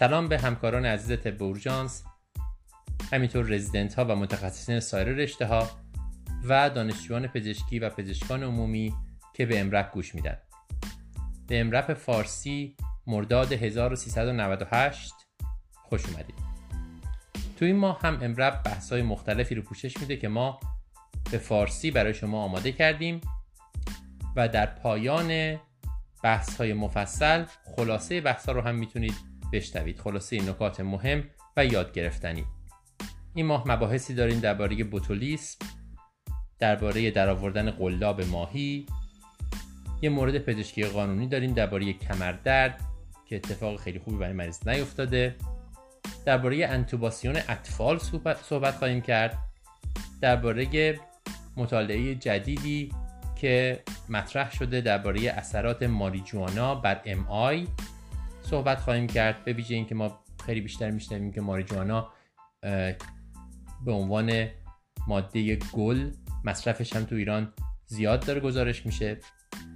سلام به همکاران عزیز طب اورژانس. همینطور رزیدنت ها و متخصصین سایر رشته ها و دانشجویان پزشکی و پزشکان عمومی که به امرپ گوش میدن. به امرپ فارسی مرداد 1398 خوش اومدید. تو این ماه هم امرپ بحث های مختلفی رو پوشش میده که ما به فارسی برای شما آماده کردیم و در پایان بحث های مفصل خلاصه بحث ها رو هم می‌تونید بشنوید. خلاصه نکات مهم و یاد گرفتنی. این ماه مباحثی داریم درباره بوتولیسم درباره درآوردن قلاب ماهی. یه مورد پزشکی قانونی داریم درباره کمردرد که اتفاق خیلی خوبی برای مریض نیفتاده. درباره انتوباسیون اطفال صحبت خواهیم کرد. درباره مطالعه جدیدی که مطرح شده درباره اثرات ماریجوانا بر ام آی. صحبت خواهیم کرد. به ویژه اینکه ما خیلی بیشتر میشنویم که ماریجوانا به عنوان ماده گل مصرفش هم تو ایران زیاد داره گزارش میشه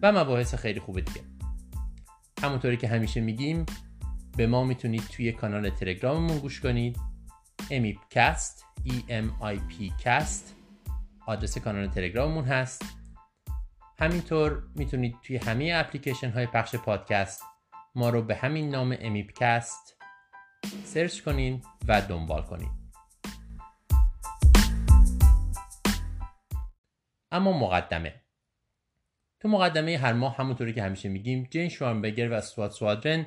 و مباحث خیلی خوبه دیگه. همونطوری که همیشه میگیم به ما می‌تونید توی کانال تلگراممون گوش کنید. امیپکست E P cast. آدرس کانال تلگراممون هست. همینطور می‌تونید توی همه اپلیکیشن های پخش پادکست ما رو به همین نام امیپکست سرچ کنین و دنبال کنین. اما مقدمه. تو مقدمه هر ماه همونطوری که همیشه میگیم جین شوارنبگر و استوات سوادرن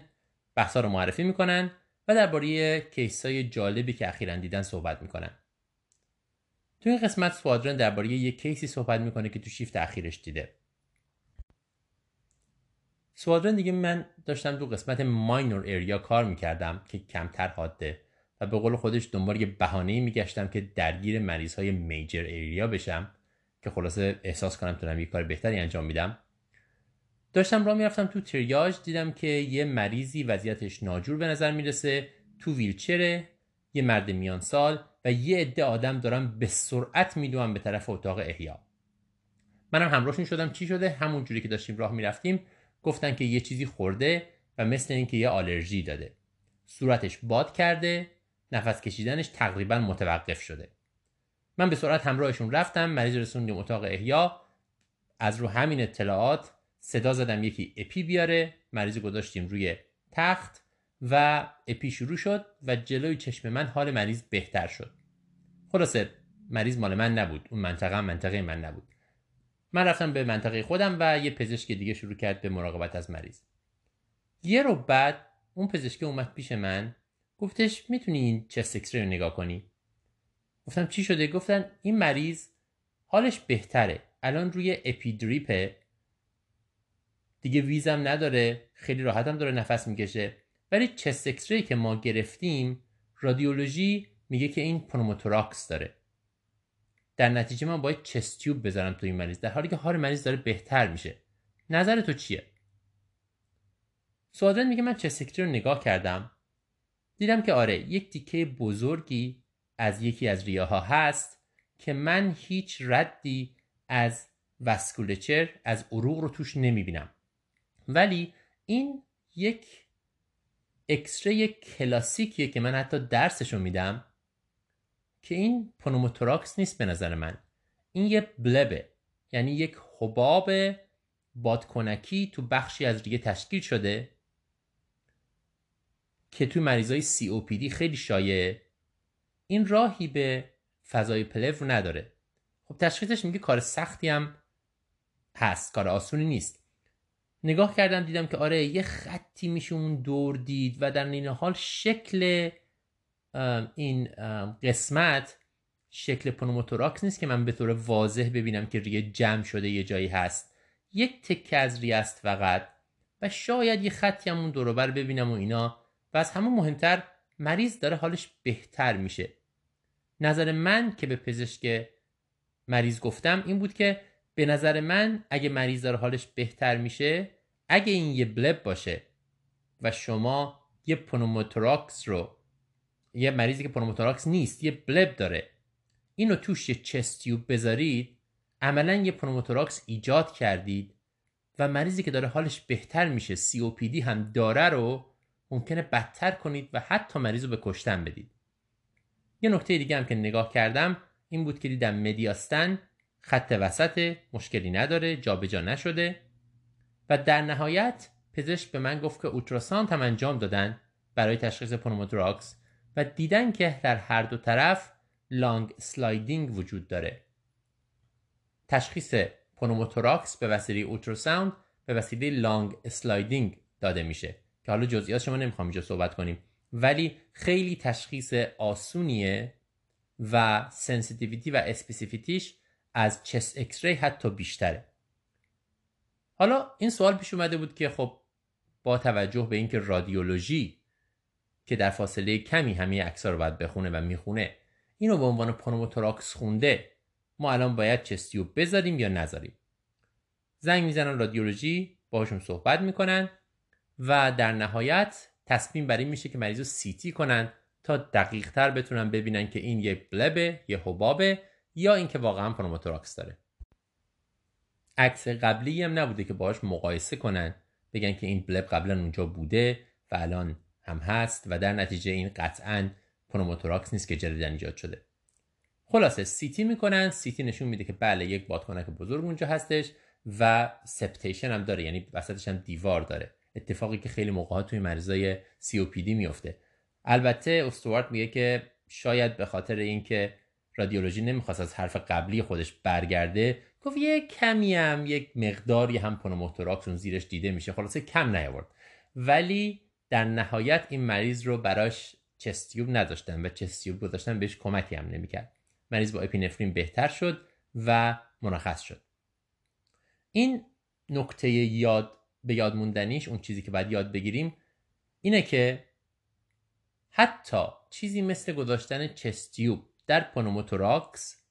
بحثا رو معرفی می‌کنن و درباره کیس های جالبی که اخیرا دیدن صحبت می‌کنن. تو این قسمت سوادرن درباره یک کیسی صحبت می‌کنه که تو شیفت اخیرش دیده. سوادرن دیگه من داشتم تو قسمت ماینور اریا کار می‌کردم که کمتر حاده و به قول خودش دنبال یه بهانه میگشتم که درگیر مریض های میجر اریا بشم که خلاصه احساس کنم تونم یه کار بهتری انجام میدم. داشتم راه می‌رفتم تو تریاج دیدم که یه مریضی وضعیتش ناجور به نظر می‌رسه تو ویلچره یه مرد میان سال و یه عده آدم دارم به سرعت میدوم به طرف اتاق احیا. منم همراهشون شدم. چی شده؟ همون جوری که داشتیم راه می‌رفتیم. گفتن که یه چیزی خورده و مثل اینکه یه آلرژی داده. صورتش باد کرده نفس کشیدنش تقریبا متوقف شده. من به سرعت همراهشون رفتم مریض رسوندیم اتاق احیا. از رو همین اطلاعات صدا زدم یکی اپی بیاره. مریض گذاشتیم روی تخت و اپی شروع شد و جلوی چشم من حال مریض بهتر شد. خلاصه مریض مال من نبود. اون منطقه منطقه من نبود. من رفتم به منطقه خودم و یه پزشک دیگه شروع کرد به مراقبت از مریض. یه رو بعد اون پزشک اومد پیش من گفتش می‌تونی این chest رو نگاه کنی؟ گفتم چی شده؟ گفتن این مریض حالش بهتره. الان روی epi drip ه دیگه wheeze هم نداره خیلی راحتم داره نفس می‌کشه. ولی chest که ما گرفتیم رادیولوژی میگه که این pneumothorax داره. در نتیجه من باید chest tube بذارم تو این مریض. در حالی که حال مریض داره بهتر میشه. نظر تو چیه؟ سوادرن میگه من chest X-ray رو نگاه کردم. دیدم که آره یک تیکه بزرگی از یکی از ریه‌ها هست که من هیچ ردی از vasculature از عروق رو توش نمی‌بینم. ولی این یک X-ray کلاسیکیه که من حتی درسش رو میدم. که این pneumothorax نیست به نظر من. این یه bleb ه یعنی یک حباب بادکنکی تو بخشی از ریه تشکیل شده که تو مریضای COPD خیلی شایعه این راهی به فضای پلور نداره. خب تشخیصش میگه کار سختی هم هست کار آسونی نیست. نگاه کردم دیدم که آره یه خطی میشه اون دور دید و در این حال شکل این قسمت شکل pneumothorax نیست که من به طور واضح ببینم که ریه جمع شده یه جایی هست. یک تکه از ریه است فقط و شاید یه خطی همون دوروبر ببینم و اینا و از همون مهمتر مریض داره حالش بهتر میشه. نظر من که به پزشک مریض گفتم این بود که به نظر من اگه مریض داره حالش بهتر میشه اگه این یه bleb باشه و شما یه pneumothorax رو یه مریضی که pneumothorax نیست یه bleb داره. اینو توش یه chest tube بذارید. عملا یه pneumothorax ایجاد کردید و مریضی که داره حالش بهتر میشه COPD هم داره رو ممکنه بدتر کنید و حتی مریض رو به کشتن بدید. یه نکته دیگه هم که نگاه کردم این بود که دیدم مدیاستن خط وسط مشکلی نداره جابجا نشده و در نهایت پزشک به من گفت که ultrasound هم انجام دادن برای تشخیص pneumothorax و دیدن که در هر دو طرف lung sliding وجود داره. تشخیص pneumothorax به وسیله ultrasound به وسیله lung sliding داده میشه که حالا جزئیات شما نمی‌خوام اینجا صحبت کنیم. ولی خیلی تشخیص آسونیه و sensitivity و specificity ش از chest X-ray حتی بیشتره. حالا این سوال پیش اومده بود که خب با توجه به اینکه رادیولوژی که در فاصله کمی همه عکس‌ها رو باید بخونه و می‌خونه. اینو به عنوان pneumothorax خونده. ما الان باید chest tube بذاریم یا نذاریم؟ زنگ می‌زنن رادیولوژی باهاشون صحبت می‌کنن و در نهایت تصمیم بر این میشه که مریض رو CT کنن تا دقیق تر بتونن ببینن که این یه bleb ه یه حبابه یا اینکه واقعا pneumothorax داره. عکس قبلی هم نبوده که باهاش مقایسه کنن بگن که این bleb قبلا اونجا بوده و الان هم هست و در نتیجه این قطعا pneumothorax نیست که جدیداً ایجاد شده. خلاصه CT می‌کنن CT نشون میده که بله یک بادکنک بزرگ اونجا هستش و septation هم داره یعنی وسطش هم دیوار داره. اتفاقی که خیلی موقع توی مریضای COPD میفته البته استوارت میگه که شاید به خاطر اینکه رادیولوژی نمی‌خواست از حرف قبلی خودش برگرده گفت یه کمی هم یک مقداری هم pneumothorax اون زیرش دیده میشه. خلاصه کم نیاورد. ولی در نهایت این مریض رو براش chest tube نذاشتن و chest tube گذاشتن بهش کمکی هم نمی‌کرد. مریض با epinephrine بهتر شد و مرخص شد. این نکته یاد به یاد موندنیش اون چیزی که باید یاد بگیریم اینه که حتی چیزی مثل گذاشتن chest tube در pneumothorax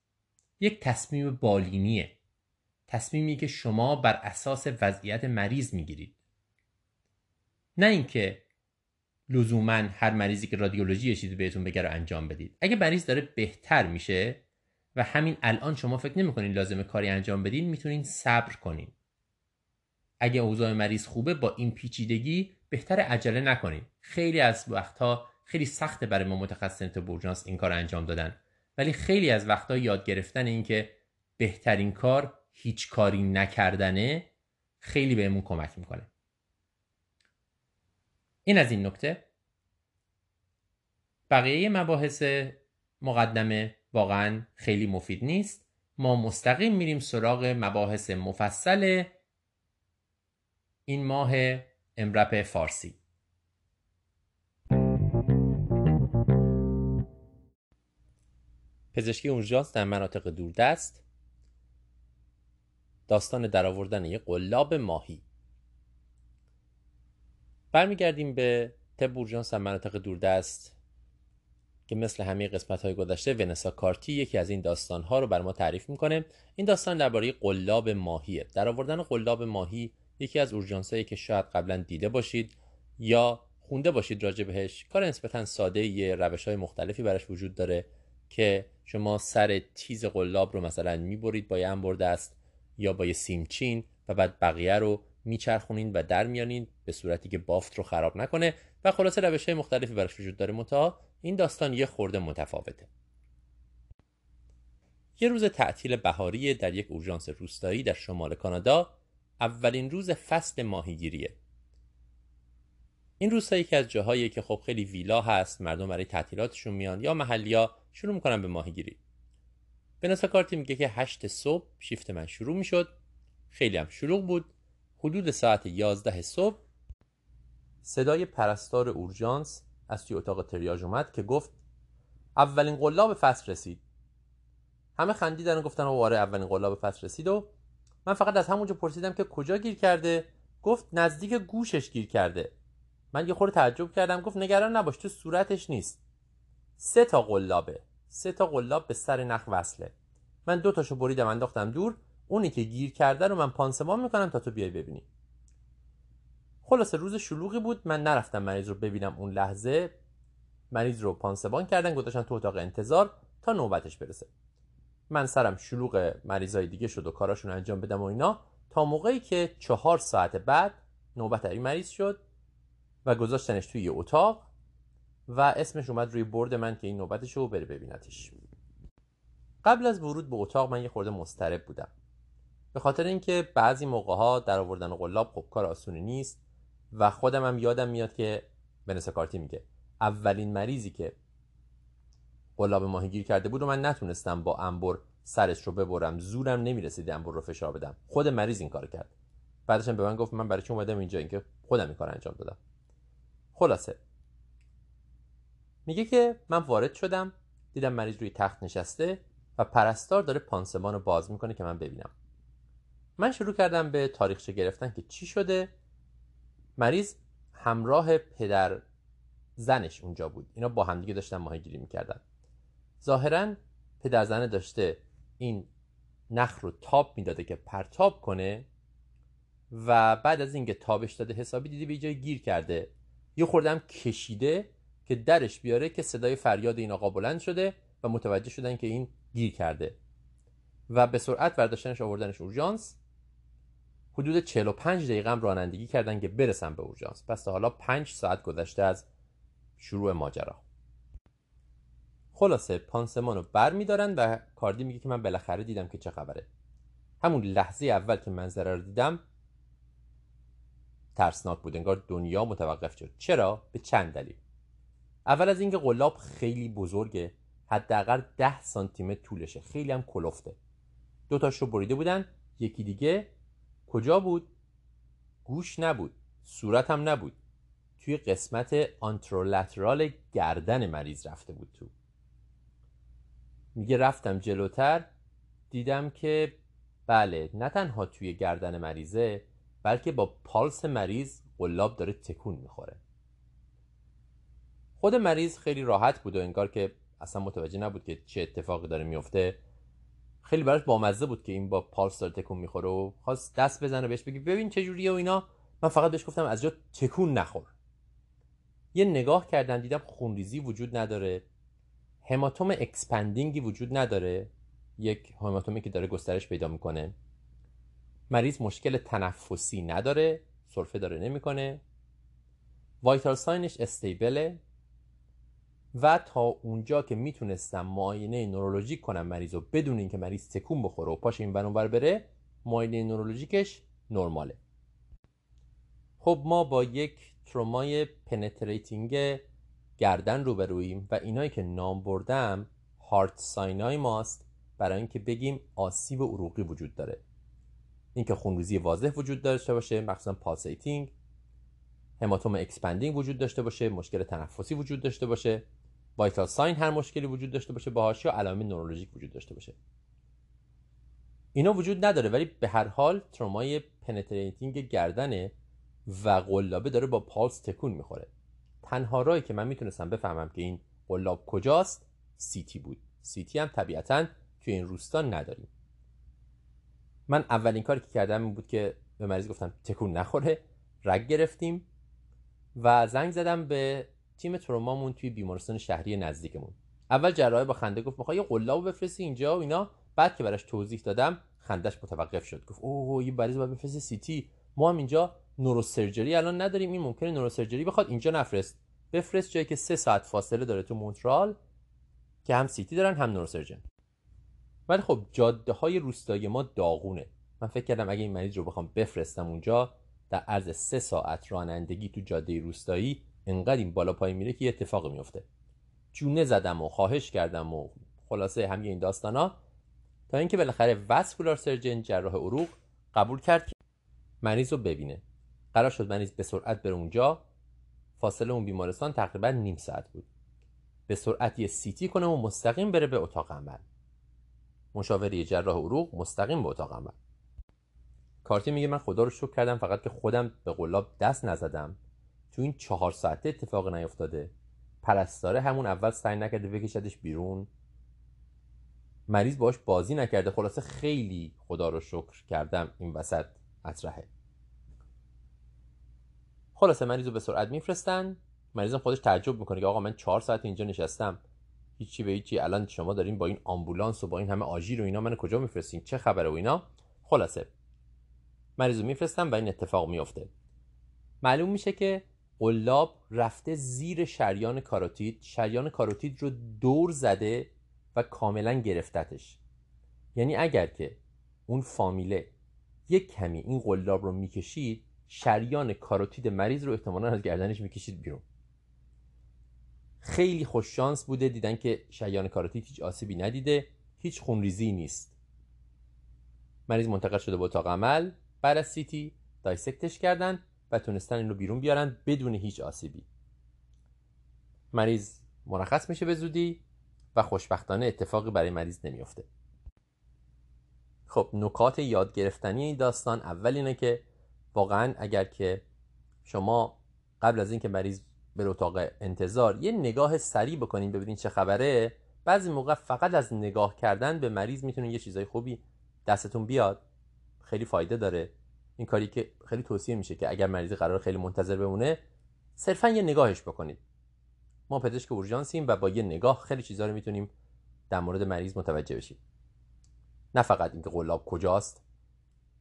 یک تصمیم بالینیه. تصمیمی که شما بر اساس وضعیت مریض می‌گیرید. نه اینکه لزوما هر مریضی که رادیولوژی چیزی بهتون بگه رو انجام بدید. اگه مریض داره بهتر میشه و همین الان شما فکر نمی‌کنین لازمه کاری انجام بدین می‌تونین صبر کنین. اگه اوضاع مریض خوبه با این پیچیدگی بهتر عجله نکنین. خیلی از وقتها خیلی سخته برای ما متخصص اورژانس این کار انجام دادن. ولی خیلی از وقتها یاد گرفتن این که بهترین کار هیچ کاری نکردنه خیلی بهمون کمک می‌کنه. این از این نکته. بقیه مباحث مقدمه واقعا خیلی مفید نیست. ما مستقیم میریم سراغ مباحث مفصل این ماه امرپ فارسی. پزشکی اورژانس در مناطق دوردست. داستان درآوردن یک قلاب ماهی. برمیگردیم به تب اورژانس مناطق دوردست که مثل همه قسمت های گذشته ونسا کارتی یکی از این داستان ها رو بر ما تعریف می‌کنه. این داستان درباره قلاب ماهیه در آوردن قلاب ماهی یکی از اورژانس که شاید قبلا دیده باشید یا خونده باشید راجع بهش کار نسبتا ساده یه روش های مختلفی براش وجود داره که شما سر تیز قلاب رو مثلا می‌برید با یه انبر دست یا با یه سیمچین و بعد بقیه رو میچرخونین و در میانین به صورتی که بافت رو خراب نکنه و خلاصه روش های مختلفی براش وجود داره. متا این داستان یه خورده متفاوته. یه روز تعطیل بهاری در یک اورژانس روستایی در شمال کانادا اولین روز فصل ماهیگیریه. این روستایی که از جاهایی که خب خیلی ویلا هست مردم برای تعطیلاتشون میان یا محلیا شروع می‌کنن به ماهیگیری. بناسا کارتی میگه که هشت صبح شیفت من شروع می‌شد. خیلی هم شلوغ بود. حدود ساعت یازده صبح صدای پرستار اورژانس از توی اتاق تریاج اومد که گفت اولین قلاب فصل رسید. همه خندیدن و گفتن آره اولین قلاب فصل رسید. و من فقط از همونجا پرسیدم که کجا گیر کرده؟ گفت نزدیک گوشش گیر کرده. من یه خورده تعجب کردم گفت نگران نباش تو صورتش نیست. سه تا قلابه. سه تا قلاب به سر نخ وصله. من دو تاشو بریدم انداختم دور. اونی که گیر کرده رو من پانسمان می‌کنم تا تو بیای ببینی. خلاصه روز شلوغی بود. من نرفتم مریض رو ببینم اون لحظه. مریض رو پانسمان کردن گذاشتن تو اتاق انتظار تا نوبتش برسه. من سرم شلوغ مریضای دیگه شد و کاراشون انجام بدم و اینا. تا موقعی که چهار ساعت بعد نوبت این مریض شد و گذاشتنش توی اتاق و اسمش اومد روی برد من که این نوبتش رو بره ببینتش. قبل از ورود به اتاق من یه خورده مسترب بودم. به خاطر اینکه بعضی موقع ها در آوردن قلاب خب کار آسونی نیست و خودم هم یادم میاد که بنس کارتی میگه اولین مریضی که قلاب ماهیگیر کرده بود و من نتونستم با انبر سرش رو ببرم زورم نمی‌رسید انبر رو فشار بدم. خود مریض این کار کرد. بعدش به من گفت من برای چی اومدم اینجا؟ اینکه خودم این کار انجام دادم. خلاصه. میگه که من وارد شدم دیدم مریض روی تخت نشسته و پرستار داره پانسمان رو باز می‌کنه که من ببینم. من شروع کردم به تاریخچه گرفتن که چی شده. مریض همراه پدر زنش اونجا بود. اینا با همدیگه داشتن ماهیگیری می‌کردن. ظاهرا پدر زنه داشته این نخ رو تاب می‌داده که پرتاب کنه و بعد از اینکه تابش داده حسابی دیدی به جای گیر کرده. یه خوردم کشیده که درش بیاره که صدای فریاد این آقا بلند شده و متوجه شدن که این گیر کرده. و به سرعت برداشتنش آوردنش اورژانس. حدود 45 دقیقه هم رانندگی کردن که برسن به اورژانس. پس تا حالا 5 ساعت گذشته از شروع ماجرا. خلاصه پانسمان رو بر میدارن و کاردی میگه که من بالاخره دیدم که چه خبره. همون لحظه اول که منظره رو دیدم ترسناک بود. انگار دنیا متوقف شد. چرا؟ به چند دلیل. اول از اینکه قلاب خیلی بزرگه. حداقل 10 سانتی متر طولشه. خیلی هم کلفته. دو تاش رو بریده بودن. یکی دیگه کجا بود؟ گوش نبود. صورت هم نبود. توی قسمت آنترولترال گردن مریض رفته بود تو. میگه رفتم جلوتر دیدم که بله نه تنها توی گردن مریضه بلکه با پالس مریض قلاب داره تکون می‌خوره. خود مریض خیلی راحت بود و انگار که اصلا متوجه نبود که چه اتفاقی داره میفته. خیلی براش بامزه بود که این با پالس داره تکون می‌خوره و خواست دست بزنه بهش بگی ببین چه جوریه و اینا. من فقط بهش گفتم از جا تکون نخور. یه نگاه کردن دیدم خونریزی وجود نداره. هماتوم expandingی وجود نداره. یک هماتومی که داره گسترش پیدا می‌کنه. مریض مشکل تنفسی نداره سرفه داره نمی‌کنه. vital signش stableه. و تا اونجا که می‌تونستم معاینه نورولوژیک کنم مریض رو بدون اینکه مریض تکون بخوره و پاشه این‌ور بره معاینه نورولوژیکش نرماله. خب ما با یک ترومای penetrating گردن روبروییم و اینایی که نام بردم hard signای ماست برای اینکه بگیم آسیب عروقی وجود داره. اینکه خونریزی واضح وجود داشته باشه مخصوصا pulsating. هماتوم expanding وجود داشته باشه مشکل تنفسی وجود داشته باشه. vital sign هر مشکلی وجود داشته باشه باهاش یا علائم نورولوژیک وجود داشته باشه. اینا وجود نداره ولی به هر حال ترومای penetrating گردنه و قلابه داره با پالس تکون می‌خوره. تنها راهی که من می‌تونستم بفهمم که این قلاب کجاست CT بود. CT هم طبیعتا توی این روستا نداریم. من اولین کاری که کردم این بود که به مریض گفتم تکون نخوره. رگ گرفتیم و زنگ زدم به تیم ترومامون توی بیمارستان شهری نزدیکمون. اول جراح با خنده گفت می‌خوای یه قلاب بفرستی اینجا و اینا؟ بعد که براش توضیح دادم خندش متوقف شد. گفت اوه یه مریض باید بفرستی سیتی ما هم اینجا نوروسرجری الان نداریم. این ممکنه نوروسرجری بخواد اینجا نفرست. بفرست جایی که سه ساعت فاصله داره تو مونترال که هم سیتی دارن هم نوروسرجن. ولی خب جاده های روستایی ما داغونه. من فکر کردم اگه این مریض رو بخوام بفرستم اونجا در عرض سه ساعت رانندگی تو جاده روستایی انقدر این بالا پای میره که یه اتفاقی میفته. جونه زدم و خواهش کردم و خلاصه همه این داستانا. تا اینکه بالاخره واسکولار سرجن جراح عروق قبول کرد که مریض رو ببینه. قرار شد مریض به سرعت بره اونجا. فاصله اون بیمارستان تقریبا نیم ساعت بود. به سرعت یه سیتی کنه و مستقیم بره به اتاق عمل. مشاوره جراح عروق مستقیم به اتاق عمل. کارتی میگه من خدا رو شکر کردم فقط که خودم به قلاب دست نزدم. تو این چهار ساعته اتفاق نیفتاده پرستاره همون اول سعی نکرده بکشدش بیرون. مریض باش بازی نکرده. خلاصه خیلی خدا رو شکر کردم این وسط اطرحه خلاصه مریض رو به سرعت میفرستن. مریضم خودش تعجب می‌کنه که آقا من چهار ساعت اینجا نشستم. هیچی به هیچی. الان شما دارین با این آمبولانس و با این همه آژیر و اینا من کجا میفرستین؟ چه خبره و اینا؟ خلاصه. مریض رو میفرستن و این اتفاق میفته معلوم میشه که قلاب رفته زیر شریان کاروتید شریان کاروتید رو دور زده و کاملا گرفتتش. یعنی اگر که اون فامیله یک کمی این قلاب رو می‌کشید شریان کاروتید مریض رو احتمالا از گردنش می‌کشید بیرون. خیلی خوششانس بوده دیدن که شریان کاروتید هیچ آسیبی ندیده هیچ خونریزی نیست. مریض منتقل شده به اتاق عمل بعد از سیتی دایسکتش کردن و تونستن این رو بیرون بیارن بدون هیچ آسیبی. مریض مرخص میشه به زودی و خوشبختانه اتفاقی برای مریض نمیافته خب نکات یاد گرفتنی این داستان اول اینه که واقعا اگر که شما قبل از اینکه مریض به اتاق انتظار یه نگاه سریع بکنین ببینین چه خبره بعضی موقع فقط از نگاه کردن به مریض می‌تونه یه چیزای خوبی دستتون بیاد. خیلی فایده داره. این کاری که خیلی توصیه میشه که اگر مریض قرار خیلی منتظر بمونه صرفا یه نگاهش بکنید. ما پزشک اورژانسیم و با یه نگاه خیلی چیزا رو می‌تونیم در مورد مریض متوجه بشیم. نه فقط اینکه قلاب کجاست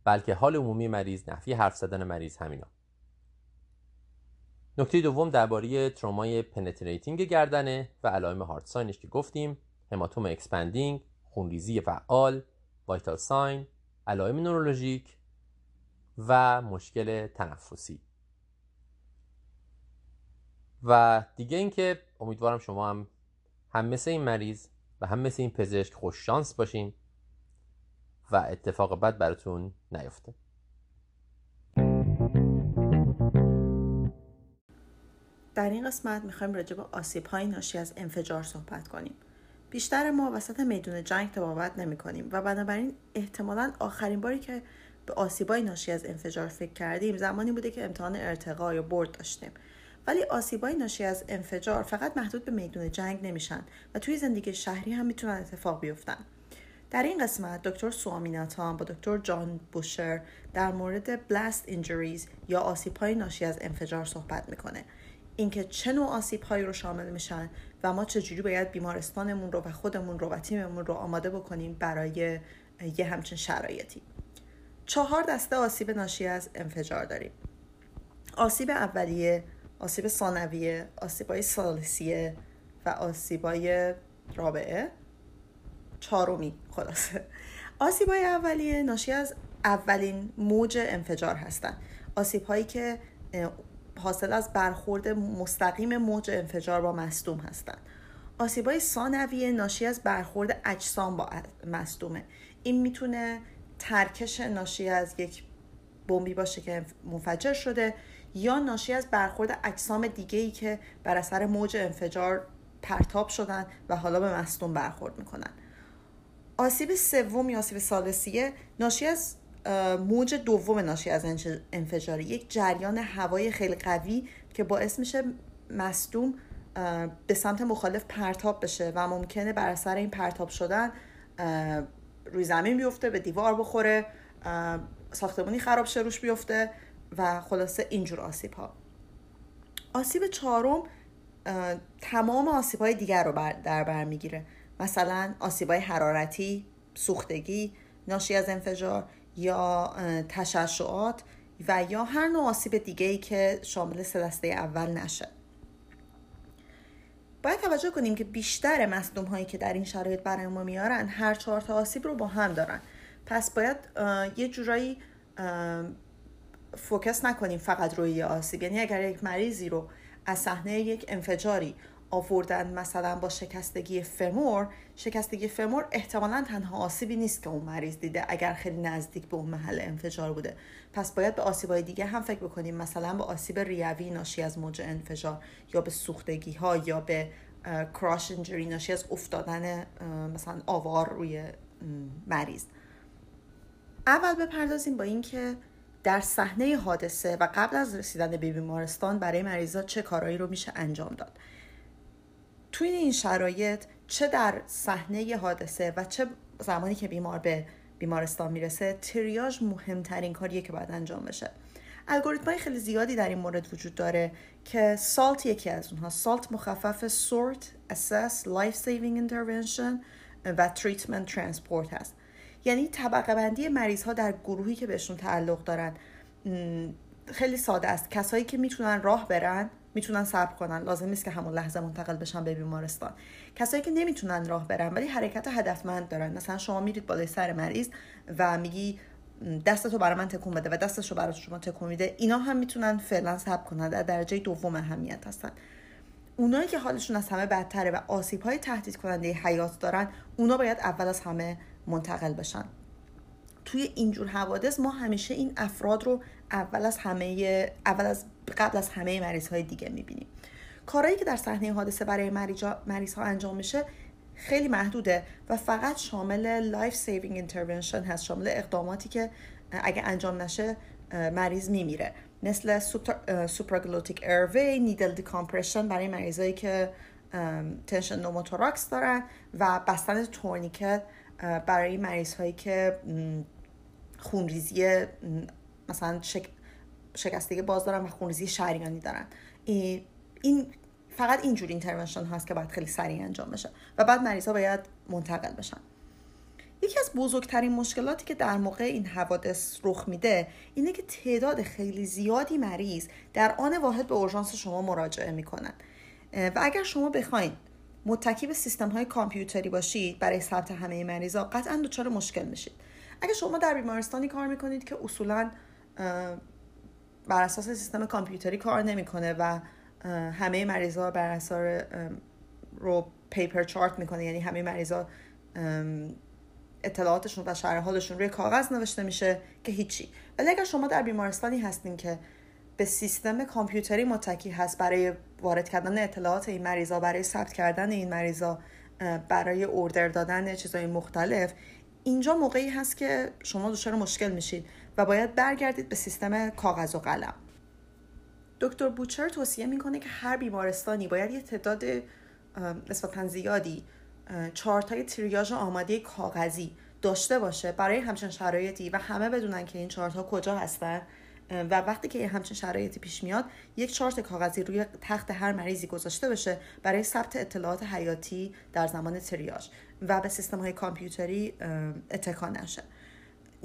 بلکه حال عمومی مریض نحوی حرف زدن مریض همینا. نکته دوم درباره ترومای penetrating گردنه و علائم hard signش که گفتیم هماتوم expanding خونریزی فعال vital sign علائم نورولوژیک و مشکل تنفسی. و دیگه اینکه امیدوارم شما هم هم مثل این مریض و هم مثل این پزشک خوش شانس باشین و اتفاق بد براتون نیفته. در این قسمت می‌خوایم راجع به آسیب های ناشی از انفجار صحبت کنیم. بیشتر ما وسط میدون جنگ تبابت نمی کنیم و بنابراین احتمالا آخرین باری که به آسیبای ناشی از انفجار فکر کردیم زمانی بوده که امتحان ارتقا یا برد داشتیم. ولی آسیبای ناشی از انفجار فقط محدود به میدون جنگ نمیشن و توی زندگی شهری هم می‌تونن اتفاق بیفتن. در این قسمت دکتر سوامیناتان با دکتر جان بوشر در مورد بلاست اینجوریز یا آسیبهای ناشی از انفجار صحبت می‌کنه. اینکه چه نوع آسیب هایی رو شامل میشن و ما چجوری باید بیمارستانمون رو و خودمون رو و تیممون رو آماده بکنیم برای یه همچین شرایطی. چهار دسته آسیب ناشی از انفجار داریم. آسیب اولیه آسیب ثانویه آسیبای سالسیه و آسیبای رابعه. چهارمی خلاصه. آسیبای اولیه ناشی از اولین موج انفجار هستند آسیب هایی که حاصل از برخورد مستقیم موج انفجار با مصدوم هستند آسیبای ثانویه ناشی از برخورد اجسام با مصدومه. این می‌تونه ترکش ناشی از یک بمبی باشه که منفجر شده یا ناشی از برخورد اجسام دیگه ای که بر اثر موج انفجار پرتاب شدن و حالا به مصدوم برخورد می‌کنن. آسیب سوم یا آسیب سالسیه ناشی از موج دوم ناشی از انفجاری یک جریان هوای خیلی قوی که باعث میشه مصدوم به سمت مخالف پرتاب بشه و ممکنه بر اثر این پرتاب شدن روی زمین بیفته به دیوار بخوره ساختمونی خراب شه روش بیفته و خلاصه اینجور آسیب ها. آسیب چهارم تمام آسیب های دیگر رو بر در بر می‌گیره. مثلا آسیب های حرارتی سوختگی ناشی از انفجار یا تشعشعات و یا هر نوع آسیب دیگه ای که شامل سه دسته اول نشه. باید توجه کنیم که بیشتر مصدوم هایی که در این شرایط برای ما میارن هر چهار تا آسیب رو با هم دارن. پس باید یه جورایی فوکس نکنیم فقط روی یه آسیب. یعنی اگر یک مریضی رو از صحنه یک انفجاری آوردن مثلا با شکستگی فمور شکستگی فمور احتمالا تنها آسیبی نیست که اون مریض دیده اگر خیلی نزدیک به اون محل انفجار بوده. پس باید به آسیبهای دیگه هم فکر بکنیم مثلا به آسیب ریوی ناشی از موج انفجار یا به سوختگی ها یا به کراش انجری ناشی از افتادن مثلا آوار روی مریض. اول بپردازیم با اینکه در صحنه حادثه و قبل از رسیدن به بیمارستان برای مریضا چه کارهایی رو میشه انجام داد. توی این شرایط چه در صحنه حادثه و چه زمانی که بیمار به بیمارستان می‌رسه تریاژ مهمترین کاریه که باید انجام بشه. الگوریتم های خیلی زیادی در این مورد وجود داره که SALT یکی از اونها SALT مخفف sort assess life saving intervention و treatment transport هست. یعنی طبقه بندی مریض ها در گروهی که بهشون تعلق دارن خیلی ساده است. کسایی که می‌تونن راه برن می‌تونن صبر کنن. لازم نیست که همون لحظه منتقل بشن به بیمارستان. کسایی که نمی‌تونن راه برن ولی حرکت هدفمند دارن. مثلا شما میرید بالای سر مریض و میگی دستتو برای من تکون بده و دستشو برای شما تکون میده اینا هم می‌تونن فعلا صبر کنن. در درجه دوم اهمیت هستن. اونایی که حالشون از همه بدتره و آسیب های تهدید کننده حیات دارن اونا باید اول از همه منتقل بشن. توی اینجور حوادث ما همیشه این افراد رو اول از همه اول از قبل از همه مریض های دیگه می‌بینیم. کارهایی که در صحنه حادثه برای مریض ها انجام میشه خیلی محدوده و فقط شامل life saving intervention هست شامل اقداماتی که اگه انجام نشه مریض میمیره. مثل supraglottic airway needle decompression برای مریضایی که tension pneumothorax دارن و بستن تورنیکت برای مریض هایی که خونریزی مثلا شک... شکستگی باز دارن و خونریزی شریانی دارن. این فقط اینجور intervention هست که باید خیلی سریع انجام بشه و بعد مریض ها باید منتقل بشن. یکی از بزرگترین مشکلاتی که در موقع این حوادث رخ میده اینه که تعداد خیلی زیادی مریض در آن واحد به اورژانس شما مراجعه می‌کنن. و اگر شما بخواید متکی به سیستم های کامپیوتری باشید برای ثبت همه مریضا قطعا دچار مشکل میشید. اگه شما در بیمارستانی کار می‌کنید که اصولا بر اساس سیستم کامپیوتری کار نمی‌کنه و همه مریضا بر اساس رو پیپر چارت می‌کنه. یعنی همه مریضا اطلاعاتشون و شرح حالشون روی کاغذ نوشته میشه که هیچی. ولی اگر شما در بیمارستانی هستین که به سیستم کامپیوتری متکی هست برای وارد کردن اطلاعات این مریضا برای ثبت کردن این مریضا برای اوردر دادن چیزهای مختلف اینجا موقعی هست که شما دچار مشکل میشید. و باید برگردید به سیستم کاغذ و قلم. دکتر بوچر توصیه می‌کنه که هر بیمارستانی باید یه تعداد نسبتا زیادی چارت های تریاژ آماده کاغذی داشته باشه برای همچین شرایطی و همه بدونن که این چارت ها کجا هستن. و وقتی که همچین شرایطی پیش میاد یک چارت کاغذی روی تخت هر مریضی گذاشته بشه برای ثبت اطلاعات حیاتی در زمان تریاژ و به سیستم های کامپیوتری اتکا نشه.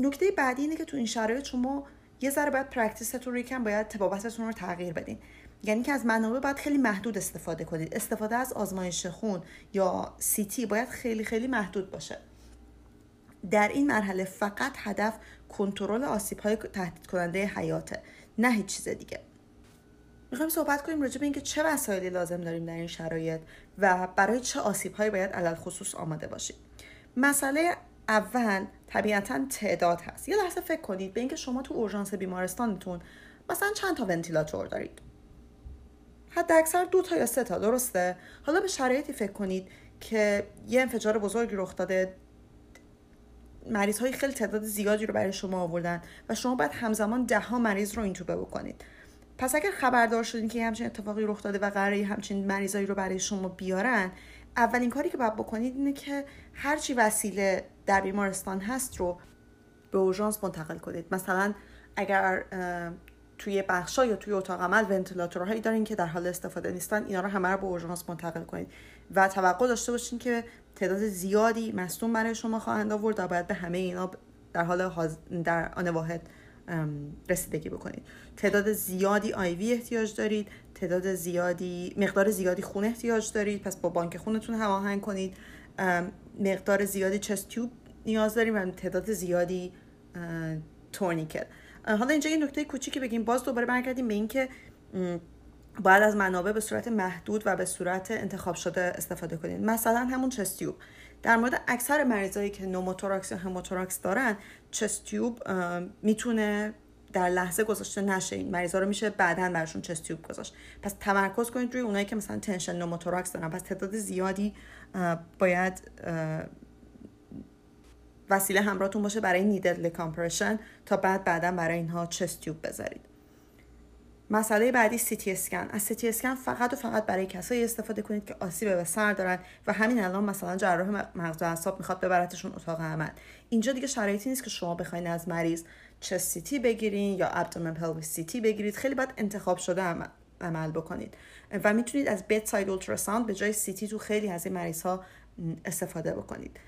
نکته بعدی اینه که تو این شرایط شما یه ذره باید practiceتون رو یکم باید طبابتتون رو تغییر بدین. یعنی که از منابع باید خیلی محدود استفاده کنید. استفاده از آزمایش خون یا CT باید خیلی خیلی محدود باشه. در این مرحله فقط هدف کنترل آسیب های تهدید کننده حیاته نه هیچ چیز دیگه. می‌خوایم صحبت کنیم راجع به اینکه چه وسایلی لازم داریم در این شرایط و برای چه آسیب هایی باید علل خصوص آماده باشیم. مسئله اول طبیعتا تعداد هست. یه لحظه فکر کنید به اینکه شما تو اورژانس بیمارستانتون مثلا چند تا ونتیلاتور دارید؟ حد اکثر دو تا یا سه تا درسته؟ حالا به شرایطی فکر کنید که یه انفجار بزرگی رخ داده مریض های خیلی تعداد زیادی رو برای شما آوردن و شما باید همزمان ده ها مریض رو اینتوبه بکنید. پس اگر خبردار شدین که همچین اتفاقی رخ داده و قراره همچین مریضایی رو برای شما بیارن اولین کاری که باید بکنید اینه که هرچی وسیله در بیمارستان هست رو به اورژانس منتقل کنید. مثلا اگر توی بخشا یا توی اتاق عمل ونتیلاتورهایی دارین که در حال استفاده نیستن اینا رو همه رو به اورژانس منتقل کنید. و توقع داشته باشین که تعداد زیادی مصدوم برای شما خواهند آورد و باید به همه اینا در حال در آن واحد رسیدگی بکنید. تعداد زیادی آیوی احتیاج دارید. تعداد زیادی مقدار زیادی خون احتیاج دارید. پس با بانک خونتون هماهنگ کنید. مقدار زیادی چست تیوب نیاز داریم و تعداد زیادی تورنیکل. حالا اینجا یه نکته کوچیکی بگیم. باز دوباره برگردیم به اینکه باید از منابع به صورت محدود و به صورت انتخاب شده استفاده کنید. مثلا همون chest tube در مورد اکثر مریضایی که pneumothorax یا hemothorax دارن chest tube می‌تونه در لحظه گذاشته نشه. این مریضا رو میشه بعدا برشون chest tube گذاشت. پس تمرکز کنید روی اونایی که مثلا tension pneumothorax دارن. پس تعداد زیادی باید وسیله همراهتون باشه برای needle decompression تا بعد بعدا برای اینها chest tube بذارید. مسئله بعدی CT scan از CT scan فقط و فقط برای کسایی استفاده کنید که آسیب به سر دارن و همین الان مثلا جراح مغز و اعصاب می‌خواد ببرتشون اتاق عمل. اینجا دیگه شرایطی نیست که شما بخواید از مریض chest CT بگیرین یا abdomen pelvis CT بگیرید خیلی باید انتخاب شده عمل, بکنید. و می‌تونید از bedside ultrasound به جای CT تو خیلی از این مریض ها استفاده بکنید.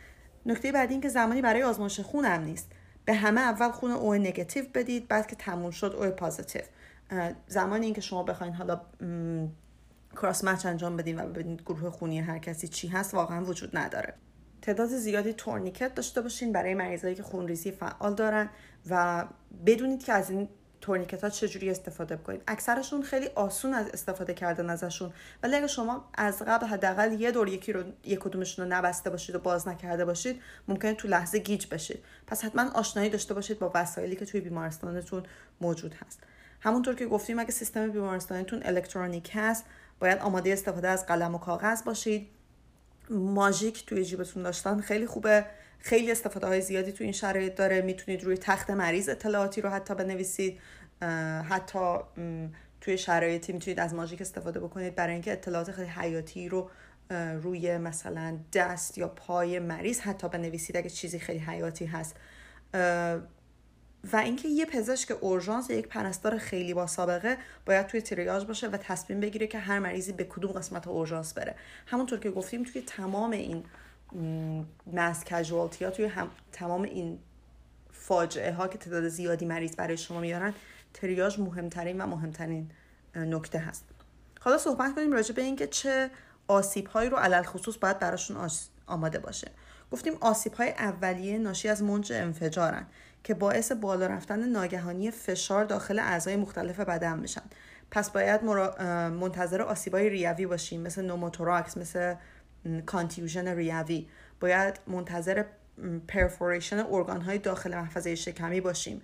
نکته بعدی این که زمانی برای آزمایش خون هم نیست. به همه اول خون او نگاتیو بدید بعد که تموم شد او پازیتیو. زمانی اینکه شما بخواین حالا کراس مچ انجام بدین و ببینید گروه خونی هر کسی چی هست واقعا وجود نداره. تعداد زیادی تورنیکت داشته باشین برای مریضایی که خونریزی فعال دارن و بدونید که از این تورنیکت ها چجوری استفاده بکنید. اکثرشون خیلی آسون از استفاده کردن ازشون. ولی اگه شما از قبل حداقل یه دور یکی رو یک کدومشون رو نبسته باشید و باز نکرده باشید ممکنه تو لحظه گیج بشید. پس حتما آشنایی داشته باشید با وسایلی که توی بیمارستانتون موجود هست. همونطور که گفتیم اگه سیستم بیمارستانتون الکترونیک هست باید آماده استفاده از قلم و کاغذ باشید. ماژیک توی جیبتون داشتن. خیلی خوبه. خیلی استفاده های زیادی تو این شرایط داره. می‌تونید روی تخت مریض اطلاعاتی رو حتی بنویسید. حتی توی شرایطی می‌تونید از ماژیک استفاده بکنید. برای اینکه اطلاعات خیلی حیاتی رو روی مثلا دست یا پای مریض حتی بنویسید اگه چیزی خیلی حیاتی هست. و اینکه یه پزشک اورژانس یک پرستار خیلی با سابقه باید توی تریاج باشه و تصمیم بگیره که هر مریضی به کدوم قسمت اورژانس بره. همونطور که گفتیم توی تمام این مس کژوالتی ها توی هم تمام این فاجعه ها که تعداد زیادی مریض برای شما میارن تریاج مهمترین و مهمترین نکته هست. حالا صحبت کنیم راجع به اینکه چه آسیب هایی رو علی‌الخصوص باید براشون آماده باشه. گفتیم آسیب های اولیه ناشی از موج انفجارن. که باعث بالا رفتن ناگهانی فشار داخل اعضای مختلف بدن میشن. پس باید منتظر آسیبای ریوی باشیم مثل pneumothorax مثل contusion ریوی. باید منتظر perforation ارگان های داخل محفظه شکمی باشیم.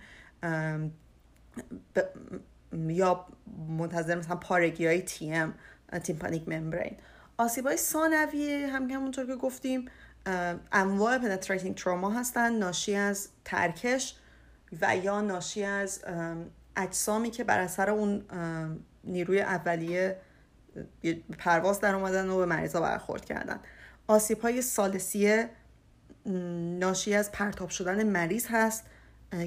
یا منتظر مثلا پارگی های TM tympanic membrane. آسیب های ثانوی هم همونطور که گفتیم انواع penetrating trauma هستن ناشی از ترکش و یا ناشی از اجسامی که بر اثر اون نیروی اولیه پرواز در اومدن و به مریضا برخورد کردن. آسیب های ثالثیه ناشی از پرتاب شدن مریض هست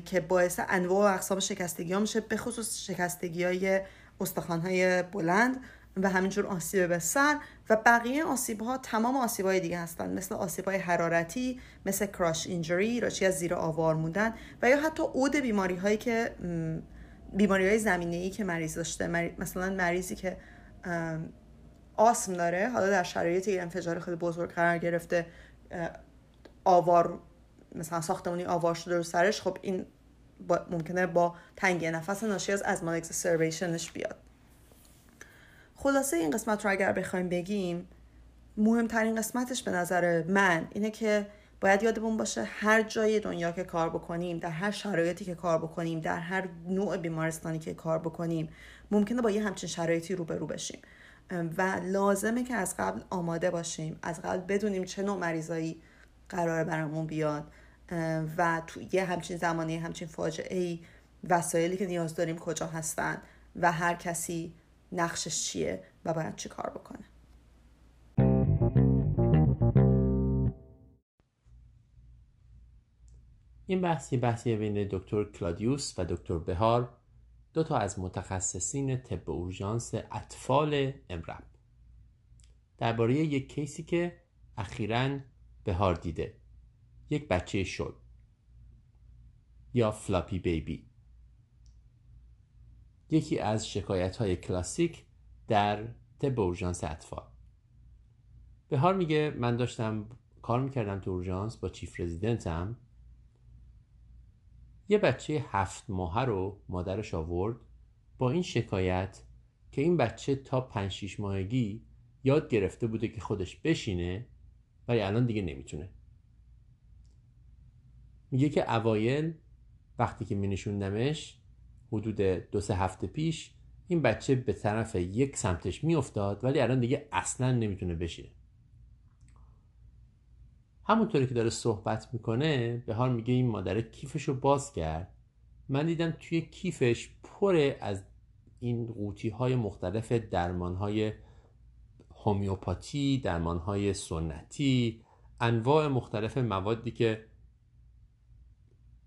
که باعث انواع و اقسام شکستگی ها میشه به خصوص شکستگی های استخوان های بلند. و همینجور آسیب به سر و بقیه آسیب ها تمام آسیب های دیگه هستن. مثل آسیب های حرارتی مثل کراش اینجوری راشی از زیر آوار موندن و یا حتی عود بیماری هایی که بیماری های زمینه ای که مریض داشته. مثلا مریضی که آسم داره حالا در شرایط یه انفجار خیلی بزرگ قرار گرفته آوار مثلا ساختمونی آوار شده رو سرش خب این ممکنه با تنگی نفس ناشی از ازمان اکسسربیشنش بیاد. خلاصه این قسمت رو اگر بخوایم بگیم مهمترین قسمتش به نظر من اینه که باید یادمون باشه هر جای دنیا که کار بکنیم در هر شرایطی که کار بکنیم در هر نوع بیمارستانی که کار بکنیم ممکنه با یه همچین شرایطی روبرو بشیم. و لازمه که از قبل آماده باشیم از قبل بدونیم چه نوع مریضایی قرار برامون بیاد. و تو یه همچین زمانی همچین فاجعه ای وسایلی که نیاز داریم کجا هستن و هر کسی نقشش چیه و باید چی کار بکنه. این بحثی بحثی بین دکتر کلادیوس و دکتر بهار دو تا از متخصصین طب اورژانس اطفال امرب درباره یک case ی که اخیرا بهار دیده. یک بچه شل یا floppy baby. یکی از شکایت های کلاسیک در طب اورژانس اطفال. بهار میگه من داشتم کار می‌کردم تو اورژانس با chief resident م. یه بچه هفت ماهه رو مادرش آورد با این شکایت که این بچه تا پنج شیش ماهگی یاد گرفته بوده که خودش بشینه ولی الان دیگه نمی‌تونه. میگه که اوایل وقتی که مینشوندمش حدود دو سه هفته پیش این بچه به طرف یک سمتش میافتاد ولی الان دیگه اصلا نمی‌تونه بشینه. همونطوری که داره صحبت می‌کنه به حال میگه این مادر کیفش رو باز کرد. من دیدم توی کیفش پر از این قوطی های مختلف درمان های هومیوپاتی درمان های سنتی انواع مختلف موادی که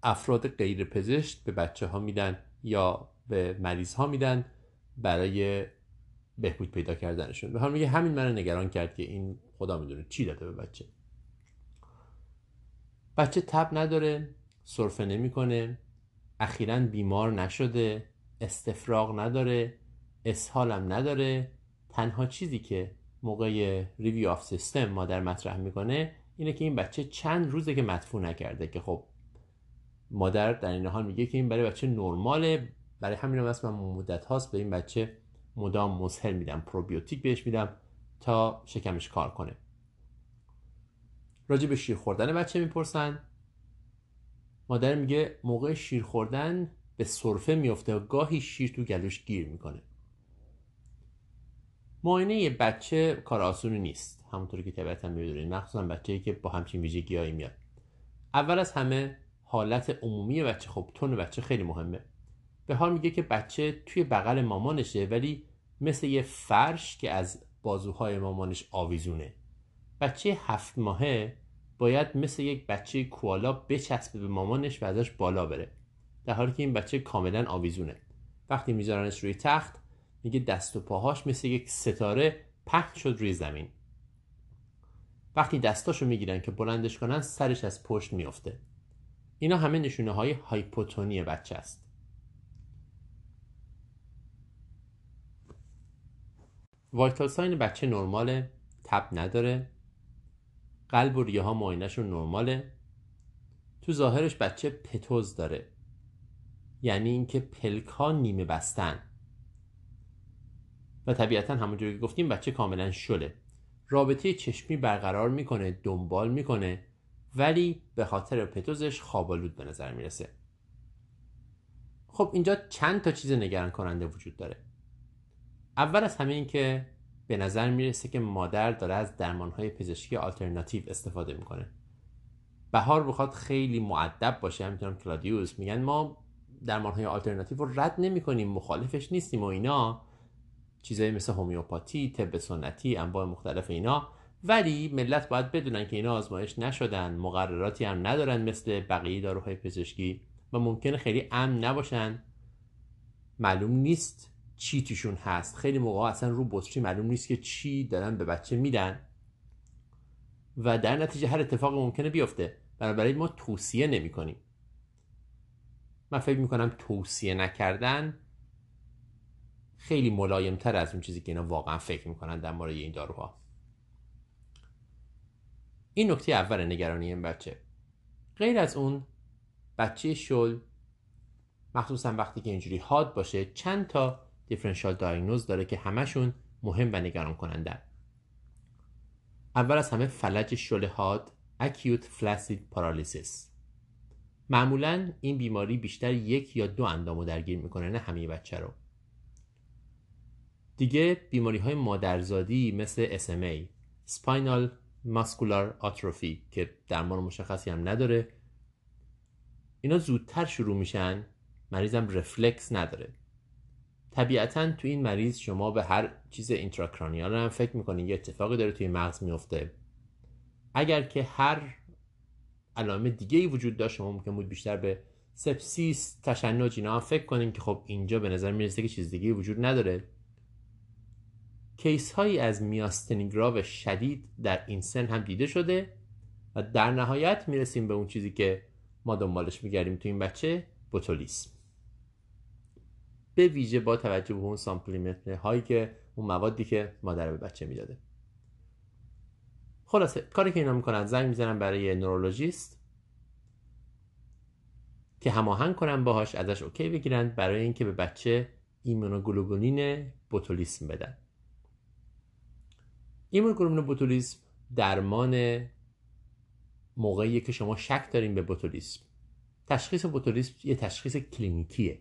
افراد غیر پزشک به بچه ها میدن. یا به مریض ها میدن برای بهبود پیدا کردنشون. به میگه همین منو نگران کرد که این خدا می‌دونه چی داده به بچه. بچه تب نداره سرفه نمی‌کنه اخیرا بیمار نشده استفراغ نداره اسهالم نداره. تنها چیزی که موقع review of system مادر مطرح می‌کنه اینه که این بچه چند روزه که مدفوع نکرده که خب مادر در این حال میگه که این برای بچه نرماله. برای همین هم من مدت هاست. به این بچه مدام مسهل میدم پروبیوتیک بهش میدم تا شکمش کار کنه. راجع به شیر خوردن بچه می‌پرسن. مادر میگه موقع شیر خوردن به صرفه میفته و گاهی شیر تو گلوش گیر می‌کنه. معاینه بچه کار آسونی نیست. همونطوری که طبیعتا می‌دونید مخصوصا بچه‌ای که با همچین ویژگیهایی میاد. اول از همه حالت عمومی بچه. خب تون بچه خیلی مهمه. به حال میگه که بچه توی بغل مامانشه ولی مثل یه فرش که از بازوهای مامانش آویزونه. بچه هفت ماهه باید مثل یک بچه کوالا بچسبه به مامانش و ازش بالا بره. در حالی که این بچه کاملا آویزونه. وقتی میذارنش روی تخت میگه دست و پاهاش مثل یک ستاره پهن شد روی زمین. وقتی دستاشو می‌گیرن که بلندش کنن سرش از پشت میافته. اینا همه نشونه های هایپوتونی بچه است. وایتال ساین بچه نرماله تب نداره. قلب و ریه ها معاینهشون نرماله. تو ظاهرش بچه پتوز داره. یعنی اینکه پلک ها نیمه بستن. و طبیعتا همونجوری که گفتیم بچه کاملا شله. رابطه چشمی برقرار می‌کنه دنبال می‌کنه. ولی به خاطر پتوزش خوابالود به نظر می‌رسه. خب اینجا چند تا چیز نگران کننده وجود داره. اول از همه این که به نظر می‌رسه که مادر داره از درمانهای پزشکی آلترناتیو استفاده می‌کنه. بهار بخواد خیلی مؤدب باشه همینطورم کلادیوس. میگن ما درمانهای آلترناتیو رو رد نمی‌کنیم مخالفش نیستیم و اینا. چیزایی مثل هومیوپاتی طب سنتی انواع مختلف اینا. ولی ملت باید بدونن که اینا آزمایش نشدن مقرراتی هم ندارن مثل بقیه داروهای پزشکی و ممکنه خیلی امن نباشن. معلوم نیست چی توشون هست. خیلی موقع اصلا رو بطری معلوم نیست که چی دارن به بچه میدن. و در نتیجه هر اتفاق ممکنه بیفته. بنابراین ما توصیه نمی کنیم من فکر می‌کنم توصیه نکردن خیلی ملایم تر از اون چیزی که اینا واقعا فکر می‌کنن در مورد این داروها. این نکته اول نگرانی این بچه. غیر از اون بچه شل مخصوصا وقتی که اینجوری حاد باشه چند تا دیفرنشال دایگنوز داره که همشون مهم و نگران کننده اول از همه فلج شل حاد acute flaccid paralysis. معمولا این بیماری بیشتر یک یا دو اندامو درگیر می‌کنه نه همه بچه رو. دیگه بیماری های مادرزادی مثل SMA Spinal Muscular Atrophy که درمان مشخصی هم نداره. اینا زودتر شروع میشن مریضم رفلکس نداره. طبیعتا تو این مریض شما به هر چیز intracranial هم فکر می‌کنین یه اتفاقی داره توی مغز میفته اگر که هر علامت دیگه ای وجود داشت شما ممکن بود بیشتر به sepsis تشنج اینا هم فکر کنیم که خب اینجا به نظر می‌رسه که چیز دیگه وجود نداره. case هایی از میاستنی گراو شدید در این سن هم دیده شده و در نهایت می‌رسیم به اون چیزی که ما دنبالش میگردیم تو این بچه بوتولیسم. به ویژه با توجه به اون supplement هایی که اون موادی که مادر به بچه می‌داده. خلاصه کاری که اینا می‌کنن زنگ می‌زنن برای نورولوژیست که هماهنگ کنن باهاش ازش OK بگیرن برای اینکه به بچه ایمونوگلوبولین بوتولیسم بدن. ایمونوگلوبولین بوتولیسم درمان موقعی که شما شک دارین به بوتولیسم. تشخیص بوتولیسم یه تشخیص کلینیکیه.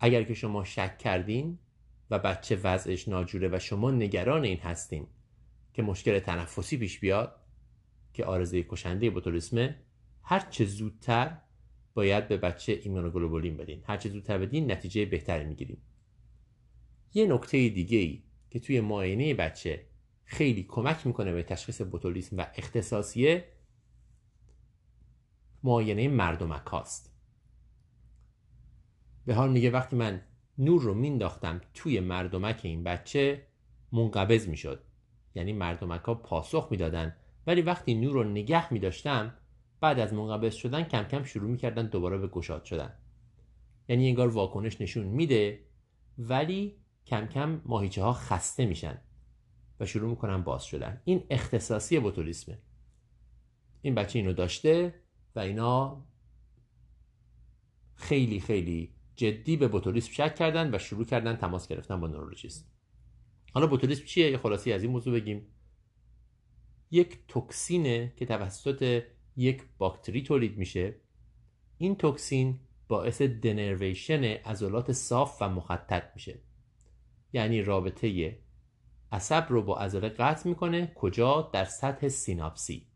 اگر که شما شک کردین و بچه وضعش ناجوره و شما نگران این هستین که مشکل تنفسی پیش بیاد که عارضه کشنده بوتولیسمه هر چه زودتر باید به بچه ایمونوگلوبولین بدین. هر چه زودتر بدین نتیجه بهتری می‌گیریم یه نکته دیگه ای که توی معاینه بچه خیلی کمک می‌کنه به تشخیص بوتولیسم و اختصاصیه معاینه مردمک هاست به حال میگه وقتی من نور رو مینداختم توی مردمک این بچه منقبض می‌شد. یعنی مردمک ها پاسخ می‌دادن. ولی وقتی نور رو نگه میداشتم بعد از منقبض شدن کم کم شروع می‌کردن دوباره به گشاد شدن. یعنی انگار واکنش نشون میده ولی کم کم ماهیچه ها خسته میشن و شروع می‌کنن باز شدن. این اختصاصی بوتولیسمه. این بچه اینو داشته و اینا خیلی خیلی جدی به بوتولیسم شک کردن و شروع کردن تماس گرفتن با نورولوژیست. حالا بوتولیسم چیه؟ یه خلاصه‌ای از این موضوع بگیم. یک توکسینه که توسط یک باکتری تولید میشه. این توکسین باعث denervation عضلات صاف و مخطط میشه. یعنی رابطه عصب رو با عضله قطع می‌کنه کجا؟ در سطح سیناپسی.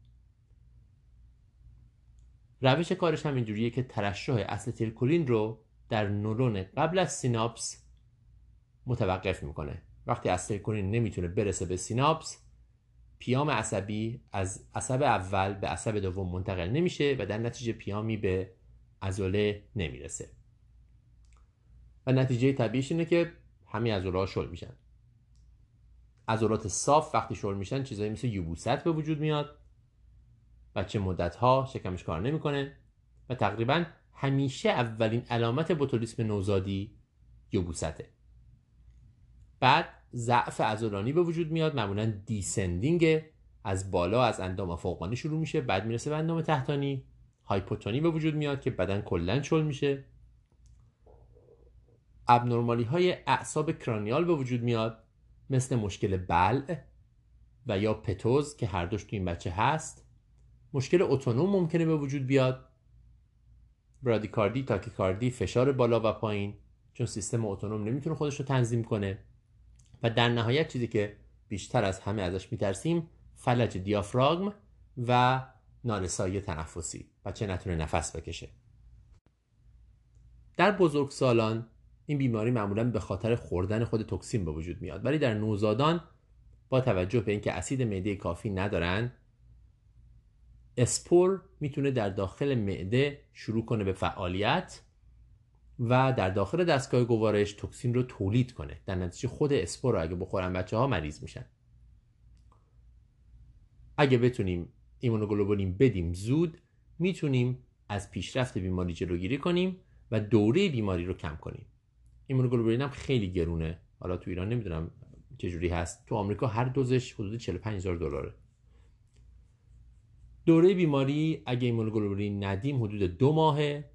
روش کارش هم اینجوریه که ترشح استیل‌کولین رو در نورون قبل از سیناپس متوقف می‌کنه. وقتی استیلکولین نمی‌تونه برسه به سیناپس پیام عصبی از عصب اول به عصب دوم منتقل نمیشه و در نتیجه پیامی به عضله نمی‌رسه. و نتیجه طبیعیش اینه که عضله ها شل میشن. عضلات صاف وقتی شل میشن چیزایی مثل یوبوست به وجود میاد بچه مدت ها شکمش کار نمی‌کنه و تقریبا همیشه اولین علامت بوتولیسم نوزادی یوبوسته بعد ضعف عضلانی به وجود میاد معمولا دیسندینگ از بالا از اندام فوقانی شروع میشه بعد می‌رسه به اندام تحتانی هایپوتونی به وجود میاد که بدن کلا چل میشه. ابنرمالی های اعصاب کرانیال به وجود میاد مثل مشکل بلع و یا پتوز که هر دوش تو این بچه هست. مشکل اتونوم ممکنه به وجود بیاد. برادیکاردی تاکیکاردی فشار بالا و پایین چون سیستم اتونوم نمی‌تونه خودش رو تنظیم کنه. و در نهایت چیزی که بیشتر از همه ازش میترسیم فلج دیافراگم و نارسایی تنفسی. بچه نتونه نفس بکشه. در بزرگسالان این بیماری معمولا به خاطر خوردن خود توکسین به وجود میاد. ولی در نوزادان با توجه به اینکه اسید معده کافی ندارن اسپور می‌تونه در داخل معده شروع کنه به فعالیت و در داخل دستگاه گوارش توکسین رو تولید کنه. در نتیجه خود اسپور رو اگه بخورن بچه ها مریض میشن. اگه بتونیم ایمونوگلوبولین بدیم زود می‌تونیم از پیشرفت بیماری جلوگیری کنیم و دوره بیماری رو کم کنیم. ایمونوگلوبولین هم خیلی گرونه. حالا تو ایران نمی‌دونم چجوری هست. تو آمریکا هر دوزش حدود 45 هزار دلاره. دوره بیماری اگه ایمونوگلوبولین ندیم حدود دو ماهه.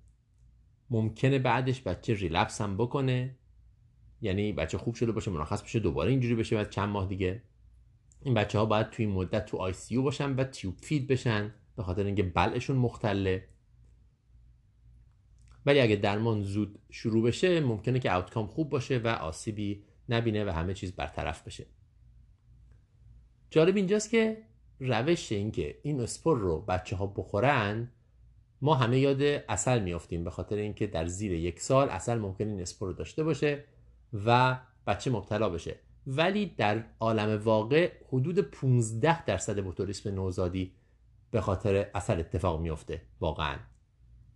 ممکنه بعدش بچه relapse هم بکنه. یعنی بچه خوب شده باشه مرخص بشه دوباره اینجوری بشه بعد چند ماه دیگه. این بچه ها باید توی مدت تو ICU باشن و tube feed بشن. به خاطر اینکه بلعشون مختله. ولی اگه درمان زود شروع بشه ممکنه که اوتکام خوب باشه و آسیبی نبینه و همه چیز برطرف بشه. جالب اینجاست که روش اینکه این اسپور رو بچه ها بخورن ما همه یاد اصل میافتیم به خاطر اینکه در زیر یک سال اصل ممکن این اسپور رو داشته باشه و بچه مبتلا بشه. ولی در عالم واقع حدود 15 درصد بوتولیسم نوزادی به خاطر اصل اتفاق میفته واقعا.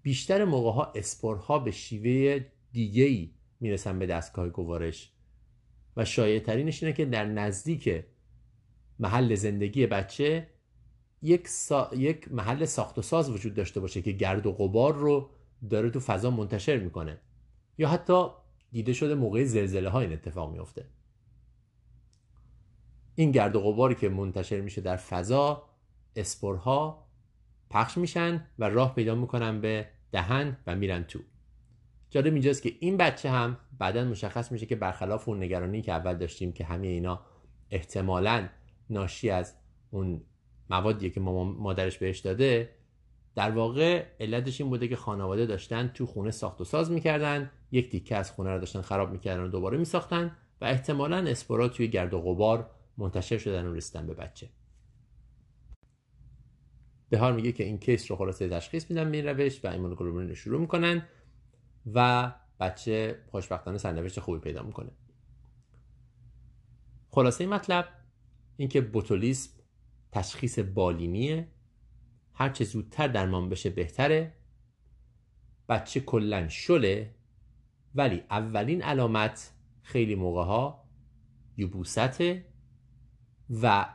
بیشتر موقع ها اسپورها به شیوه دیگه ای می‌رسن به دستگاه گوارش. و شایع ترینش اینه که در نزدیک محل زندگی بچه یک, یک محل ساخت و ساز وجود داشته باشه که گرد و غبار رو داره تو فضا منتشر می‌کنه. یا حتی دیده شده موقع زلزله ها این اتفاق میفته این گرد و غباری که منتشر میشه در فضا اسپورها پخش میشن و راه پیدا می‌کنن به دهن و میرن تو. جالب اینجاست که این بچه هم بعدا مشخص میشه که برخلاف اون نگرانی که اول داشتیم که همه اینا احتمالا ناشی از اون موادیه که مادرش بهش داده در واقع علتش این بوده که خانواده داشتن تو خونه ساخت و ساز می‌کردن یک تیکه از خونه رو داشتن خراب می‌کردن و دوباره میساختن و احتمالا اسپورا توی گرد و غبار منتشر شدن و رسیدن به بچه. بهار میگه که این کیس رو خلاصه تشخیص میدن به روش و ایمونوگلوبولین رو شروع می‌کنن و بچه خوشبختانه سرنوشت خوبی پیدا می‌کنه. خلاصه این مطلب اینکه بوتولیسم تشخیص بالینیه هر چه زودتر درمان بشه بهتره. بچه کلا شله ولی اولین علامت خیلی موقع ها یوبوسته و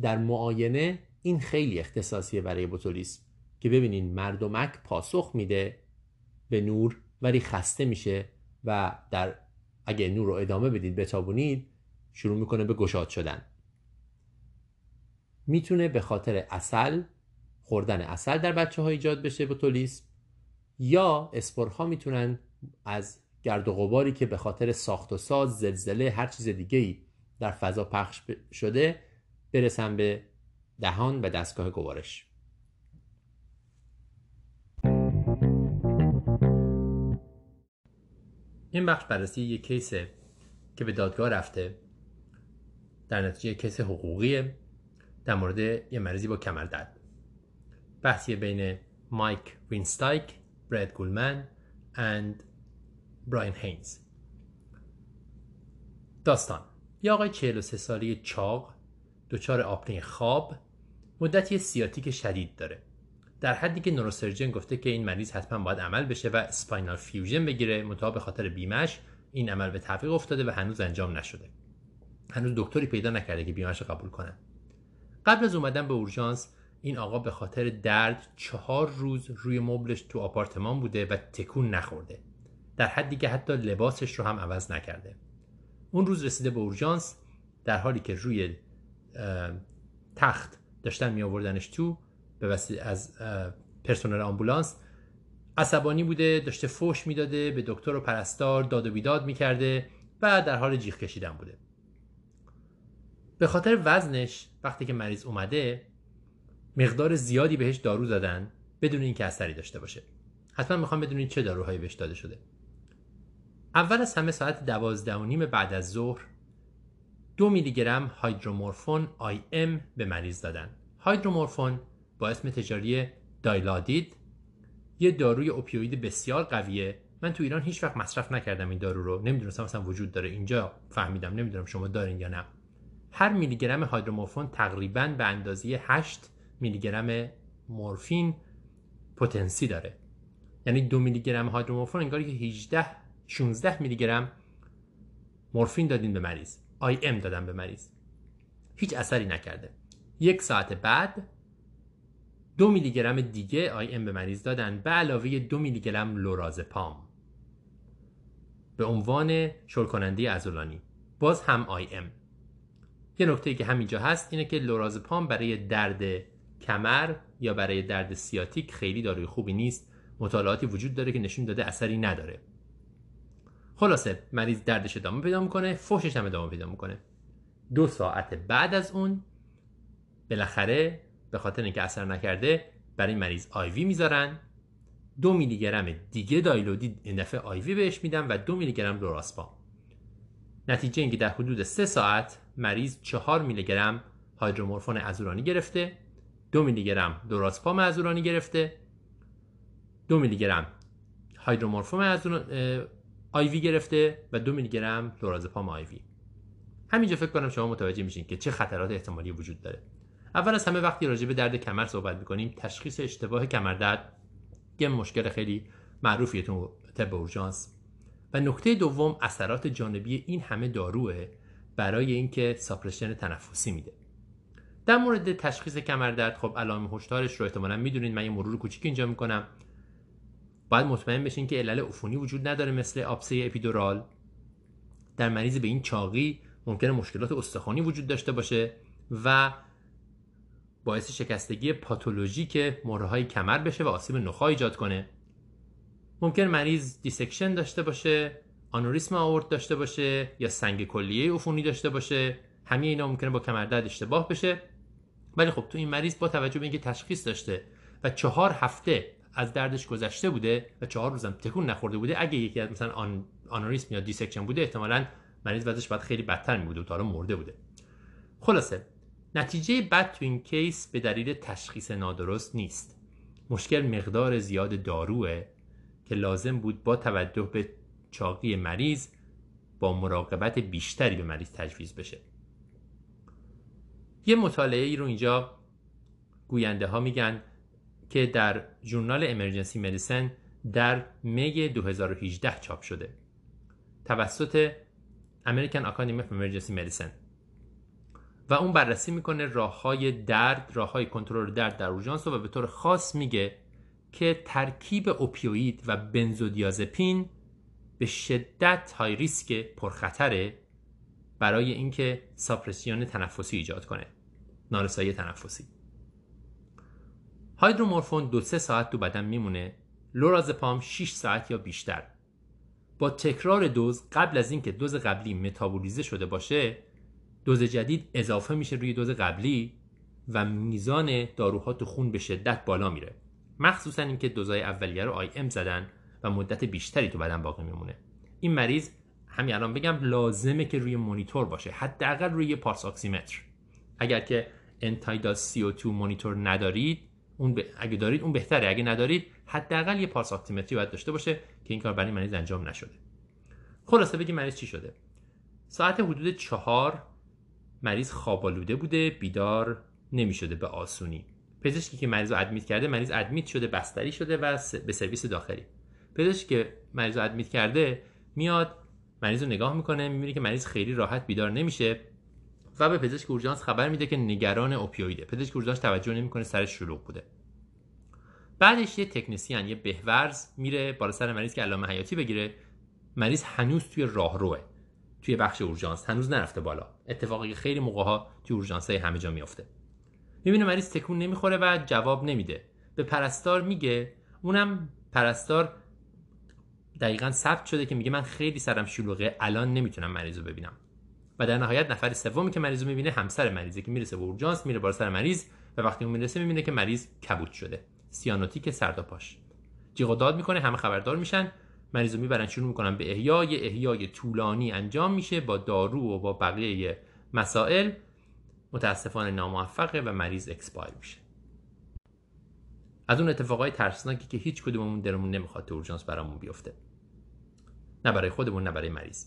در معاینه این خیلی اختصاصیه برای بوتولیسم که ببینین مردمک پاسخ میده به نور ولی خسته میشه و در اگه نور رو ادامه بدید بتابونید شروع می‌کنه به گشاد شدن. می‌تونه به خاطر اصل خوردن اصل در بچه ها ایجاد بشه بوتولیسم یا اسپورها می‌تونن از گرد و غباری که به خاطر ساخت و ساز زلزله هر چیز دیگه ای در فضا پخش شده برسن به دهان و دستگاه گوارش. این بخش بررسی یک کیسه که به دادگاه رفته. در نتیجه case حقوقیه. در مورد یه مریضی با کمردرد بحثی بین مایک وینستایک براد گولمن and براین هینز. داستان. یه آقای 43 ساله چاق دچار آپنه خواب مدتی سیاتیک شدید داره. در حدی که neurosurgeon گفته که این مریض حتما باید عمل بشه و spinal fusion بگیره منتها به خاطر بیمه‌ش این عمل به تعویق افتاده و هنوز انجام نشده. هنوز دکتری پیدا نکرده که بیمش رو قبول کنه قبل از اومدن به اورژانس این آقا به خاطر درد چهار روز روی مبلش تو آپارتمان بوده و تکون نخورده. در حدی که حتی لباسش رو هم عوض نکرده. اون روز رسیده به اورژانس در حالی که روی تخت داشتن می آوردنش تو به وسیله از پرسنل آمبولانس. عصبانی بوده داشته فوش می‌داده به دکتر و پرستار داد و بیداد می‌کرده و در حال جیغ کشیدن بوده. به خاطر وزنش وقتی که مریض اومده مقدار زیادی بهش دارو دادن بدون اینکه اثری داشته باشه. حتما می‌خوام بدونید چه داروهایی بهش داده شده. اول از همه ساعت دوازده و نیم بعد از ظهر دو میلی گرم هایدرومورفون آی ام به مریض دادن. هایدرومورفون با اسم تجاری دایلادید یه داروی اوپیوید بسیار قویه. من تو ایران هیچ وقت مصرف نکردم این دارو رو. نمی‌دونستم اصلا وجود داره. اینجا فهمیدم. نمی‌دونم شما دارین یا نه. هر میلی گرم هایدرومورفون تقریبا به اندازه 8 میلی گرم مورفین پتانسی داره. یعنی دو میلی گرم هایدرومورفون انگار که 18 16 میلی گرم مورفین دادین به مریض. آی ام دادن به مریض. هیچ اثری نکرده. یک ساعت بعد دو میلی گرم دیگه آی ام به مریض دادن. به علاوه دو میلی گرم لورازپام به عنوان شل کننده ازولانی باز هم آی ام. یه نکته که همینجا هست اینه که لورازپام برای درد کمر یا برای درد سیاتیک خیلی داروی خوبی نیست. مطالعاتی وجود داره که نشون داده اثری نداره. خلاصه مریض دردش ادامه پیدا می‌کنه فوشش هم ادامه پیدا می‌کنه. دو ساعت بعد از اون بالاخره به خاطر اینکه اثر نکرده برای مریض آیوی می‌ذارن. دو میلی گرم دیگه دایلودی این دفعه آیوی بهش میدن و دو میلی گرم لوراسپام. نتیجه اینکه در حدود سه ساعت مریض چهار میلی گرم هایدرومورفون ازورانی گرفته دو میلی گرم لوراسپام ازورانی گرفته دو میلی گرم هایدرومورفون آیوی گرفته و دو میلی گرم لورازپام آیوی همینجا فکر کنم شما متوجه میشین که چه خطرات احتمالی وجود داره. اول از همه وقتی راجع به درد کمر صحبت می‌کنیم تشخیص اشتباه کمردرد یه مشکل خیلی معروفیه تو طب اورژانس. و نکته دوم اثرات جانبی این همه داروه برای اینکه ساپرشن تنفسی میده. در مورد تشخیص کمردرد خب علائم هشدارش رو احتمالا می‌دونید من یه مرور کوچیک اینجا می‌کنم. باید مطمئن بشین که علل عفونی وجود نداره مثل آبسه اپیدورال. در مریض به این چاقی ممکنه مشکلات استخوانی وجود داشته باشه و باعث شکستگی پاتولوژیک های کمر بشه و آسیب نخاع ایجاد کنه. ممکن مریض dissection داشته باشه آنوریسم آئورت داشته باشه یا سنگ کلیه عفونی داشته باشه. همه اینا ممکنه با کمردرد اشتباه بشه. ولی خب تو این مریض با توجه به اینکه تشخیص داشته و چهار هفته از دردش گذشته بوده و چهار روزم تکون نخورده بوده اگه یکی از مثلا آن آنوریسم یا dissection بوده احتمالاً مریض وضعش باید خیلی بدتر می بوده و یا مرده بوده. خلاصه نتیجه بد تو این case به دلیل تشخیص نادرست نیست. مشکل مقدار زیاد داروه که لازم بود با توجه به چاقی مریض با مراقبت بیشتری به مریض تجویز بشه. یه مطالعه ای رو اینجا گوینده ها میگن که در ژورنال امرجنسی مدیسن در می 2018 چاپ شده. توسط American Academy of Emergency Medicine. و اون بررسی می‌کنه راه های درد راه های کنترل درد در اورژانس و به طور خاص میگه که ترکیب اوپیوید و بنزودیازپین به شدت های ریسک پرخطره برای اینکه ساپرسیون تنفسی ایجاد کنه نارسایی تنفسی. هایدرومورفون دو سه ساعت تو بدن میمونه لورازپام 6 ساعت یا بیشتر. با تکرار دوز قبل از اینکه دوز قبلی متابولیزه شده باشه دوز جدید اضافه میشه روی دوز قبلی و میزان داروها تو خون به شدت بالا میره. مخصوصا اینکه دوزای اولیه رو آی ام زدن و مدت بیشتری تو بدن باقی میمونه. این مریض همین الان بگم لازمه که روی مونیتور باشه حداقل روی پارس اکسیمتر. اگر که انتایدا CO2 مونیتور ندارید اون ب... اگه دارید اون بهتره اگه ندارید حداقل یه پارس اکسیمتری باید داشته باشه که این کار برای مریض انجام نشده. خلاصه بگیم مریض چی شده؟ ساعت حدود چهار مریض خوابالوده بوده بیدار نمی‌شده به آسونی. پزشکی که مریض رو ادمیت کرده مریض ادمیت شده بستری شده و به سرویس داخلی. پزشکی که مریض رو ادمیت کرده میاد مریض رو نگاه می‌کنه می‌بینه که مریض خیلی راحت بیدار نمیشه و به پزشک اورژانس خبر میده که نگران اوپیویده پزشک اورژانس توجه نمی‌کنه سرش شلوغ بوده. بعدش یه تکنسیان یه بهورز میره بالا سر مریض که علامه حیاتی بگیره. مریض هنوز توی راهروه. توی بخش اورژانس هنوز نرفته بالا. اتفاقی خیلی موقع ها توی اورژانس های همه جا میافته. می‌بینه مریض تکون نمی‌خوره و جواب نمیده. به پرستار میگه. اونم پرستار دقیقا ثبت شده که میگه من خیلی سرم شلوغه. الان نمی‌تونم مریض رو ببینم. و در نهایت نفر سومی که مریض رو می‌بینه همسر مریضه که می‌رسه به اورژانس میره بالا سر مریض و وقتی اون می‌رسه می‌بینه که مریض کبود شده. سیانوتیک سردا پاش. جیغ داد می‌کنه همه خبردار میشن. مریض رو می‌برن شروع می‌کنن به احیای احیای طولانی انجام میشه با دارو و با بقیه مسائل. متاسفانه ناموفقه و مریض expire میشه. از اون اتفاقای ترسناکی که هیچ کدوممون درمون نمی‌خواد تو اورژانس برامون بیفته. نه برای خودمون نه برای مریض.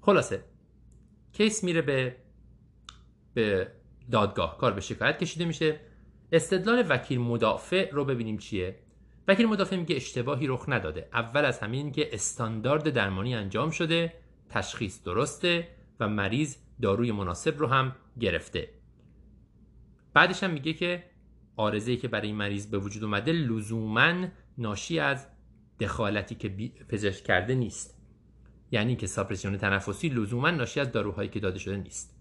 خلاصه case میره به به دادگاه. کار به شکایت کشیده میشه. استدلال وکیل مدافع رو ببینیم چیه. وکیل مدافع میگه اشتباهی رخ نداده. اول از همه این که استاندارد درمانی انجام شده تشخیص درسته و مریض داروی مناسب رو هم گرفته. بعدش هم میگه که آرزه که برای این مریض به وجود اومده لزوما ناشی از دخالتی که پزشک کرده نیست. یعنی که ساپرسیون تنفسی لزوما ناشی از داروهایی که داده شده نیست.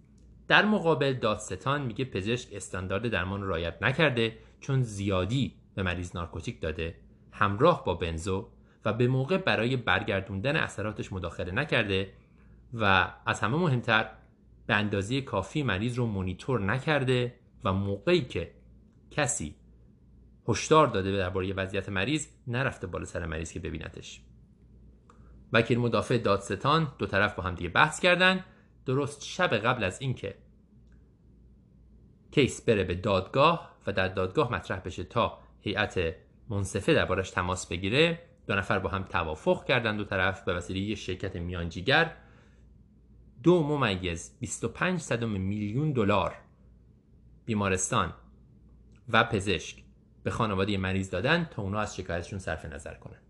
در مقابل دادستان میگه پزشک استاندارد درمان رعایت نکرده چون زیادی به مریض نارکوتیک داده همراه با بنزو و به موقع برای برگردوندن اثراتش مداخله نکرده و از همه مهمتر به اندازه کافی مریض رو مونیتور نکرده و موقعی که کسی هشدار داده درباره وضعیت مریض نرفته بالا سر مریض که ببینتش. وکیل مدافع دادستان دو طرف با هم دیگه بحث کردن. درست شب قبل از اینکه کیس بره به دادگاه و در دادگاه مطرح بشه تا هیئت منصفه دربارش تماس بگیره. دو نفر با هم توافق کردن دو طرف به وسیله یه شرکت میانجیگر. دو ممیز 25 صدم میلیون دلار بیمارستان و پزشک به خانواده مریض دادن تا اونا از شکایتشون صرف نظر کنن.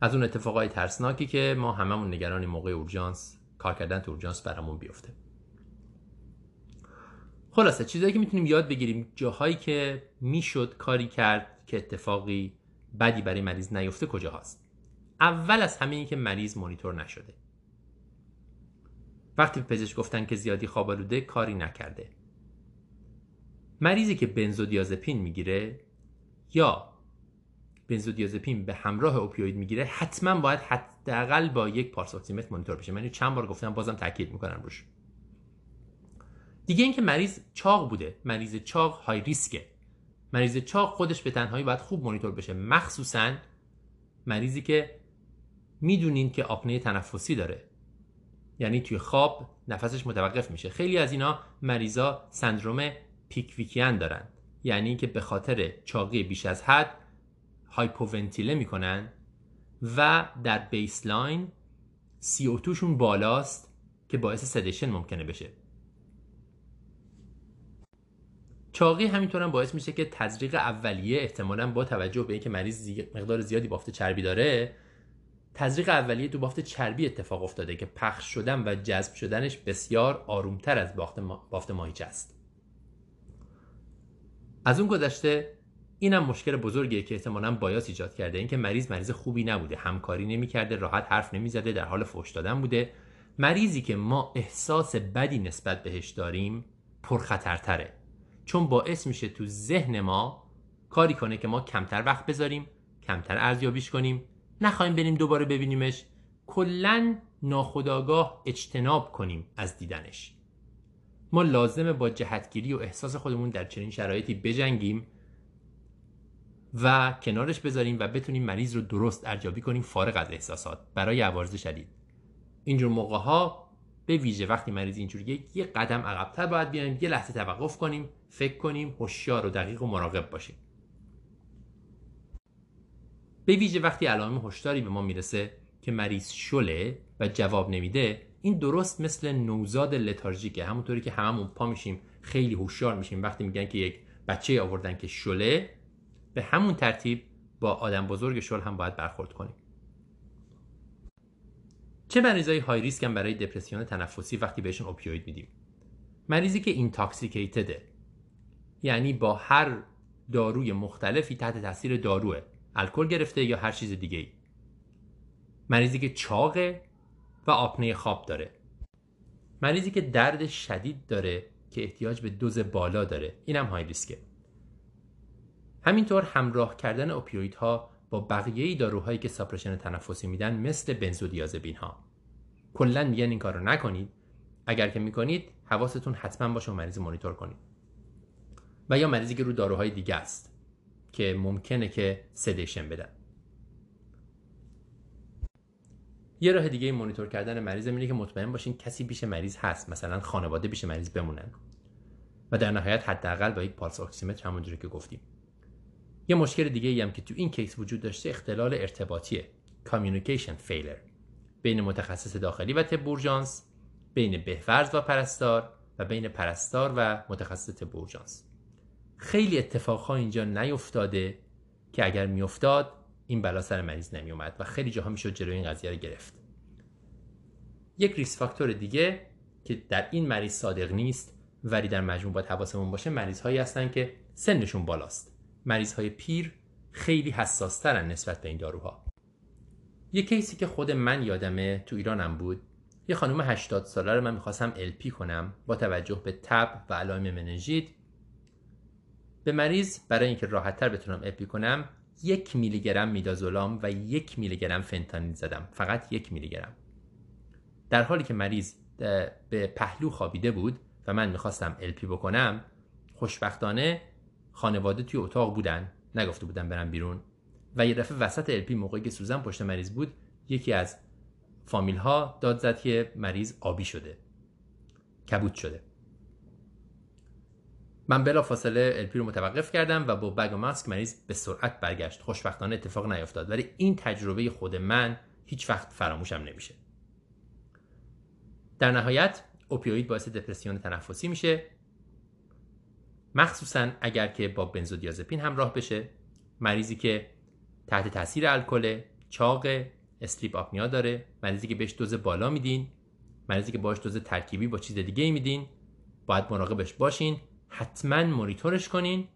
از اون اتفاقای ترسناکی که ما هممون نگران موقع اورژانس کار کردن تو اورژانس برامون بیفته. خلاصه چیزایی که می‌تونیم یاد بگیریم جاهایی که می‌شد کاری کرد که اتفاقی بدی برای مریض نیفته کجا هست اول از همه این که مریض مونیتور نشده. وقتی پزشک گفتن که زیادی خواب کاری نکرده. مریضی که بنزودیازپین می‌گیره یا بنزودیازپین به همراه اوپیوید می‌گیره حتما باید حداقل با یک پارس مونیتور بشه. من چند بار گفتم بازم تاکید می‌کنم روش. دیگه اینکه مریض چاق بوده. مریض چاق های ریسکه. مریض چاق خودش به تنهایی باید خوب مونیتور بشه. مخصوصا مریضی که می‌دونین که آپنه تنفسی داره. یعنی توی خواب نفسش متوقف میشه. خیلی از اینا مریضا سندروم پیکویکیان دارن. یعنی که به خاطر چاقی بیش از حد هایپوونتیله می‌کنن و در بیسلاین CO2 شون بالاست که باعث سدیشن ممکنه بشه. چاقی همینطور هم باعث میشه که تزریق اولیه احتمالا با توجه به اینکه مریض مقدار زیادی بافت چربی داره تزریق اولیه تو بافت چربی اتفاق افتاده که پخش شدن و جذب شدنش بسیار آرومتر از بافت ماهیچه است. از اون گذشته اینم مشکل بزرگیه که احتمالا بایاس ایجاد کرده. اینکه مریض مریض خوبی نبوده همکاری نمی‌کرده راحت حرف نمی‌زده در حال فوش دادن بوده. مریضی که ما احساس بدی نسبت بهش داریم پرخطرتره. چون باعث میشه تو ذهن ما کاری کنه که ما کمتر وقت بذاریم کمتر ارزیابیش کنیم. نخواهیم بریم دوباره ببینیمش. کلا ناخداگاه اجتناب کنیم از دیدنش. ما لازمه با جهتگیری و احساس خودمون در چنین شرایطی بجنگیم و کنارش بذاریم و بتونیم مریض رو درست ارزیابی کنیم فارغ از احساسات برای عوارض شدید. اینجور موقع ها به ویژه وقتی مریض اینجوریه یه قدم عقبتر باید بیایم یه لحظه توقف کنیم فکر کنیم هوشیار و دقیق و مراقب باشیم. به ویژه وقتی علائم هشداری به ما می‌رسه که مریض شله و جواب نمیده این درست مثل نوزاد لتارژیکه. همونطوری که هممون پا میشیم خیلی هوشیار میشیم وقتی میگن که یک بچه آوردن که شله به همون ترتیب با آدم بزرگ شل هم باید برخورد کنیم. چه مریضای high risk هم برای دپرسیون تنفسی وقتی بهشون opioid میدیم؟ مریضی که intoxicated ه یعنی با هر داروی مختلفی تحت تاثیر داروه. الکل گرفته یا هر چیز دیگه ای مریضی که چاقه و آپنه خواب داره. مریضی که درد شدید داره که احتیاج به دوز بالا داره. اینم high risk ه. همینطور همراه کردن opioid ها با بقیه داروهایی که suppression تنفسی میدن مثل بنزودیازپین ها کلا میگن این کار رو نکنید. اگر که می‌کنید حواستون حتما باشه و مریض مانیتور کنید. و یا مریضی که رو داروهای دیگه است که ممکنه که سدیشن بدن. یه راه دیگه مانیتور کردن مریض اینه که مطمئن باشین کسی پیش مریض هست. مثلا خانواده پیش مریض بمونن. و در نهایت حداقل با یک پالس اکسیمتر همونجوری که گفتیم. یه مشکل دیگه ای هم که تو این کیس وجود داشته اختلال ارتباطیه. Communication failure. بین متخصص داخلی و تب بورژانس بین بهورز و پرستار و بین پرستار و متخصص تب بورژانس. خیلی اتفاقها اینجا نیفتاده که اگر میافتاد این بلا سر مریض نمیومد و خیلی جاها می‌شد جلوی این قضیه رو گرفت. یک ریس فاکتور دیگه که در این مریض صادق نیست ولی در مجموع باید حواسمون باشه مریض هایی هستن که سنشون بالاست. مریض های پیر خیلی حساس ترن نسبت به این داروها. یه کیسی که خود من یادمه تو ایرانم بود. یه خانم 80 ساله رو من می‌خواستم الپی کنم با توجه به تب و علائم مننژیت. به مریض برای اینکه راحتتر بتونم الپی کنم یک میلی گرم میدازولام و یک میلی گرم فنتانیل زدم. فقط یک میلی گرم در حالی که مریض به پهلو خوابیده بود و من می‌خواستم الپی بکنم خوشبختانه خانواده توی اتاق بودن نگفته بودن برم بیرون. و یه دفعه وسط الپی موقعی که سوزن پشت مریض بود یکی از فامیل ها داد زد که مریض آبی شده. کبود شده. من بلا فاصله الپی رو متوقف کردم و با بگ و ماسک مریض به سرعت برگشت. خوشبختانه اتفاق نیفتاد. ولی این تجربه خود من هیچ وقت فراموشم نمیشه. در نهایت اوپیوید باعث دپرسیون تنفسی میشه. مخصوصا اگر که با بنزودیازپین همراه بشه مریضی که تحت تاثیر الکل چاق استریپ آپنیا داره مریضی که بهش دوز بالا میدین مریضی که باش دوز ترکیبی با چیز دیگه میدین باید مراقبش باشین حتما مونیتورش کنین.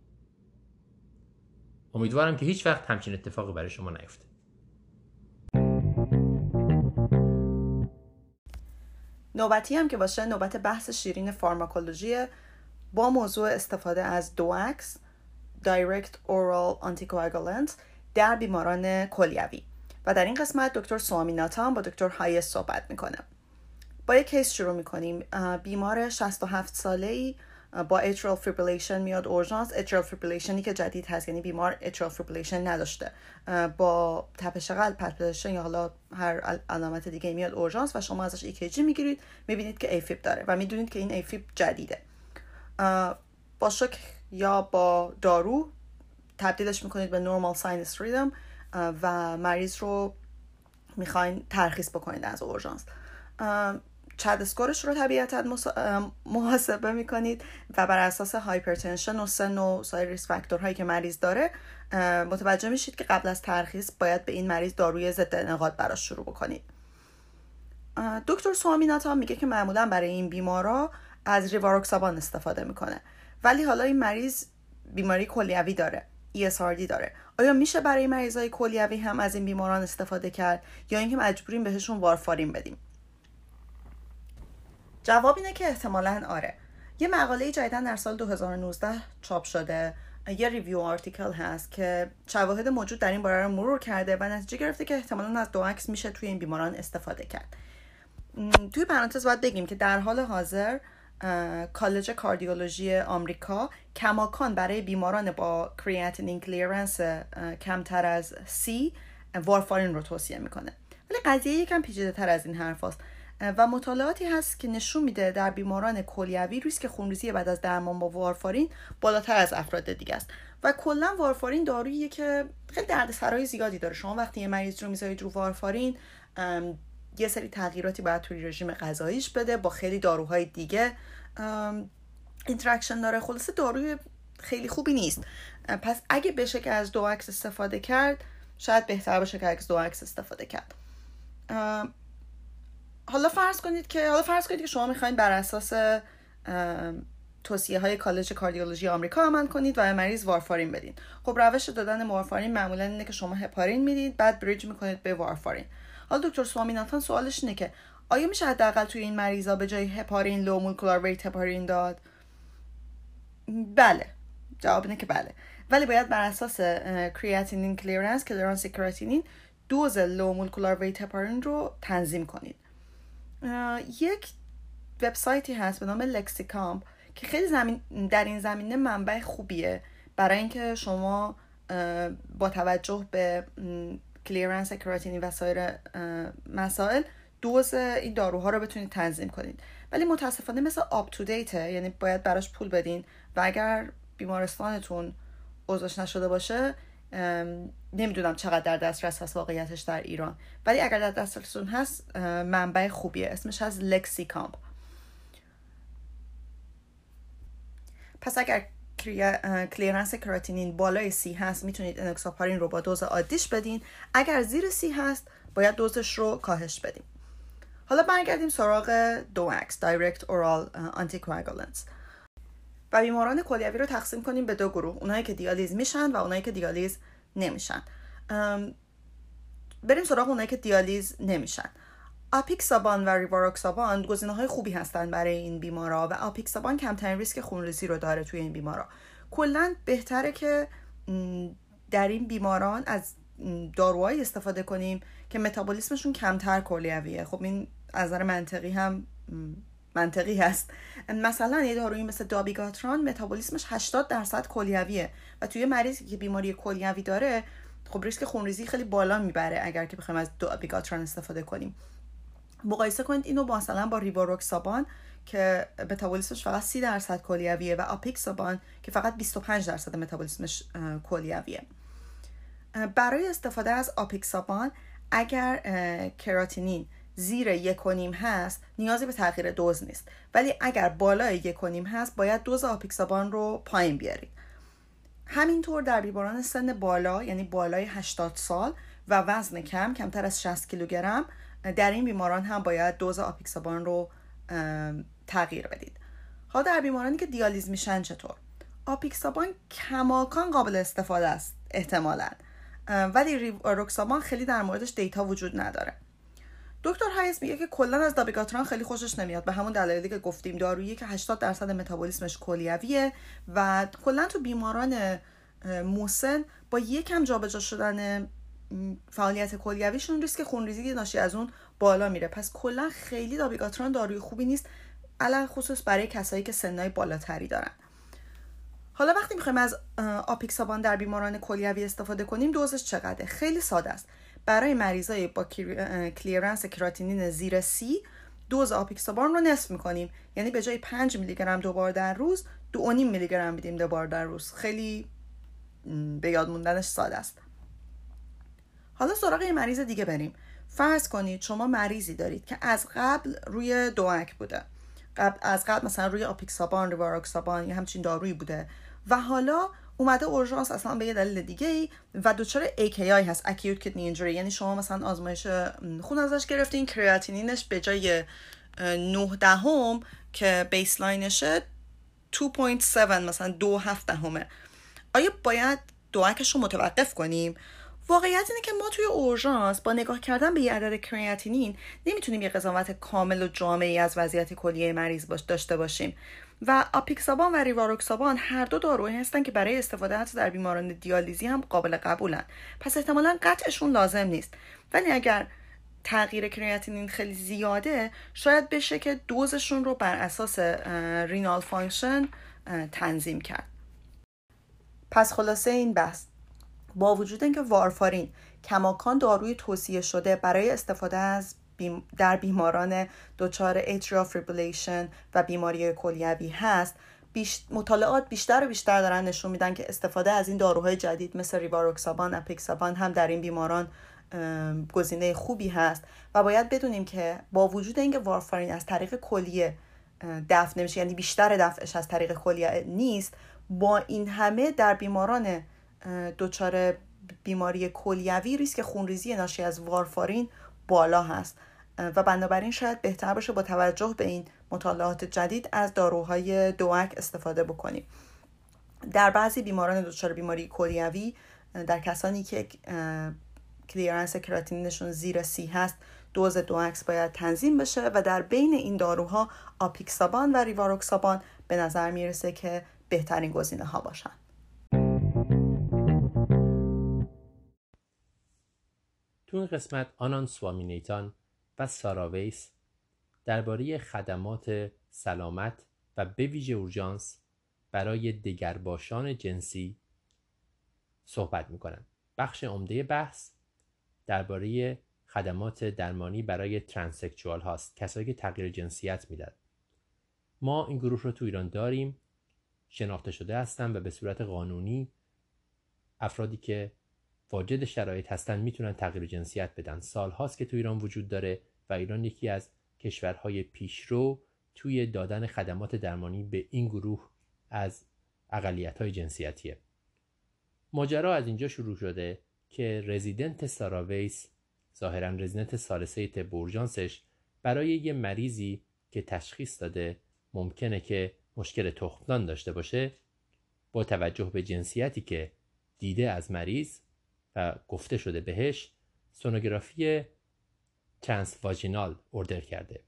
امیدوارم که هیچ وقت همچین اتفاقی برای شما نیفته. نوبتی هم که باشه نوبت بحث شیرین فارماکولوژی با موضوع استفاده از DOACs Direct Oral Anticoagulant در بیماران کلیوی. و در این قسمت دکتر سوامیناتان با دکتر هایس صحبت می‌کنه. با یک case شروع می‌کنیم. بیمار 67 ساله ای با atrial fibrillation میاد اورژانس. atrial fibrillation ی که جدید هست یعنی بیمار atrial fibrillation نداشته. با تپش قلب palpitation یا حالا هر علامت دیگه میاد اورژانس و شما ازش EKG می‌گیرید. می‌بینید که AFib داره و می‌دونید که این AFib جدیده. با شوک یا با دارو تبدیلش می‌کنید به normal sinus rhythm و مریض رو می‌خواین ترخیص بکنید از اورژانس. CHAD score ش رو طبیعتا محاسبه می‌کنید و بر اساس hypertension و سن و سایر risk factor هایی که مریض داره متوجه میشید که قبل از ترخیص باید به این مریض داروی ضد انقاد براش شروع بکنید. دکتر سوامیناتا میگه که معمولا برای این بیمارا از ریواروکسابان استفاده می‌کنه. ولی حالا این مریض بیماری کلیوی داره ESRD داره. آیا میشه برای مریضای کلیوی هم از این بیماران استفاده کرد یا اینکه مجبوریم بهشون وارفارین بدیم؟ جواب اینه که احتمالا آره. یه مقاله جدیدا در سال 2019 چاپ شده. یه review article هست که شواهد موجود در این باره رو مرور کرده و نتیجه گرفته که احتمالا از DOACs میشه توی این بیماران استفاده کرد. توی پرانتز باید بگیم که در حال حاضر کالج کاردیولوژی آمریکا. کماکان برای بیماران با creatinine clearance کمتر از سی وارفارین رو توصیه می‌کنه. ولی قضیه یکم پیچیده تر از این حرف هست. و مطالعاتی هست که نشون میده در بیماران کلیوی ریسک خونریزی بعد از درمان با وارفارین بالاتر از افراد دیگه است. و کلا وارفارین داروییه که خیلی دردسرای زیادی داره. شما وقتی یه مریض رو می‌ذارید رو وارفارین یه سری تغییراتی باید توی رژیم غذاییش بده با خیلی داروهای دیگه. interaction داره. خلاصه داروی خیلی خوبی نیست. پس اگه بشه که از DOACs استفاده کرد شاید بهتر باشه که از DOACs استفاده کرد. حالا فرض کنید که حالا فرض کنید که شما می‌خواین بر اساس توصیه های کالج کاردیولوژی آمریکا عمل کنید و مریض وارفارین بدین. خب روش دادن وارفارین معمولا اینه که شما هپارین می‌دید بعد bridge می‌کنید به وارفارین. حالا دکتر سوامیناتان سوالش اینه که آیا میشه حداقل توی این مریضا به جای هپارین low molecular weight heparin داد؟ بله. جواب اینه که بله. ولی باید بر اساس creatinine clearance clearance کراتینین دوز low molecular weight heparin رو تنظیم کنید. یک وبسایتی هست به نام Lexicomp که خیلی زمین در این زمینه منبع خوبیه برای اینکه شما با توجه به clearance کراتینین و سایر مسائل دوز این داروها رو بتونید تنظیم کنید. ولی متاسفانه مثل UpToDate ه یعنی باید براش پول بدین و اگر بیمارستانتون عضوش نشده باشه نمی‌دونم چقدر در دسترس هست واقعیتش در ایران. ولی اگر در دسترستون هست منبع خوبیه. اسمش هست Lexicomp پس اگر clearance کراتینین بالای سی هست می‌تونید انکساپارین رو با دوز عادیش بدین. اگر زیر سی هست باید دوزش رو کاهش بدیم حالا برگردیم سراغ DOACs direct oral anticoagulants و بیماران کلیوی رو تقسیم کنیم به دو گروه. اونایی که دیالیز میشن و اونایی که دیالیز نمیشن. بریم سراغ اونایی که دیالیز نمیشن. آپیکسابان و ریواروکسابان گزینه های خوبی هستن برای این بیمارا و آپیکسابان کمترین ریسک خونریزی رو داره توی این بیمارا. کلا بهتره که در این بیماران از داروهایی استفاده کنیم که متابولیسمشون کمتر کلیویه. خب این از نظر منطقی هم منطقی هست. مثلا یه دارویی مثل دابیگاتران متابولیسمش 80 درصد کلیویه و توی مریضی که بیماری کلیوی داره خب ریسک خونریزی خیلی بالا می‌بره اگر که بخوایم از دابیگاتران استفاده کنیم. مقایسه کنید اینو با مثلا با ریواروکسابان که متابولیسمش فقط 30 درصد کلیویه و آپیکسابان که فقط 25 درصد متابولیسمش کلیویه. برای استفاده از آپیکسابان اگر کراتینین زیر یک و نیم هست نیازی به تغییر دوز نیست. ولی اگر بالای یک و نیم هست باید دوز آپیکسابان رو پایین بیارید. همینطور در بیماران سن بالا یعنی بالای 80 سال و وزن کم کمتر از 60 کیلوگرم در این بیماران هم باید دوز آپیکسابان رو تغییر بدید. حالا در بیمارانی که دیالیز میشن چطور؟ آپیکسابان کماکان قابل استفاده است احتمالا. ولی ریواروکسابان خیلی در موردش data وجود نداره. دکتر هایس میگه که کلا از دابیگاتران خیلی خوشش نمیاد. به همون دلایلی که گفتیم دارویی که 80 درصد متابولیسمش کلیویه و کلا تو بیماران موسن با یکم جابجا شدن فعالیت کلیویشون ریسک خونریزی ناشی از اون بالا میره. پس کلا خیلی دابیگاتران داروی خوبی نیست علل خصوص برای کسایی که سنهای بالاتری دارن. حالا وقتی می‌خوایم از آپیکسابان در بیماران کلیوی استفاده کنیم دوزش چقدره؟ خیلی ساده است. برای مریضای با کلیرنس کراتینین زیر سی دوز آپیکسابان رو نصف می‌کنیم. یعنی به جای 5 میلی گرم دو بار در روز دو نیم میلی گرم میدیم دو بار در روز. خیلی به یاد موندنش ساده است. حالا سراغ یه مریض دیگه بریم. فرض کنید شما مریضی دارید که از قبل روی دوک بوده. قبل از قبل مثلا روی آپیکسابان ریواروکسابان یا همچین دارویی بوده. و حالا اومده اورژانس اصلا به یه دلیل دیگه ای و دچار AKI هست اکیوت کدنی اینجوری یعنی شما مثلا آزمایش خون ازش گرفتین کریاتینینش به جای 9 دهم که بیسلاینشه 2.7 مثلا دو هفت دهمه. آیا باید دوکش رو متوقف کنیم؟ واقعیت اینه که ما توی اورژانس با نگاه کردن به یه عدد کریاتینین نمی‌تونیم یه قضاوت کامل و جامعی از وضعیت کلیه مریض باش داشته باشیم. و آپیکسابان و ریواروکسابان هر دو داروهایی هستن که برای استفاده حتی در بیماران دیالیزی هم قابل قبولن. پس احتمالا قطعشون لازم نیست. ولی اگر تغییر کریاتینین خیلی زیاده شاید بشه که دوزشون رو بر اساس renal function تنظیم کرد. پس خلاصه این بحث. با وجود اینکه وارفارین کماکان داروی توصیه شده برای استفاده از در بیماران دچار atrial fibrillation و بیماری کلیوی هست بیش... مطالعات بیشتر و بیشتر دارن نشون میدن که استفاده از این داروهای جدید مثل ریواروکسابان اپیکسابان هم در این بیماران گزینه خوبی هست و باید بدونیم که با وجود اینکه وارفارین از طریق کلیه دفع نمیشه یعنی بیشتر دفعش از طریق کلیه نیست با این همه در بیماران دچار بیماری کلیوی ریسک خونریزی ناشی از وارفارین بالا هست. و بنابراین شاید بهتر باشه با توجه به این مطالعات جدید از داروهای دوک استفاده بکنیم. در بعضی بیماران دچار بیماری کلیوی در کسانی که کلیرنس کراتینینشون زیر سی هست دوز دوکس باید تنظیم بشه و در بین این داروها آپیکسابان و ریواروکسابان به نظر می‌رسه که بهترین گزینه ها باشن. تو این قسمت آنان سوامینیتان و ساراویس درباره خدمات سلامت و به ویژه اورژانس برای دگرباشان جنسی صحبت می‌کنن بخش عمده بحث درباره خدمات درمانی برای ترانسکچوال هاست کسایی که تغییر جنسیت میدن. ما این گروه رو تو ایران داریم شناخته شده هستن و به صورت قانونی افرادی که واجد شرایط هستن می‌تونن تغییر جنسیت بدن. سال هاست که تو ایران وجود داره و ایران یکی از کشورهای پیشرو توی دادن خدمات درمانی به این گروه از اقلیت های جنسیتیه. ماجرا از اینجا شروع شده که رزیدنت ساراویس ظاهرا رزیدنت سالسه تبورجانسش برای یه مریضی که تشخیص داده ممکنه که مشکل تخمدان داشته باشه با توجه به جنسیتی که دیده از مریض و گفته شده بهش سونوگرافی ترانس واژینال اوردر کرده.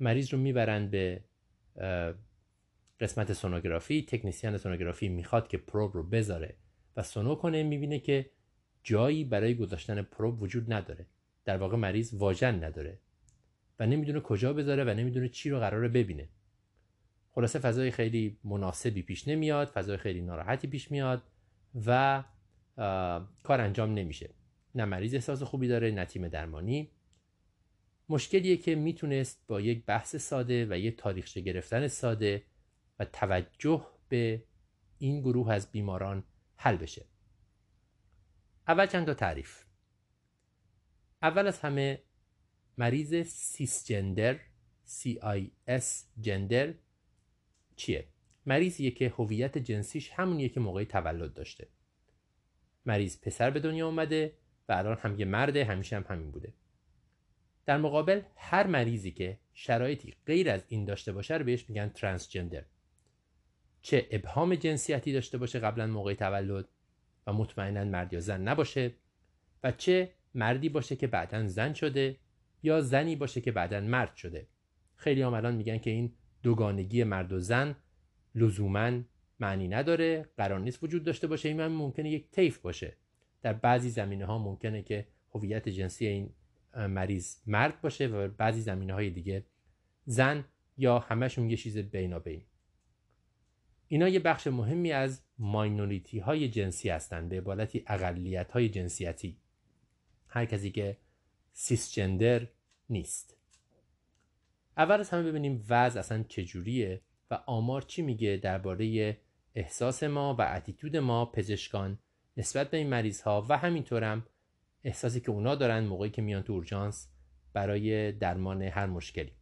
مریض رو می‌برند به قسمت سونوگرافی تکنیسیان سونوگرافی می‌خواد که پروب رو بذاره و سونو کنه می‌بینه که جایی برای گذاشتن پروب وجود نداره. در واقع مریض واژن نداره و نمی‌دونه کجا بذاره و نمی‌دونه چی رو قراره ببینه. خلاصه فضای خیلی مناسبی پیش نمیاد فضای خیلی ناراحتی پیش میاد و کار انجام نمیشه. نه مریض احساس خوبی داره نه تیم درمانی. مشکلیه که می‌تونست با یک بحث ساده و یک تاریخچه گرفتن ساده و توجه به این گروه از بیماران حل بشه. اول چند تا تعریف. اول از همه مریض سیس جندر CIS جندر چیه؟ مریضیه که هویت جنسیش همونیه که موقع تولد داشته. مریض پسر به دنیا اومده و الان هم یه مرده همیشه هم همین بوده. در مقابل هر مریضی که شرایطی غیر از این داشته باشه رو بهش میگن ترانسجندر چه ابهام جنسیتی داشته باشه قبلا موقع تولد و مطمئنا مرد یا زن نباشه و چه مردی باشه که بعدا زن شده یا زنی باشه که بعدا مرد شده. خیلی هم الان میگن که این دوگانگی مرد و زن لزوما معنی نداره قرار نیست وجود داشته باشه این ممکنه یک تیف باشه. در بعضی زمینه ها ممکنه که هویت جنسی این مریض مرد باشه و بعضی زمینه های دیگه زن یا همشون یه چیز بینابین. اینا یه بخش مهمی از ماینوریتی های جنسی هستند به عبارتی اقلیت های جنسیتی. هر کسی که سیسجندر نیست. اول از همه ببینیم وضع اصلا چجوریه و آمار چی میگه درباره احساس ما و اتیتود ما پزشکان نسبت به این مریض ها و همینطورم احساسی که اونا دارن موقعی که میان تو اورژانس برای درمان هر مشکلی.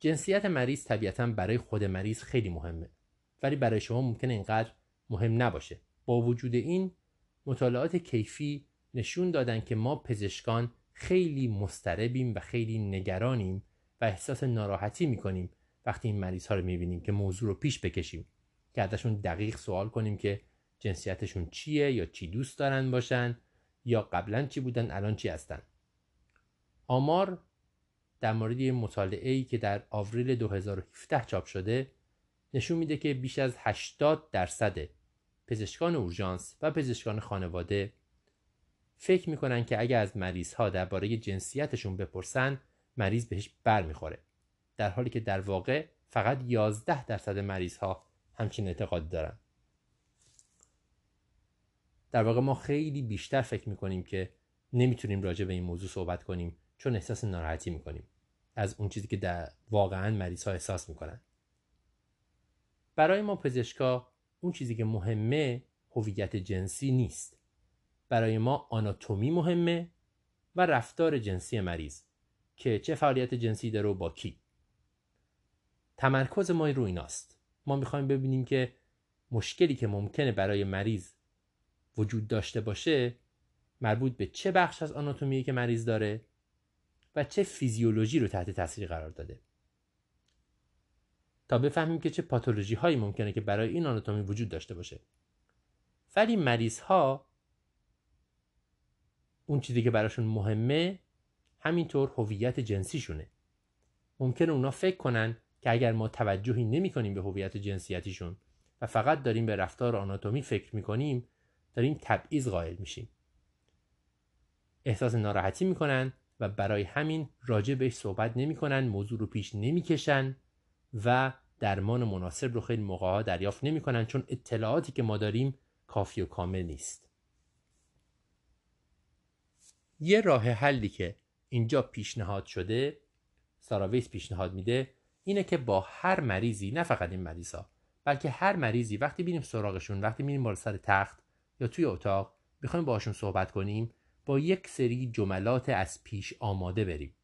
جنسیت مریض طبیعتا برای خود مریض خیلی مهمه. ولی برای شما ممکنه اینقدر مهم نباشه. با وجود این مطالعات کیفی نشون دادن که ما پزشکان خیلی مستربیم و خیلی نگرانیم و احساس ناراحتی می‌کنیم وقتی این مریض ها رو می‌بینیم که موضوع رو پیش بکشیم که ازشون دقیق سوال کنیم که جنسیتشون چیه یا چی دوست دارن باشن یا قبلا چی بودن الان چی هستن. آمار در مورد مطالعه ای که در آوریل 2017 چاپ شده نشون میده که بیش از 80 درصد پزشکان اورژانس و پزشکان خانواده فکر می‌کنن که اگر از مریض ها درباره جنسیتشون بپرسن مریض بهش بر می‌خوره در حالی که در واقع فقط 11 درصد مریض ها همچین اعتقاد دارن. در واقع ما خیلی بیشتر فکر می‌کنیم که نمی‌تونیم راجع به این موضوع صحبت کنیم چون احساس ناراحتی می‌کنیم از اون چیزی که در واقعا مریض ها احساس می‌کنن. برای ما پزشکا اون چیزی که مهمه هویت جنسی نیست. برای ما آناتومی مهمه و رفتار جنسی مریض که چه فعالیت جنسی داره و با کی. تمرکز ما رو ایناست. ما می‌خوایم ببینیم که مشکلی که ممکنه برای مریض وجود داشته باشه مربوط به چه بخش از آناتومی که مریض داره و چه فیزیولوژی رو تحت تاثیر قرار داده. تا بفهمیم که چه پاتولوژی هایی ممکنه که برای این آناتومی وجود داشته باشه. ولی مریض ها اون چیزی که براشون مهمه همینطور هویت جنسیشونه. ممکنه اونا فکر کنن که اگر ما توجهی نمی کنیم به هویت جنسیتیشون و فقط داریم به رفتار آناتومی فکر می کنیم داریم تبعیض قائل میشیم. احساس ناراحتی می‌کنن و برای همین راجع بهش صحبت نمی‌کنن موضوع رو پیش نمی‌کشن و درمان مناسب رو خیلی موقع دریافت نمی‌کنن چون اطلاعاتی که ما داریم کافی و کامل نیست. یه راه حلی که اینجا پیشنهاد شده ساراویس پیشنهاد میده اینه که با هر مریضی نه فقط این مریضا بلکه هر مریضی وقتی بینیم سراغشون وقتی میریم بالا سر تخت یا توی اتاق می‌خوایم باشون صحبت کنیم با یک سری جملات از پیش آماده بریم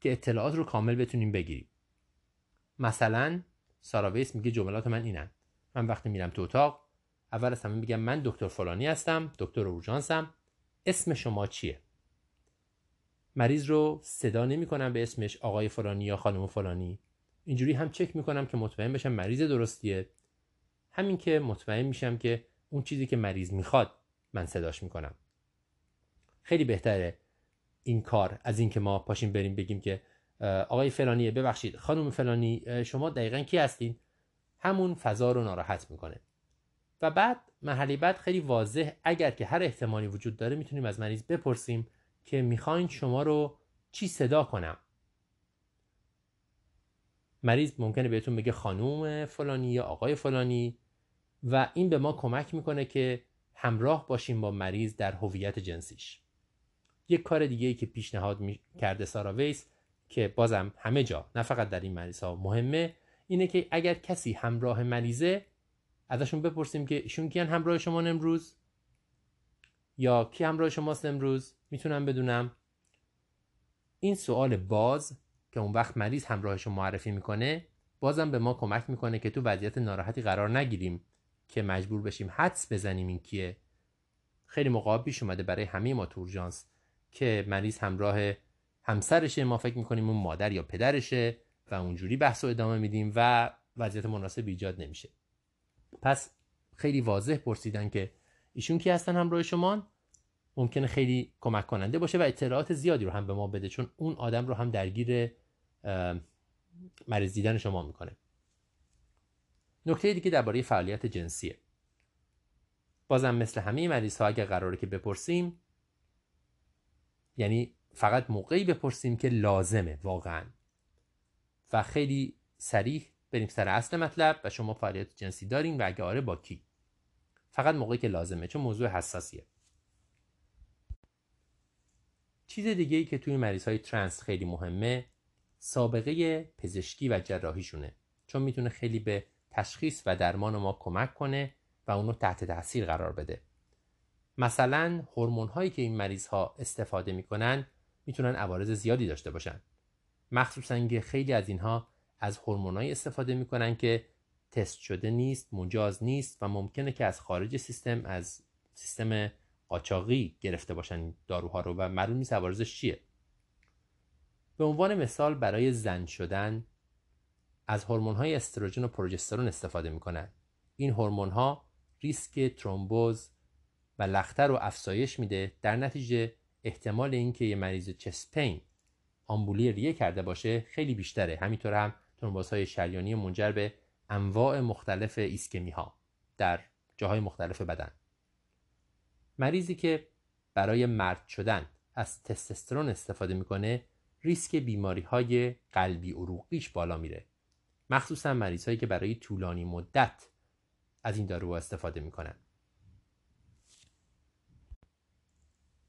که اطلاعات رو کامل بتونیم بگیریم. مثلا ساراویس میگه جملات من اینن. من وقتی میرم تو اتاق اول از همه میگم من دکتر فلانی هستم دکتر اورژانسم. اسم شما چیه؟ مریض رو صدا نمی کنم به اسمش آقای فلانی یا خانم فلانی. اینجوری هم چک می‌کنم که مطمئن بشم مریض درستیه. همین که مطمئن میشم که اون چیزی که مریض می‌خواد من صداش می‌کنم. خیلی بهتره این کار از اینکه ما پاشیم بریم بگیم که آقای فلانی ببخشید خانم فلانی شما دقیقا کی هستین؟ همون فضا رو ناراحت می‌کنه. و بعد محلی بعد خیلی واضح اگر که هر احتمالی وجود داره می‌تونیم از مریض بپرسیم. که می‌خواین شما رو چی صدا کنم. مریض ممکنه بهتون بگه خانوم فلانی یا آقای فلانی و این به ما کمک می‌کنه که همراه باشیم با مریض در هویت جنسیش. یک کار دیگه ای که پیشنهاد می کرده سارا ویس که بازم همه جا نه فقط در این مریض ها مهمه اینه که اگر کسی همراه مریضه ازشون بپرسیم که ایشون کیان همراه شما امروز؟ یا کی همراه شماست امروز؟ می‌تونم بدونم. این سوال باز که اون وقت مریض همراهش رو معرفی می‌کنه بازم به ما کمک می‌کنه که تو وضعیت ناراحتی قرار نگیریم که مجبور بشیم حدس بزنیم این کیه. خیلی موقع پیش اومده برای همه ما تورجانس که مریض همراه همسرشه. ما فکر می‌کنیم اون مادر یا پدرشه و اونجوری بحث رو ادامه میدیم و وضعیت مناسب ایجاد نمیشه. پس خیلی واضح پرسیدن که ایشون کی هستن همراه شما؟ ممکنه خیلی کمک کننده باشه و اطلاعات زیادی رو هم به ما بده چون اون آدم رو هم درگیر مریض دیدن شما می‌کنه. نکته دیگه درباره فعالیت جنسیه. بازم مثل همه مریض ها اگر قراره که بپرسیم یعنی فقط موقعی بپرسیم که لازمه واقعا. و خیلی سریح بریم سر اصل مطلب و شما فعالیت جنسی دارین و اگه آره با کی؟ فقط موقعی که لازمه چون موضوع حساسیه. چیز دیگه ای که توی مریض های ترنس خیلی مهمه سابقه پزشکی و جراحیشونه. چون می‌تونه خیلی به تشخیص و درمان ما کمک کنه و اونو تحت تاثیر قرار بده. مثلا هورمون هایی که این مریض ها استفاده می‌کنن می‌تونن عوارض زیادی داشته باشن. مخصوصا که خیلی از اینها از هورمونایی استفاده می‌کنن که تست شده نیست مجاز نیست و ممکنه که از خارج سیستم از سیستم قاچاقی گرفته باشن داروها رو و معلوم نیست عوارضش چیه. به عنوان مثال برای زن شدن از هورمون های استروژن و پروژسترون استفاده می‌کنن. این هورمون ها ریسک ترومبوز و لختر رو افزایش میده در نتیجه احتمال اینکه یه مریض چسپین آمبولی ریه کرده باشه خیلی بیشتره. همینطور هم های شریانی منجر به انواع مختلف ایسکمی ها در جاهای مختلف بدن. مریضی که برای مرد شدن از تستوسترون استفاده می‌کنه ریسک بیماری های قلبی عروقیش بالا میره. مخصوصا مریض هایی که برای طولانی مدت از این دارو استفاده می‌کنن.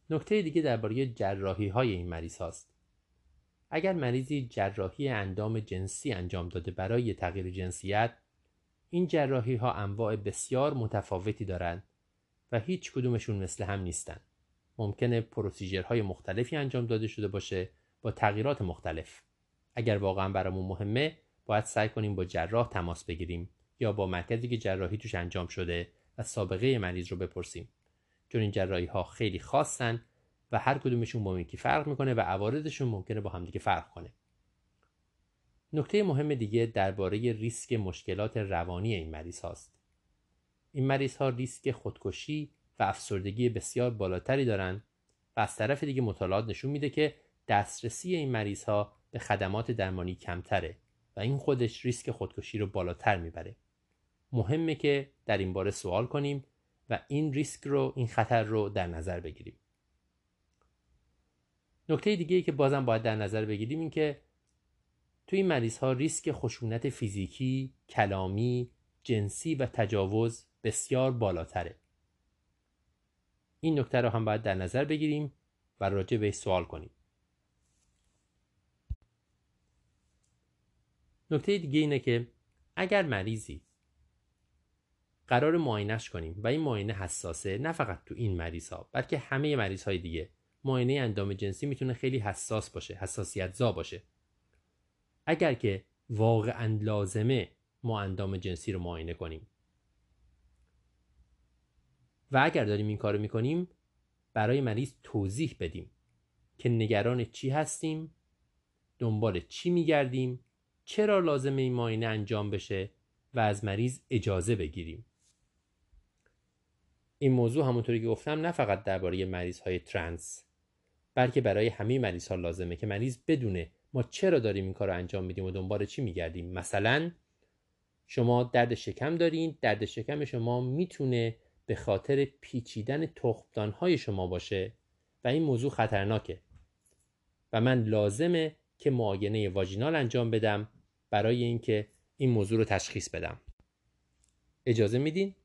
نکته دیگه درباره جراحی های این مریض هاست. اگر مریضی جراحی اندام جنسی انجام داده برای تغییر جنسیت این جراحی ها انواع بسیار متفاوتی دارند و هیچ کدومشون مثل هم نیستن. ممکنه پروسیجرهای مختلفی انجام داده شده باشه با تغییرات مختلف. اگر واقعا برامون مهمه باید سعی کنیم با جراح تماس بگیریم یا با مرکزی که جراحی توش انجام شده و سابقه مریض رو بپرسیم. چون این جراحی ها خیلی خاصن و هر کدومشون با یکی فرق می‌کنه و عوارضشون ممکنه با همدیگه فرق کنه. نکته مهم دیگه درباره ریسک مشکلات روانی این مریض هاست. این مریض ها ریسک خودکشی و افسردگی بسیار بالاتری دارند و از طرف دیگه مطالعات نشون میده که دسترسی این مریض ها به خدمات درمانی کمتره و این خودش ریسک خودکشی رو بالاتر می‌بره. مهمه که در این باره سوال کنیم و این ریسک رو این خطر رو در نظر بگیریم. نکته دیگه ای که بازم باید در نظر بگیریم این که توی این مریض ها ریسک خشونت فیزیکی، کلامی، جنسی و تجاوز بسیار بالاتره. این نکته رو هم باید در نظر بگیریم و راجع به سوال کنیم. نکته دیگه اینه که اگر مریضی قرار معاینش کنیم و این معاینه حساسه نه فقط تو این مریض ها بلکه همه مریض های دیگه معاینه اندام جنسی می‌تونه خیلی حساس باشه حساسیت زا باشه اگر که واقعا لازمه ما اندام جنسی رو معاینه کنیم و اگر داریم این کارو می‌کنیم برای مریض توضیح بدیم که نگران چی هستیم دنبال چی میگردیم چرا لازمه این معاینه انجام بشه و از مریض اجازه بگیریم. این موضوع همونطوری که گفتم نه فقط درباره مریض های ترنس بلکه برای همه مریض ها لازمه که مریض بدونه ما چرا داریم این کار رو انجام میدیم و دنبال چی میگردیم. مثلا شما درد شکم دارین درد شکم شما می‌تونه به خاطر پیچیدن تخمدان های شما باشه و این موضوع خطرناکه. و من لازمه که معاینه واژینال انجام بدم برای اینکه این موضوع رو تشخیص بدم. اجازه میدین؟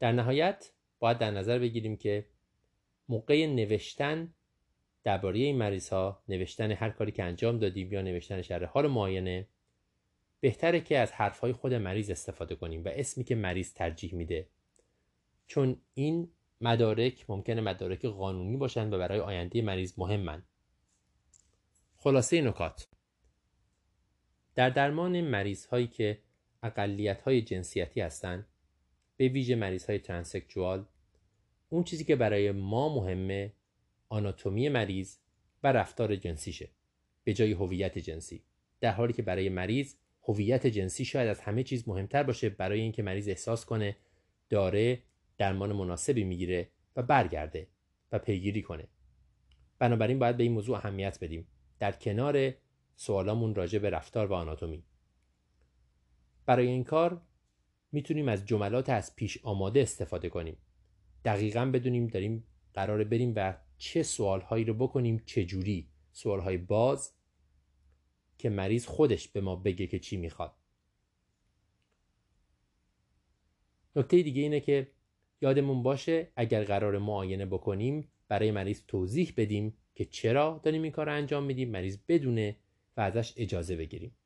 در نهایت باید در نظر بگیریم که موقع نوشتن درباره این مریض ها نوشتن هر کاری که انجام دادیم یا نوشتن شرح حال معاینه بهتره که از حرف های خود مریض استفاده کنیم و اسمی که مریض ترجیح میده. چون این مدارک ممکنه مدارک قانونی باشند و برای آینده مریض مهمن. خلاصه نکات. در درمان مریض هایی که اقلیت های جنسیتی هستند به ویژه مریض های ترانسکچوال اون چیزی که برای ما مهمه آناتومی مریض و رفتار جنسیشه به جای هویت جنسی. در حالی که برای مریض هویت جنسی شاید از همه چیز مهمتر باشه برای اینکه مریض احساس کنه داره درمان مناسبی می‌گیره و برگرده و پیگیری کنه. بنابراین باید به این موضوع اهمیت بدیم. در کنار سوالامون راجع به رفتار و آناتومی. برای این کار می‌تونیم از جملات از پیش آماده استفاده کنیم. دقیقا بدونیم داریم قراره بریم و چه سوالهایی رو بکنیم چه جوری سوالهای باز که مریض خودش به ما بگه که چی می‌خواد. نکته دیگه اینه که یادمون باشه اگر قرار معاینه بکنیم برای مریض توضیح بدیم که چرا داریم این کار انجام میدیم مریض بدونه و ازش اجازه بگیریم.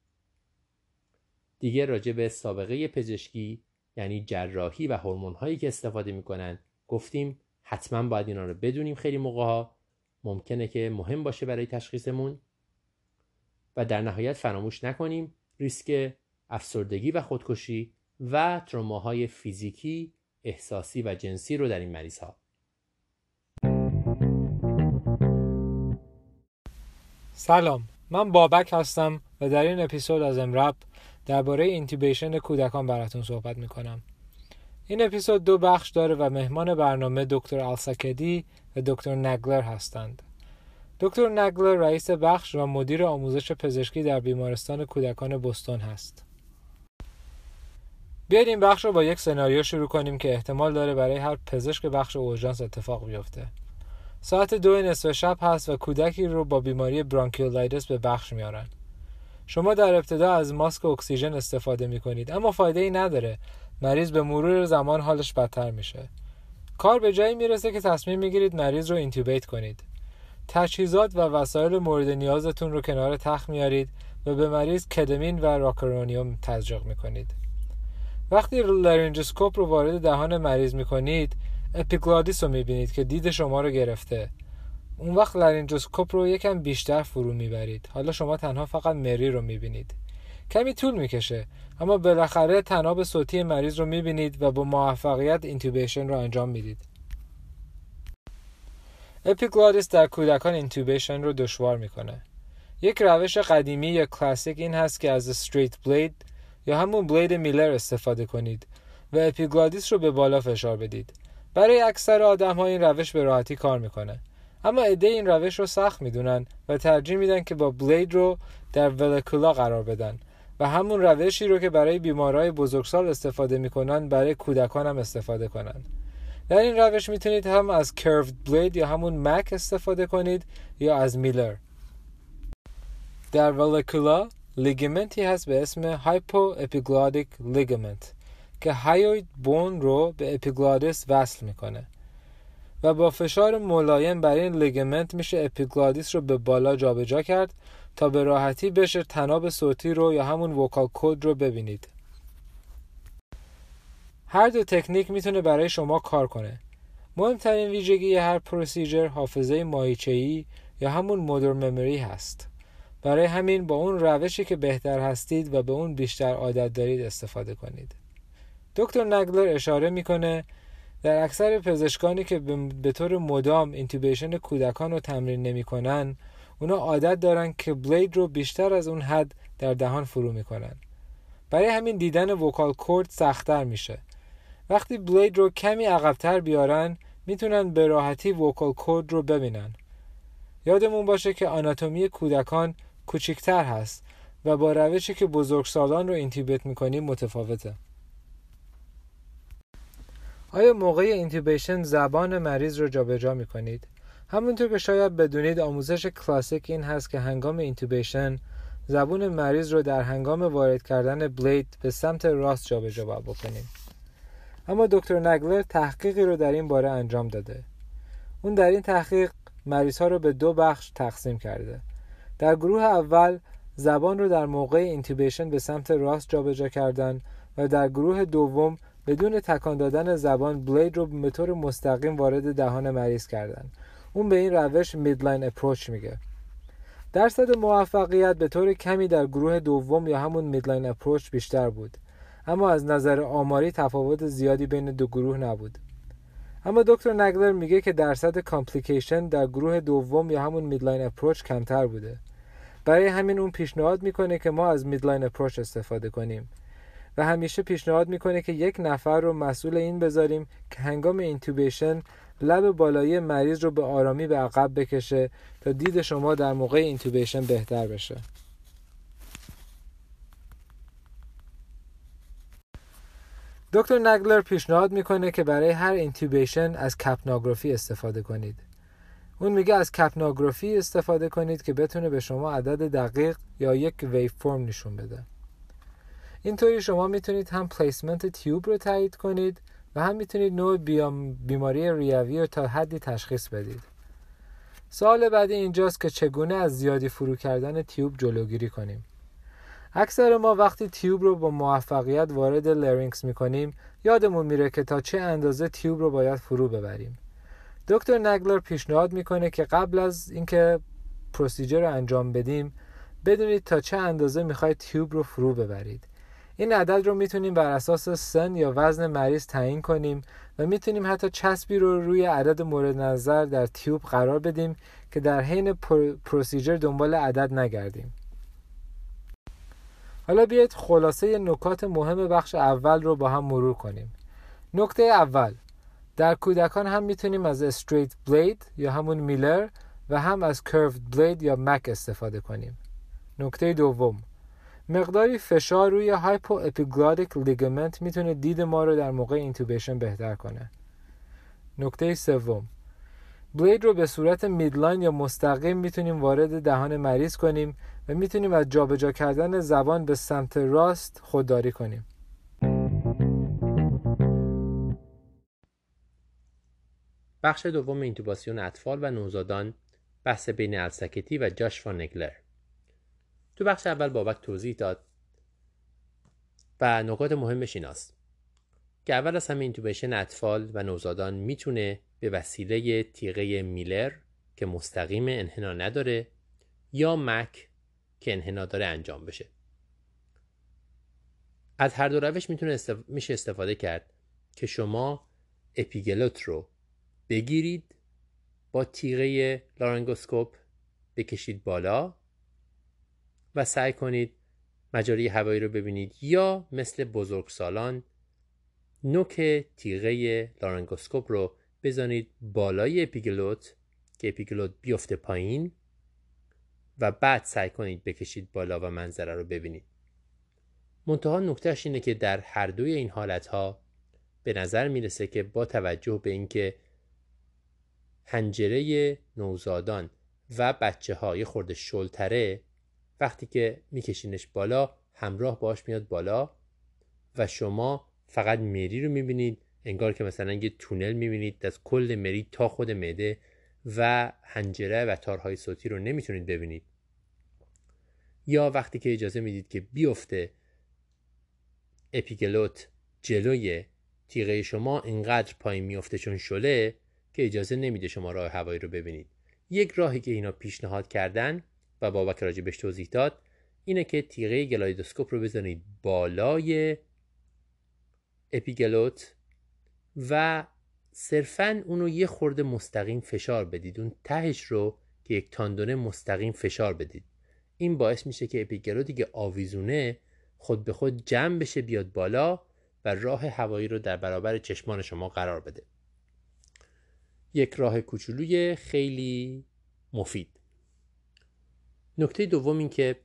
دیگه راجع به سابقه پزشکی یعنی جراحی و هورمون هایی که استفاده می‌کنن گفتیم حتما باید اینا رو بدونیم خیلی موقع ها ممکنه که مهم باشه برای تشخیصمون. و در نهایت فراموش نکنیم ریسک افسردگی و خودکشی و تروماهای فیزیکی، احساسی و جنسی رو در این مریض ها. سلام من بابک هستم و در این اپیزود از امرب درباره اینتیبیشن کودکان براتون صحبت می‌کنم این اپیزود دو بخش داره و مهمان برنامه دکتر آلساکدی و دکتر نگلر هستند دکتر نگلر رئیس بخش و مدیر آموزش پزشکی در بیمارستان کودکان بستون هست. بیاید این بخش رو با یک سناریو شروع کنیم که احتمال داره برای هر پزشک بخش اورژانس اتفاق بیفته. ساعت دو نصف شب هست و کودکی رو با بیماری برانکیولایتس به بخش میارن. شما در ابتدا از ماسک اکسیژن استفاده می کنید اما فایده ای نداره. مریض به مرور زمان حالش بدتر میشه. کار به جایی می‌رسه که تصمیم می‌گیرید مریض رو intubate کنید. تجهیزات و وسایل مورد نیازتون رو کنار تخت میارید و به مریض کتامین و راکرونیوم تزریق می‌کنید. وقتی laryngoscope رو وارد دهان مریض می‌کنید epiglottis رو می‌بینید که دید شما رو گرفته. اون وقت laryngoscope رو یکم بیشتر فرو می‌برید. حالا شما تنها فقط مری رو می‌بینید. کمی طول می‌کشه اما بالاخره طناب صوتی مریض رو می‌بینید و با موفقیت intubation رو انجام می‌دید. epiglottis در کودکان intubation رو دشوار می‌کنه. یک روش قدیمی یا کلاسیک این هست که از straight blade یا همون blade میلر استفاده کنید و epiglottis رو به بالا فشار بدید. برای اکثر آدم ها این روش به راحتی کار می‌کنه. اما عده این روش رو سخت می‌دونن و ترجیح میدن که با blade رو در vallecula قرار بدن و همون روشی رو که برای بیمارای بزرگسال استفاده می‌کنن برای کودکان هم استفاده کنن. در این روش می‌تونید هم از curved blade یا همون مک استفاده کنید یا از میلر در vallecula ligament ی هست به اسم hypo epiglottic ligament که hyoid bone رو به epiglottis وصل می‌کنه و با فشار ملایم بر این ligament میشه epiglottis رو به بالا جابجا جا کرد تا به راحتی بشه طناب صوتی رو یا همون vocal cord رو ببینید. هر دو تکنیک می‌تونه برای شما کار کنه. مهمترین ویژگی هر procedure حافظه ماهیچه‌ای یا همون motor memory هست. برای همین با اون روشی که بهتر هستید و به اون بیشتر عادت دارید استفاده کنید. دکتر نگلر اشاره می‌کنه در اکثر پزشکانی که به طور مدام intubation کودکان رو تمرین نمی‌کنن اونا عادت دارن که blade رو بیشتر از اون حد در دهان فرو می‌کنن. برای همین دیدن vocal cord سختتر میشه. وقتی blade رو کمی عقبتر بیارن می‌تونن به راحتی vocal cord رو ببینن. یادمون باشه که آناتومی کودکان کوچکتر هست و با روشی که بزرگسالان رو intubate می‌کنیم متفاوته. آیا موقع intubation زبان مریض رو جابجا می کنید؟ همونطور که شاید بدونید آموزش کلاسیک این هست که هنگام intubation زبون مریض رو در هنگام وارد کردن blade به سمت راست جابجا باید بکنیم. اما دکتر نگلر تحقیقی رو در این باره انجام داده. اون در این تحقیق مریض ها رو به دو بخش تقسیم کرده. در گروه اول زبان رو در موقع intubation به سمت راست جابجا کردن و در گروه دوم بدون تکان دادن زبان blade رو به طور مستقیم وارد دهان مریض کردن. اون به این روش midline approach میگه. درصد موفقیت به طور کمی در گروه دوم یا همون midline approach بیشتر بود. اما از نظر آماری تفاوت زیادی بین دو گروه نبود. اما دکتر نگلر میگه که درصد complication در گروه دوم یا همون midline approach کمتر بوده. برای همین اون پیشنهاد می‌کنه که ما از midline approach استفاده کنیم. و همیشه پیشنهاد می‌کنه که یک نفر رو مسئول این بذاریم که هنگام intubation لب بالایی مریض رو به آرامی به عقب بکشه تا دید شما در موقع intubation بهتر بشه. دکتر نگلر پیشنهاد می‌کنه که برای هر اینتوبیشن از کپناگرافی استفاده کنید. اون میگه از کپناگرافی استفاده کنید که بتونه به شما عدد دقیق یا یک ویف فرم نشون بده. اینطوری شما می‌تونید هم پلیسمنت تیوب رو تایید کنید و هم می‌تونید نوع بیماری ریوی رو تا حدی تشخیص بدید. سال بعدی اینجاست که چگونه از زیادی فرو کردن تیوب جلوگیری کنیم؟ اکثر ما وقتی تیوب رو با موفقیت وارد لرینکس می‌کنیم یادمون میره که تا چه اندازه تیوب رو باید فرو ببریم. دکتر نگلر پیشنهاد می‌کنه که قبل از اینکه پروسیجر رو انجام بدیم بدونید تا چه اندازه می‌خواید تیوب رو فرو ببرید. این عدد رو می‌تونیم بر اساس سن یا وزن مریض تعیین کنیم و می‌تونیم حتی چسبی رو روی عدد مورد نظر در تیوب قرار بدیم که در حین procedure دنبال عدد نگردیم. حالا بیایید خلاصه نکات مهم بخش اول رو با هم مرور کنیم. نکته اول در کودکان هم می‌تونیم از straight blade یا همون میلر و هم از curved blade یا مک استفاده کنیم. نکته دوم مقداری فشار روی hypo epiglottic ligament می‌تونه دید ما رو در موقع intubation بهتر کنه. نکته سوم بلید رو به صورت میدلاین یا مستقیم می‌تونیم وارد دهان مریض کنیم و می‌تونیم از جابجا کردن زبان به سمت راست خودداری کنیم. بخش دوم اینتوباسیون اطفال و نوزادان بحث بین السکتی و جاش نگلر تو بخش اول بابک توضیح داد و نکات مهمش ایناست که اول از همه intubation اطفال و نوزادان می‌تونه به وسیله تیغه میلر که مستقیم انحنا نداره یا مک که انحنا داره انجام بشه. از هر دو روش می‌تونه میشه استفاده کرد که شما اپیگلوت رو بگیرید با تیغه لارنگوسکوپ بکشید بالا و سعی کنید مجاری هوایی رو ببینید یا مثل بزرگسالان نوک تیغه لارنگوسکوپ رو بزنید بالای اپیگلوت که اپیگلوت بیفته پایین و بعد سعی کنید بکشید بالا و منظره رو ببینید. منتها نکتهش اینه که در هر دوی این حالت ها به نظر می‌رسه که با توجه به اینکه هنجره نوزادان و بچه های خورده شلتره وقتی که میکشینش بالا همراه باش میاد بالا و شما فقط مری رو می‌بینید انگار که مثلا یه تونل می‌بینید از کل مری تا خود معده و هنجره و تارهای صوتی رو نمی‌تونید ببینید. یا وقتی که اجازه می‌دید که بیفته اپیگلوت جلوی تیغه شما اینقدر پایین میفته چون شله که اجازه نمیده شما راه هوایی رو ببینید. یک راهی که اینا پیشنهاد کردن و بابک راجع بهش توضیح داد اینه که تیغه GlideScope رو بزنید بالای اپیگلوت و صرفا اونو یه خورده مستقیم فشار بدید. اون تهش رو که یک تاندونه مستقیم فشار بدید. این باعث میشه که اپیگلوتی که آویزونه خود به خود جمع بشه بیاد بالا و راه هوایی رو در برابر چشمان شما قرار بده. یک راه کوچولوی خیلی مفید. نکته دوم این که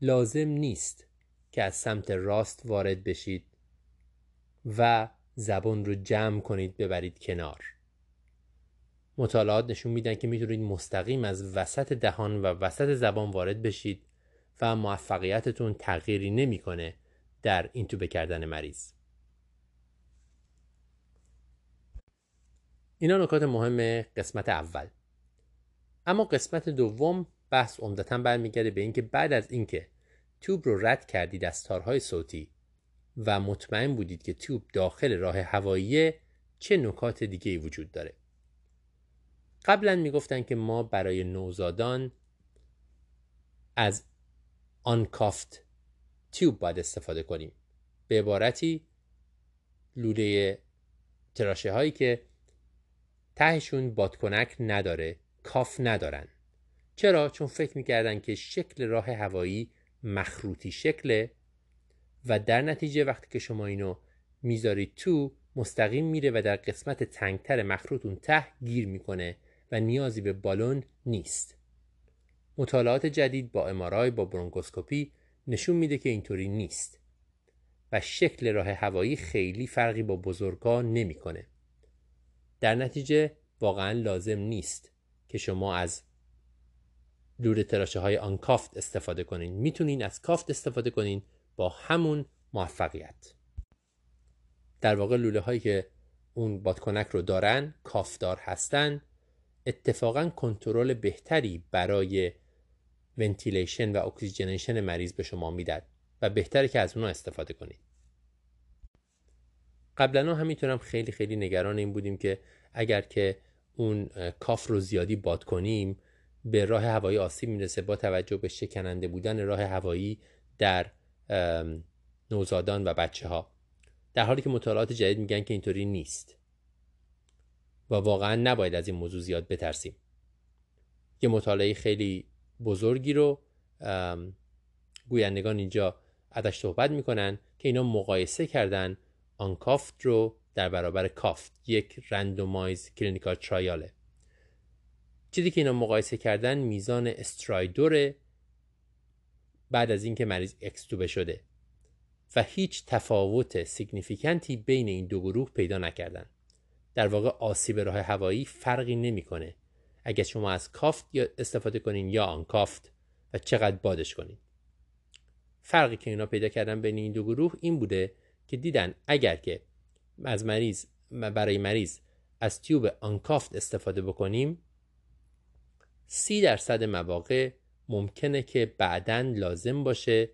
لازم نیست که از سمت راست وارد بشید و زبان رو جمع کنید ببرید کنار. مطالعات نشون میدن که می‌تونید مستقیم از وسط دهان و وسط زبان وارد بشید و موفقیتتون تغییری نمی‌کنه در اینتوبه کردن مریض. اینا نکات مهم قسمت اول. اما قسمت دوم بحث عمدتا برمیگرده به اینکه بعد از اینکه توب رو رد کردید از تارهای صوتی و مطمئن بودید که توب داخل راه هوایی چه نکات دیگه ای وجود داره؟ قبلا می‌گفتن که ما برای نوزادان از آنکافت تیوب باید استفاده کنیم. به عبارتی لوله تراشه هایی که تهشون بادکنک نداره کاف ندارن. چرا؟ چون فکر می‌کردن که شکل راه هوایی مخروطی شکله و در نتیجه وقتی که شما اینو می‌ذارید تو مستقیم میره و در قسمت تنگتر مخروط اون ته گیر می‌کنه. نیازی به بالون نیست. مطالعات جدید با امارای با برونکوسکوپی نشون میده که اینطوری نیست و شکل راه هوایی خیلی فرقی با بزرگا نمی‌کنه. در نتیجه واقعا لازم نیست که شما از لوله تراشه های آن کافت استفاده کنین. می‌تونین از کافت استفاده کنین با همون موفقیت. در واقع لوله هایی که اون بادکنک رو دارن cuff دار هستن اتفاقا کنترل بهتری برای ventilation و oxygenation مریض به شما می‌داد و بهتره که از اونها استفاده کنید. قبلا هم می‌تونم خیلی خیلی نگران این بودیم که اگر که اون cuff رو زیادی باد کنیم به راه هوایی آسیب می‌رسه. با توجه به شکننده بودن راه هوایی در نوزادان و بچه ها در حالی که مطالعات جدید میگن که اینطوری نیست. و واقعا نباید از این موضوع زیاد بترسیم. یه مطالعه خیلی بزرگی رو گویندگان اینجا ازش صحبت می‌کنن که اینا مقایسه کردن uncuffed رو در برابر cuffed یک randomized clinical trial ه. چیزی که اینا مقایسه کردن میزان stridor بعد از اینکه مریض اکستوبه شده و هیچ تفاوت سیگنیفیکنتی بین این دو گروه پیدا نکردن. در واقع آسیب راه هوایی فرقی نمی‌کنه. اگر شما از کافت استفاده کنین یا آن کافت و چقدر بادش کنین. فرقی که اینا پیدا کردن بین این دو گروه این بوده که دیدن اگر که از مریض برای مریض از تیوب آنکافت استفاده بکنیم سی درصد مواقع ممکنه که بعدا لازم باشه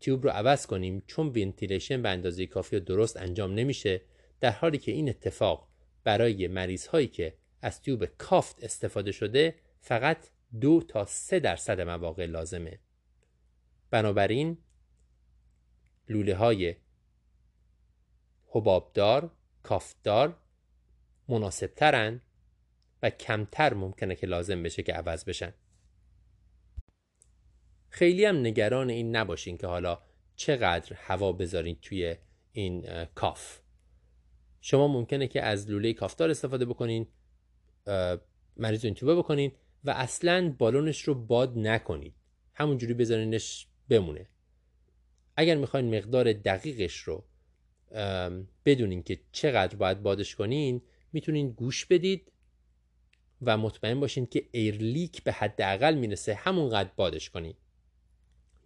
تیوب رو عوض کنیم چون ونتیلیشن به اندازه کافی و درست انجام نمیشه در حالی که این اتفاق برای مریض هایی که از تیوب کافت استفاده شده فقط دو تا سه درصد مواقع لازمه. بنابراین لوله های حبابدار کافتدار مناسبترن و کمتر ممکنه که لازم بشه که عوض بشن. خیلی هم نگران این نباشین که حالا چقدر هوا بذارین توی این کاف. شما ممکنه که از لوله کافدار استفاده بکنین مریض رو بکنین و اصلا بالونش رو باد نکنید. همونجوری بذارینش بمونه. اگر می‌خواین مقدار دقیقش رو بدونین که چقدر باید بادش کنین می‌تونین گوش بدید و مطمئن باشین که air leak به حداقل می‌رسه همونقدر بادش کنید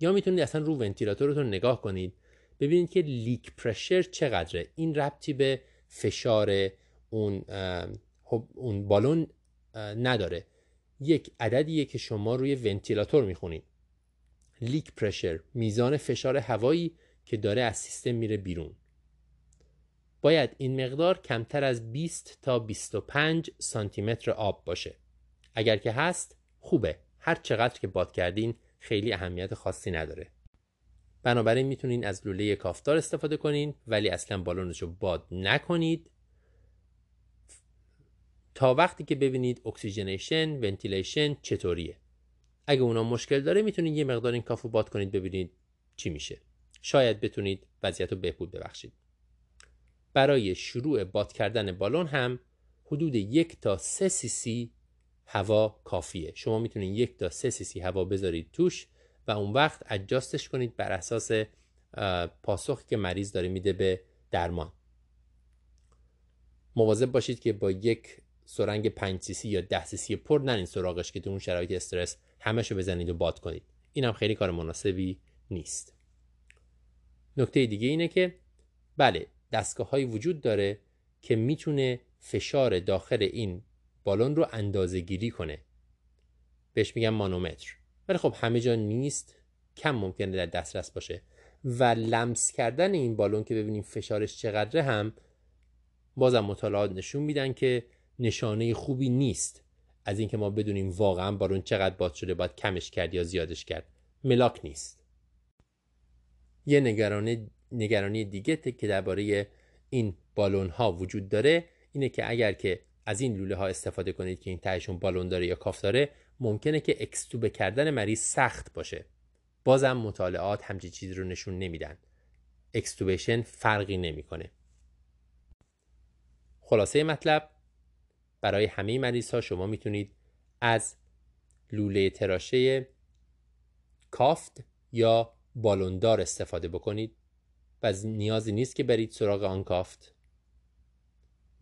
یا می‌تونید اصلا رو ونتیلاتورتون نگاه کنید ببینید که leak pressure چقدره. این ربطی به فشار اون اون بالون نداره. یک عددیه که شما روی ونتیلاتور می‌خونید. leak pressure میزان فشار هوایی که داره از سیستم میره بیرون. باید این مقدار کمتر از 20 تا 25 سانتی متر آب باشه. اگر که هست خوبه. هر چقدر که باد کردین خیلی اهمیت خاصی نداره. بنابراین می‌تونین از لوله cuff دار استفاده کنین ولی اصلا بالونش رو باد نکنید. تا وقتی که ببینید oxygenation ventilation چطوریه. اگه اونا مشکل داره می‌تونید یه مقدار این کافو باد کنید ببینید چی میشه. شاید بتونید وضعیت رو بهبود ببخشید. برای شروع باد کردن بالون هم حدود یک تا سه سی سی هوا کافیه. شما می‌تونید یک تا سه سی سی هوا بذارید توش. و اون وقت اجاستش کنید بر اساس پاسخی که مریض داره میده به درمان. مواظب باشید که با یک سرنگ 5 سی یا 10 سی پر نرین سراغش که تو اون شرایط استرس همشو بزنید و باد کنید. این هم خیلی کار مناسبی نیست. نکته دیگه اینه که بله دستگاه های وجود داره که می‌تونه فشار داخل این بالون رو اندازه گیری کنه. بهش میگن مانومتر. ولی خب همه جا نیست. کم ممکنه در دسترس باشه. و لمس کردن این بالون که ببینیم فشارش چقدره هم بازم مطالعات نشون میدن که نشانه خوبی نیست از اینکه ما بدونیم واقعا بالون چقدر باد شده باید کمش کرد یا زیادش کرد. ملاک نیست. یه نگرانی, نگرانی دیگه که درباره این بالون ها وجود داره اینه که اگر که از این لوله ها استفاده کنید که این تهشون بالون داره یا کاف داره ممکنه که اکستوبه کردن مریض سخت باشه. بازم مطالعات همچی چیزی رو نشون نمیدن. اکستوبیشن فرقی نمی‌کنه. خلاصه مطلب برای همه مریض ها شما می‌تونید از لوله تراشه کافت یا بالوندار استفاده بکنید و نیازی نیست که برید سراغ آن کافت.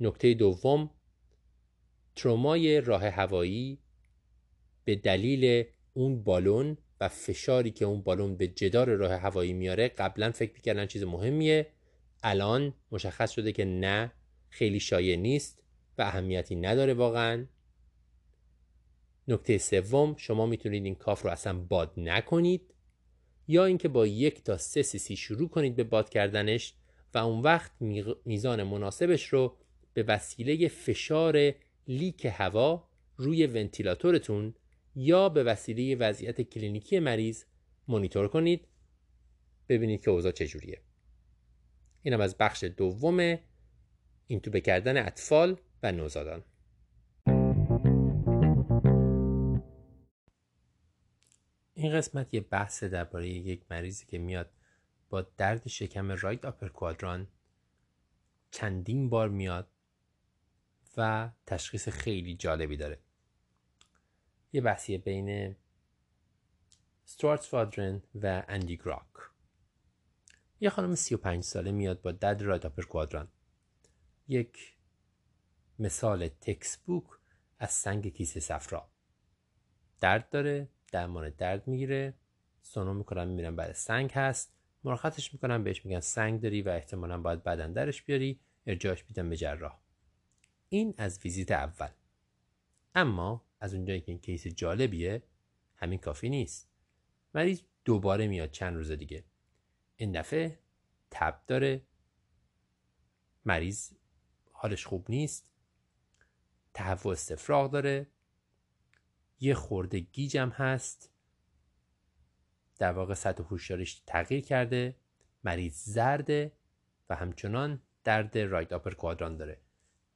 نکته دوم ترومای راه هوایی به دلیل اون بالون و فشاری که اون بالون به جدار راه هوایی میاره قبلا فکر می‌کردن چیز مهمیه. الان مشخص شده که نه خیلی شایع نیست و اهمیتی نداره واقعا. نکته سوم شما می‌تونید این cuff رو اصلا باد نکنید یا اینکه با یک تا سه سی شروع کنید به باد کردنش و اون وقت میزان مناسبش رو به وسیله فشار leak هوا روی ونتیلاتورتون یا به وسیله وضعیت کلینیکی مریض مونیتور کنید. ببینید که اوضاع چجوریه اینم از بخش دوم اینتوبه کردن اطفال و نوزادان. این قسمت یه بحث درباره یک مریضی که میاد با درد شکم رایت آپر کوادران چندین بار میاد و تشخیص خیلی جالبی داره. یه بحثیه بین ستوارت فادرن و اندی گراک یه خانم 35 ساله میاد با درد رایت کوادران. یک مثال تکس بوک از سنگ کیسه صفرا. درد داره درمان درد می‌گیره. سونو می‌کنن می‌بینن بعد سنگ هست. مرخصش می‌کنن بهش میگن سنگ داری و احتمالا باید بعدا درش بیاری. ارجاعش میدن به جراح. این از ویزیت اول. اما از اونجایی که این کیس جالبیه همین کافی نیست. مریض دوباره میاد چند روز دیگه. این دفعه تب داره. مریض حالش خوب نیست. تهوع استفراغ داره. یه خورده گیجم هست. در واقع سطح هوشیاریش تغییر کرده. مریض زرده و همچنان درد right upper quadrant داره.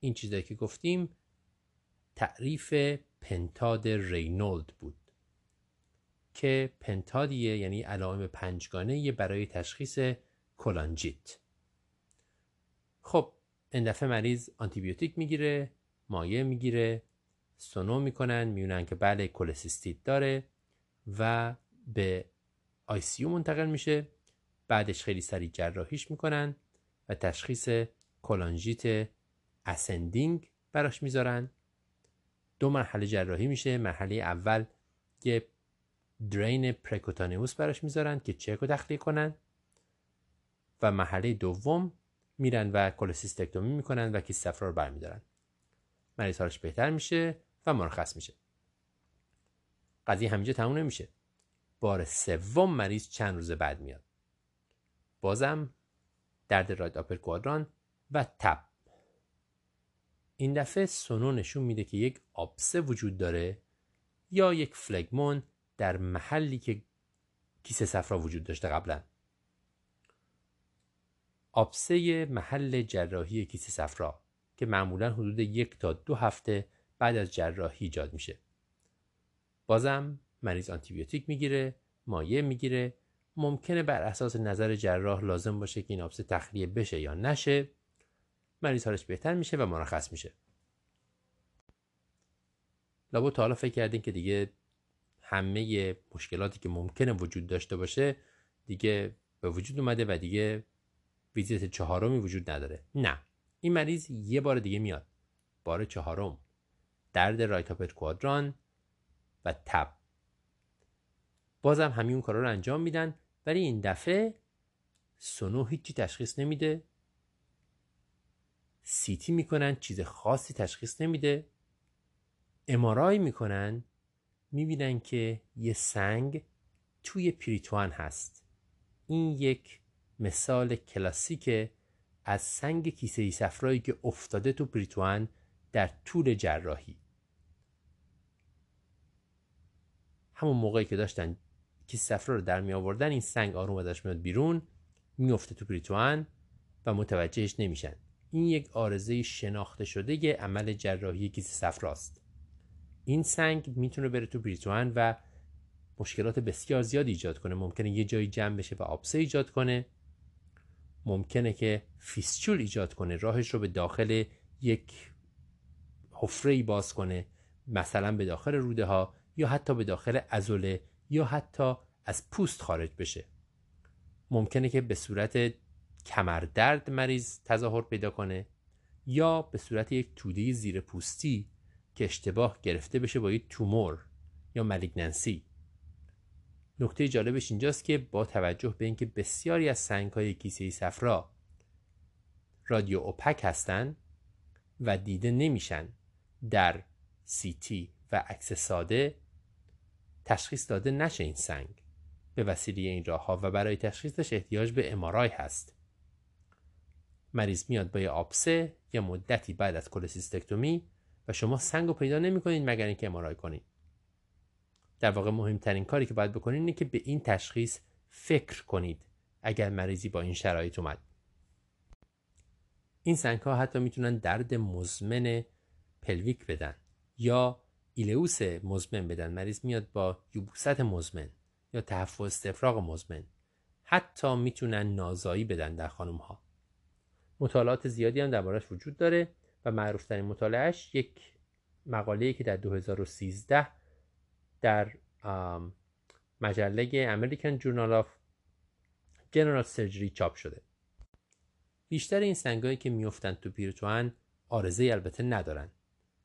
این چیزایی که گفتیم تعریف پنتاد Reynolds بود که پنتادیه یعنی علائم پنجگانه برای تشخیص کلانژیت. خب این دفعه مریض آنتیبیوتیک می‌گیره مایع می‌گیره سونو می‌کنن می‌بینن که بله کلسیستیت داره و به ICU منتقل میشه. بعدش خیلی سریع جراحیش می‌کنن و تشخیص کلانژیت ascending براش می‌ذارن. دو مرحله جراحی میشه. مرحله اول یه drain percutaneous براش می‌ذارن که چرک رو تخلیه کنن. و مرحله دوم میرن و کلوسیستکتومی می‌کنن و کیسه صفرا رو برمیدارن. مریض حالش بهتر میشه و مرخص میشه. قضیه همینجا تموم نمیشه. بار سوم مریض چند روز بعد میاد. بازم درد راید آپر کوادران و تب. این دفعه سونو نشون میده که یک آبسه وجود داره یا یک فلگمون در محلی که کیسه صفرا وجود داشته قبلا. آبسه محل جراحی کیسه صفرا که معمولا حدود یک تا دو هفته بعد از جراحی ایجاد میشه. بازم مریض آنتیبیوتیک می‌گیره مایع می‌گیره. ممکنه بر اساس نظر جراح لازم باشه که این آبسه تخلیه بشه یا نشه. مریض حالش بهتر میشه و مرخص میشه. لابد تا حالا فکر کردین که دیگه همه مشکلاتی که ممکنه وجود داشته باشه دیگه به وجود اومده و دیگه ویزیت چهارمی وجود نداره. نه. این مریض یه بار دیگه میاد. بار چهارم. درد رایت کوادران و تب. بازم همین کارا رو انجام میدن ولی این دفعه سونو هیچی تشخیص نمیده. سیتی می‌کنن چیز خاصی تشخیص نمیده. امارای می‌کنن می‌بینن که یه سنگ توی پریتوان هست. این یک مثال کلاسیک از سنگ کیسه صفرایی که افتاده تو پریتوان در طول جراحی. همون موقعی که داشتن کیسه صفرا رو در می آوردن این سنگ آروم ازش میاد بیرون میفته تو پریتوان و متوجهش نمیشن. این یک آرزه شناخته شده عمل جراحی کیسه صفراست این سنگ می‌تونه بره تو پریتوان و مشکلات بسیار زیاد ایجاد کنه. ممکنه یه جایی جمع بشه و آبسه ایجاد کنه. ممکنه که فیسچول ایجاد کنه. راهش رو به داخل یک حفره ای باز کنه. مثلا به داخل روده ها یا حتی به داخل ازوله یا حتی از پوست خارج بشه. ممکنه که به صورت کمردرد مریض تظاهر پیدا کنه یا به صورت یک توده زیر پوستی که اشتباه گرفته بشه با یک تومور یا ملیگننسی نکته جالبش اینجاست که با توجه به اینکه بسیاری از سنگ های کیسه صفرا رادیو اوپک هستند و دیده نمیشن در سیتی و عکس ساده تشخیص داده نشه این سنگ. به وسیله این راه ها و برای تشخیصش احتیاج به امارای هست. مریض میاد با یه آبسه یا مدتی بعد از کلسیستکتومی و شما سنگ رو پیدا نمی کنید مگر اینکه MRI کنید در واقع مهمترین کاری که باید بکنید اینه که به این تشخیص فکر کنید اگر مریضی با این شرایط اومد. این سنگ ها حتی می‌تونن درد مزمن pelvic بدن یا ایلئوس مزمن بدن. مریض میاد با یبوست مزمن یا تحفظ استفراغ مزمن. حتی می‌تونن نازایی بدن در خانم ها مطالعات زیادی هم دربارش وجود داره و معروفترین مطالعهش یک مقاله که در 2013 در مجله American Journal of General Surgery چاپ شده. بیشتر این سنگایی که میفتن تو پیرتوان آرزه البته ندارن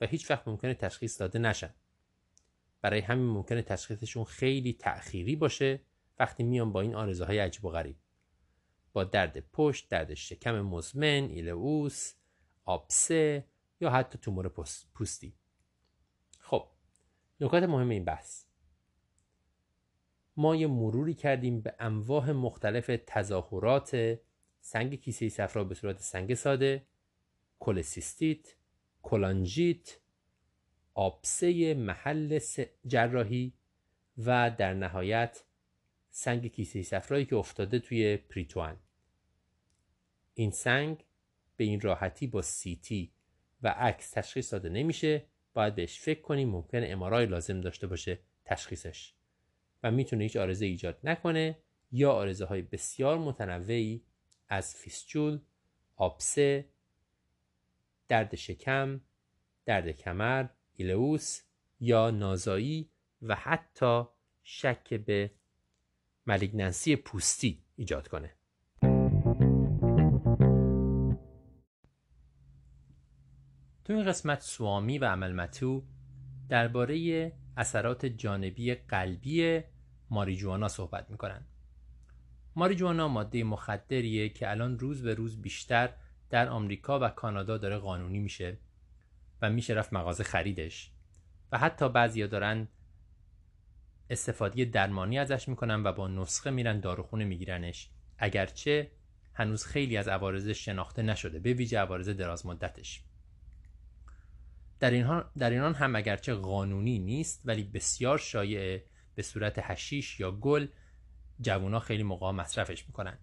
و هیچ وقت ممکنه تشخیص داده نشن. برای همین ممکنه تشخیصشون خیلی تأخیری باشه وقتی میان با این آرزه های عجیب و غریب. با درد پشت، درد شکم مزمن، ایلئوس، آبسه یا حتی تومور پوستی. خب نکات مهم این بحث. ما یه مروری کردیم به انواع مختلف تظاهرات سنگ کیسه صفرا به صورت سنگ ساده کلسیستیت کلانجیت آبسه محل جراحی و در نهایت سنگ کیسه صفرایی که افتاده توی پریتوان. این سنگ به این راحتی با سیتی و عکس تشخیص داده نمیشه باید بهش فکر کنیم ممکن امارای لازم داشته باشه تشخیصش و می‌تونه هیچ آرزه ایجاد نکنه یا آرزه های بسیار متنوعی از فیسچول، آبسه، درد شکم، درد کمر، ایلئوس یا نازایی و حتی شک به ملیگننسی پوستی ایجاد کنه. تو این قسمت سوامی و عملمتو درباره اثرات جانبی قلبی ماریجوانا صحبت می‌کنن. ماریجوانا ماده مخدریه که الان روز به روز بیشتر در آمریکا و کانادا داره قانونی میشه و میشه رفت مغازه خریدش و حتی بعضیا دارن استفاده درمانی ازش می‌کنن و با نسخه میرن داروخونه میگیرنش اگرچه هنوز خیلی از عوارضش شناخته نشده به ویژه عوارض دراز مدتش در اینها در اینان هم اگرچه قانونی نیست ولی بسیار شایع به صورت هشیش یا گل جوونا خیلی موقع مصرفش می‌کنن.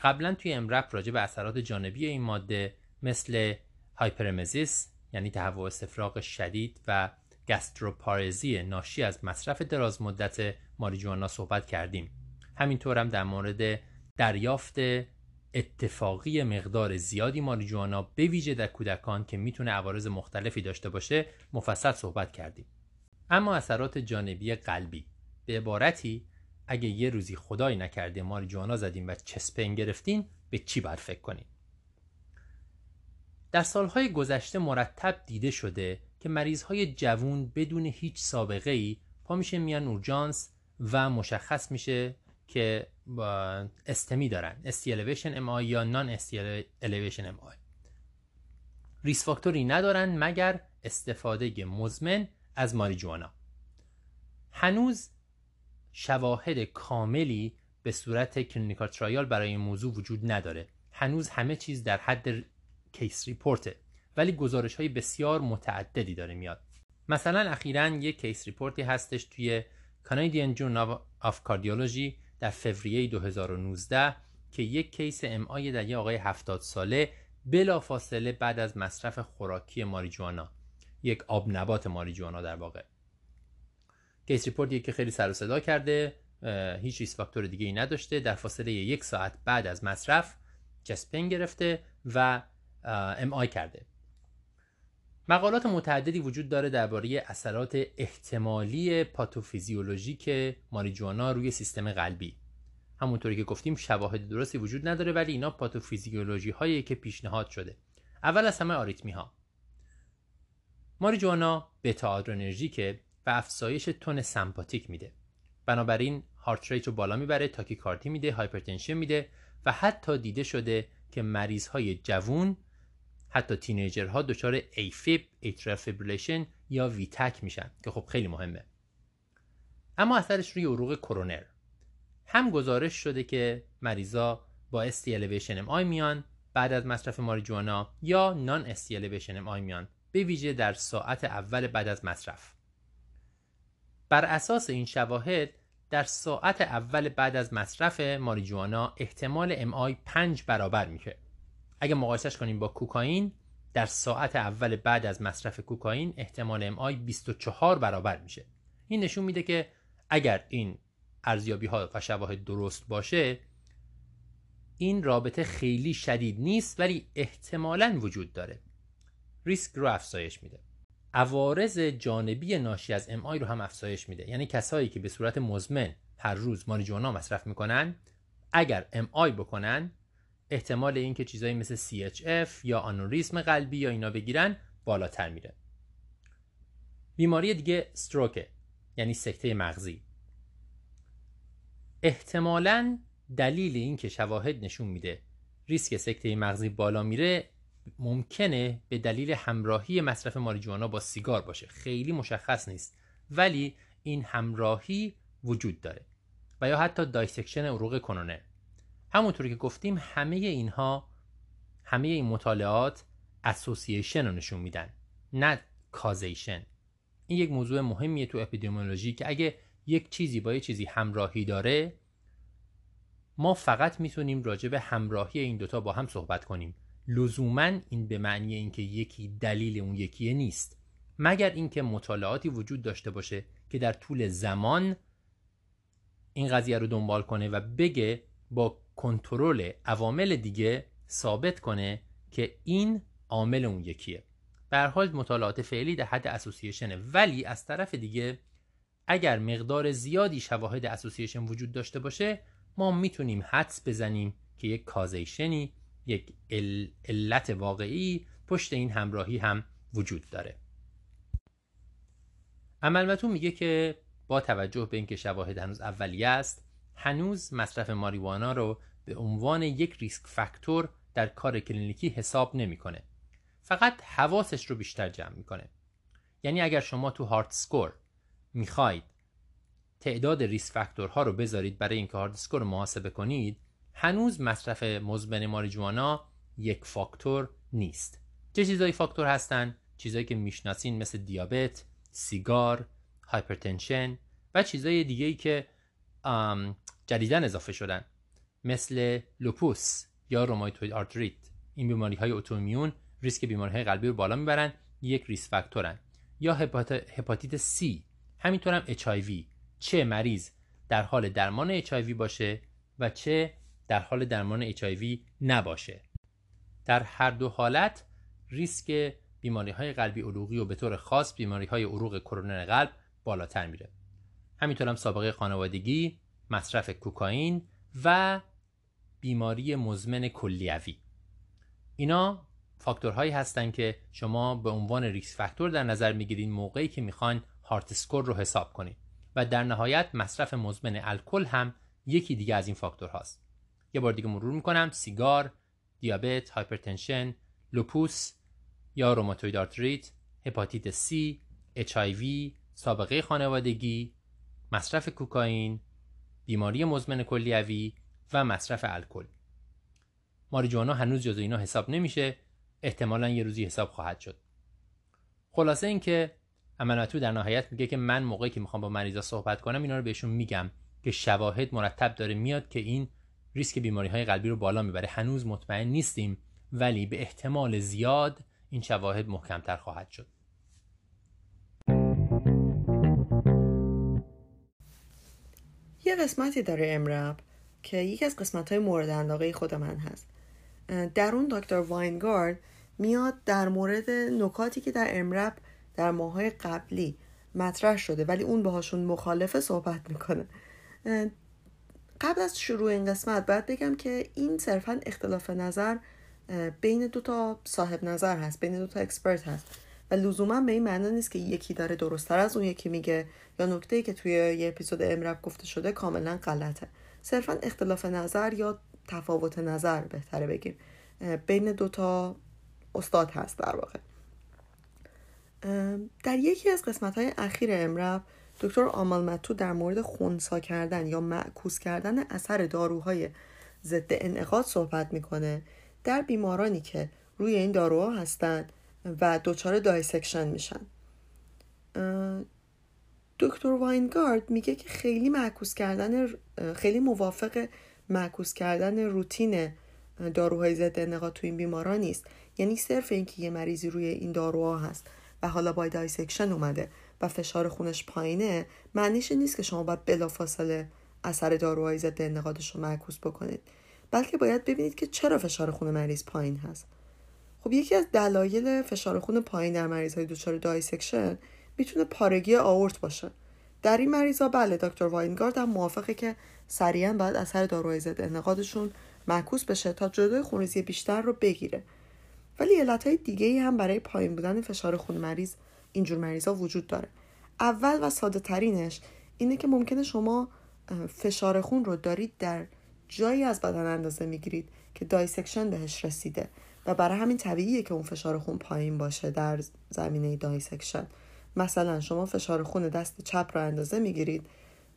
قبلا توی امرپ راجع به اثرات جانبی این ماده مثل هایپرمزیس یعنی تهوع استفراغ شدید و گستروپارزی ناشی از مصرف دراز مدت ماریجوانا صحبت کردیم. همینطور هم در مورد دریافت اتفاقی مقدار زیادی ماریجوانا به ویژه در کودکان که می‌تونه عوارض مختلفی داشته باشه مفصل صحبت کردیم. اما اثرات جانبی قلبی. به عبارتی اگه یه روزی خدای نکرده ماریجوانا زدیم و چسپن گرفتین به چی باید فکر کنیم در سالهای گذشته مرتب دیده شده که مریضهای جوون بدون هیچ سابقه ای پا میشه میان اورژانس و مشخص میشه که استمی دارن. ST elevation MI یا نان ST elevation MI risk factor ی ندارن مگر استفاده مزمن از ماریجوانا. هنوز شواهد کاملی به صورت clinical trial برای این موضوع وجود نداره. هنوز همه چیز در حد case report ه ولی گزارش های بسیار متعددی داره میاد. مثلا اخیرا یک case report ی هستش توی Canadian Journal of Cardiology در فوریه 2019 که یک case MI در یک آقای 70 ساله بلافاصله بعد از مصرف خوراکی ماریجوانا یک آب نبات ماریجوانا در واقع. case report که خیلی سر و صدا کرده هیچ risk factor دیگه ای نداشته. در فاصله یک ساعت بعد از مصرف chest pain گرفته و MI کرده. مقالات متعددی وجود داره درباره اثرات احتمالی پاتوفیزیولوژیک ماریجوانا روی سیستم قلبی. همونطوری که گفتیم شواهد درستی وجود نداره ولی اینا پاتوفیزیولوژی هایی که پیشنهاد شده. اول از همه آریتمی ها ماریجوانا بتا آدرنرژیکه و افزایش تون سمپاتیک میده. بنابراین heart rate رو بالا می‌بره تاکیکاردی میده hypertension میده و حتی دیده شده که مریض های جوون حتی teenager ها دچار AFib atrial fibrillation یا ویتک میشن که خب خیلی مهمه. اما اثرش روی عروق کرونر هم گزارش شده که مریضا با elevation MI میان بعد از مصرف ماریجوانا یا non elevation MI میان به ویژه در ساعت اول بعد از مصرف. بر اساس این شواهد در ساعت اول بعد از مصرف ماریجوانا احتمال MI 5 برابر میشه. اگه مقایسش کنیم با کوکائین در ساعت اول بعد از مصرف کوکائین احتمال MI 24 برابر میشه. این نشون میده که اگر این ارزیابی ها و شواهد درست باشه این رابطه خیلی شدید نیست ولی احتمالا وجود داره. ریسک رو افزایش میده. عوارض جانبی ناشی از ام آی رو هم افزایش میده. یعنی کسایی که به صورت مزمن هر روز ماریجوانا مصرف می‌کنن اگر ام آی بکنن احتمال اینکه چیزایی مثل CHF یا آنوریسم قلبی یا اینا بگیرن بالاتر میره. بیماری دیگه stroke ه یعنی سکته مغزی. احتمالا دلیل این که شواهد نشون میده ریسک سکته مغزی بالا میره ممکنه به دلیل همراهی مصرف ماریجوانا با سیگار باشه. خیلی مشخص نیست ولی این همراهی وجود داره. و یا حتی dissection عروق کرونره. همونطوری که گفتیم همه اینها همه این مطالعات اسوسییشن رو نشون میدن نه کازیشن این یک موضوع مهمیه تو اپیدمیولوژی که اگه یک چیزی با یک چیزی همراهی داره ما فقط می‌تونیم راجع به همراهی این دوتا با هم صحبت کنیم. لزوما این به معنی اینکه یکی دلیل اون یکیه نیست. مگر اینکه مطالعاتی وجود داشته باشه که در طول زمان این قضیه رو دنبال کنه و بگه با کنترل عوامل دیگه ثابت کنه که این عامل اون یکیه. به حال مطالعات فعلی در حد اسوسییشنه ولی از طرف دیگه اگر مقدار زیادی شواهد اسوسییشن وجود داشته باشه ما می‌تونیم حدس بزنیم که یک کازیشنی یک علت واقعی پشت این همراهی هم وجود داره. عملمتون میگه که با توجه به اینکه شواهد هنوز اولیه است هنوز مصرف ماریجوانا رو به عنوان یک risk factor در کار کلینیکی حساب نمی‌کنه. فقط حواسش رو بیشتر جمع می‌کنه. یعنی اگر شما تو HEART score می‌خواید تعداد risk factor ها رو بذارید برای اینکه HEART score محاسبه کنید هنوز مصرف مزمن ماریجوانا یک فاکتور نیست. چه چیزایی فاکتور هستن؟ چیزایی که می‌شناسین مثل دیابت سیگار hypertension و چیزای دیگه ای که جدیدن اضافه شدن. مثل لوپوس یا rheumatoid arthritis. این بیماری های autoimmune ریسک بیماری های قلبی رو بالا می‌برن یک risk factor ن. یا هپاتیت C همینطور هم HIV چه مریض در حال درمان HIV باشه و چه در حال درمان HIV نباشه. در هر دو حالت ریسک بیماری های قلبی عروقی و به طور خاص بیماری های عروق کرونر قلب بالاتر میره. همینطور هم سابقه خانوادگی مصرف کوکائین و بیماری مزمن کلیوی اینا فاکتورهایی هستند که شما به عنوان risk factor در نظر می‌گیرید موقعی که می‌خواین HEART score رو حساب کنید و در نهایت مصرف مزمن الکل هم یکی دیگه از این فاکتور هاست یه بار دیگه مرور می‌کنم. سیگار دیابت hypertension لوپوس یا rheumatoid arthritis هپاتیت C HIV سابقه خانوادگی مصرف کوکائین بیماری مزمن کلیوی و مصرف الکل. ماریجوانا هنوز جزو اینا حساب نمیشه. احتمالا یه روزی حساب خواهد شد. خلاصه اینکه امل متو در نهایت میگه که من موقعی که می‌خوام با مریضا صحبت کنم اینا رو بهشون میگم که شواهد مرتب داره میاد که این ریسک بیماری های قلبی رو بالا می‌بره. هنوز مطمئن نیستیم ولی به احتمال زیاد این شواهد محکمتر خواهد شد. قسمتی داره امرب که یکی از قسمت های مورد علاقه خود من هست. در اون دکتر واینگارد میاد در مورد نکاتی که در امرب در ماهای قبلی مطرح شده ولی اون باهاشون مخالفه صحبت می‌کنه. قبل از شروع این قسمت باید بگم که این صرفا اختلاف نظر بین دو تا صاحب نظر هست بین دو تا اکسپرت هست. لزوما به این معنا نیست که یکی داره درستتر از اون یکی میگه. یا نکته که توی یه اپیزود امرب گفته شده کاملا غلطه. صرفا اختلاف نظر یا تفاوت نظر بهتره بگیم. بین دوتا استاد هست در واقع. در یکی از قسمت های اخیر EM:RAP دکتر آمال متو در مورد خونسا کردن یا معکوس کردن اثر داروهای ضد انعقاد صحبت می‌کنه. در بیمارانی که روی این داروها هستند و دچار dissection میشن. دکتر واینگارد میگه که خیلی معکوس کردن خیلی موافق معکوس کردن روتین داروهای ضد انعقاد تو این بیماران نیست. یعنی صرف اینکه یه مریضی روی این داروها هست و حالا با dissection اومده و فشار خونش پایینه معنیش نیست که شما باید بلافاصله اثر داروهای ضد انقادش رو معکوس بکنید. بلکه باید ببینید که چرا فشار خون مریض پایین هست. خب یکی از دلایل فشار خون پایین در مریض های دچار dissection می‌تونه پارگی آئورت باشه. در این مریضا بله دکتر واینگارد هم موافقه که سریعا باید اثر داروهای ضد انقادشون معکوس بشه تا جلوی خونریزی بیشتر رو بگیره. ولی علتهای دیگه ای هم برای پایین بودن فشار خون مریض اینجور مریضا وجود داره. اول و ساده ترینش اینه که ممکنه شما فشار خون رو دارید در جایی از بدن اندازه می‌گیرید که dissection بهش رسیده. و برای همین طبیعیه که اون فشار خون پایین باشه در زمینه dissection. مثلا شما فشار خون دست چپ رو اندازه می‌گیرید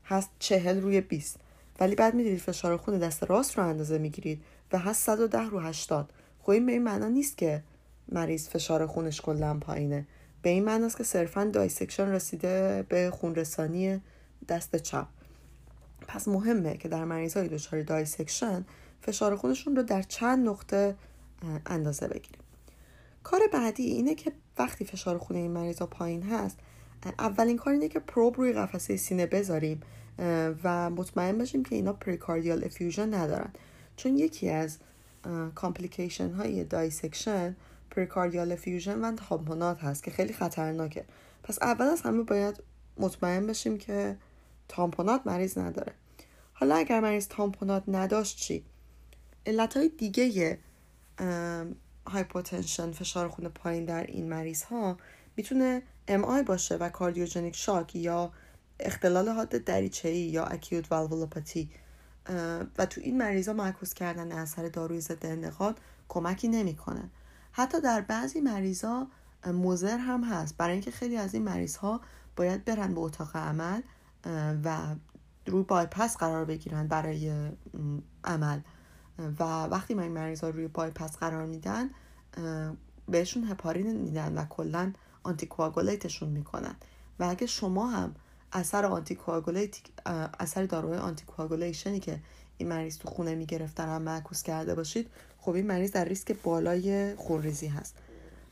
هست چهل روی 20 ولی بعد می‌دید فشار خون دست راست رو اندازه می‌گیرید و هست 110 رو 80 خب این به این معنا نیست که مریض فشار خونش کلا پایینه. به این معناست که صرفا dissection رسیده به خون رسانی دست چپ. پس مهمه که در مریض های دچار dissection فشار خونشون رو در چند نقطه اندازه بگیریم. کار بعدی اینه که وقتی فشار خون این مریض پایین هست اولین کار اینه که probe روی قفسه سینه بذاریم و مطمئن باشیم که اینا pericardial effusion ندارن. چون یکی از complication های dissection pericardial effusion و tamponade هست که خیلی خطرناکه. پس اول از همه باید مطمئن بشیم که tamponade مریض نداره. حالا اگر مریض tamponade نداشت چی؟ علت های دیگه hypotension فشار خون پایین در این مریض ها می‌تونه MI باشه و cardiogenic shock یا اختلال حاد دریچه ای یا acute valvulopathy و تو این مریض ها معکوس کردن اثر داروی ضد انعقاد کمکی نمی‌کنه. حتی در بعضی مریض ها مضر هم هست. برای اینکه خیلی از این مریض ها باید برن به اتاق عمل و روی بایپس قرار بگیرن برای عمل. و وقتی من این مریض ها روی بایپس قرار میدن بهشون هپارین میدن و کلا anticoagulate شون می‌کنن. و اگه شما هم اثر anticoagulate اثر داروی anticoagulation ی که این مریض تو خونه می‌گرفتن هم معکوس کرده باشید خب این مریض در ریسک بالای خونریزی هست.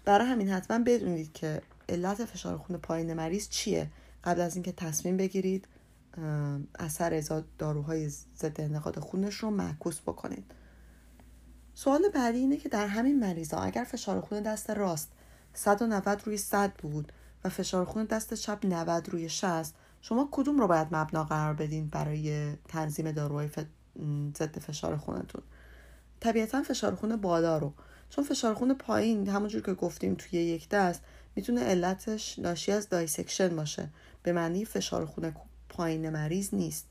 برای همین حتما بدونید که علت فشار خون پایین مریض چیه؟ قبل از اینکه تصمیم بگیرید اثر داروهای ضد انتقاد خونش رو معکوس بکنید. سوال بعدی اینه که در همین مریضا اگر فشار خون دست راست 190 روی 100 بود و فشار خون دست چپ 90 روی 60 شما کدوم رو باید مبنا قرار بدین برای تنظیم داروهای ضد فشار خونتون؟ طبیعتا فشار خون بالا رو. چون فشار خون پایین همونجور که گفتیم توی یک دست می‌تونه علتش ناشی از dissection باشه. به معنی فشار خون پایین مریض نیست.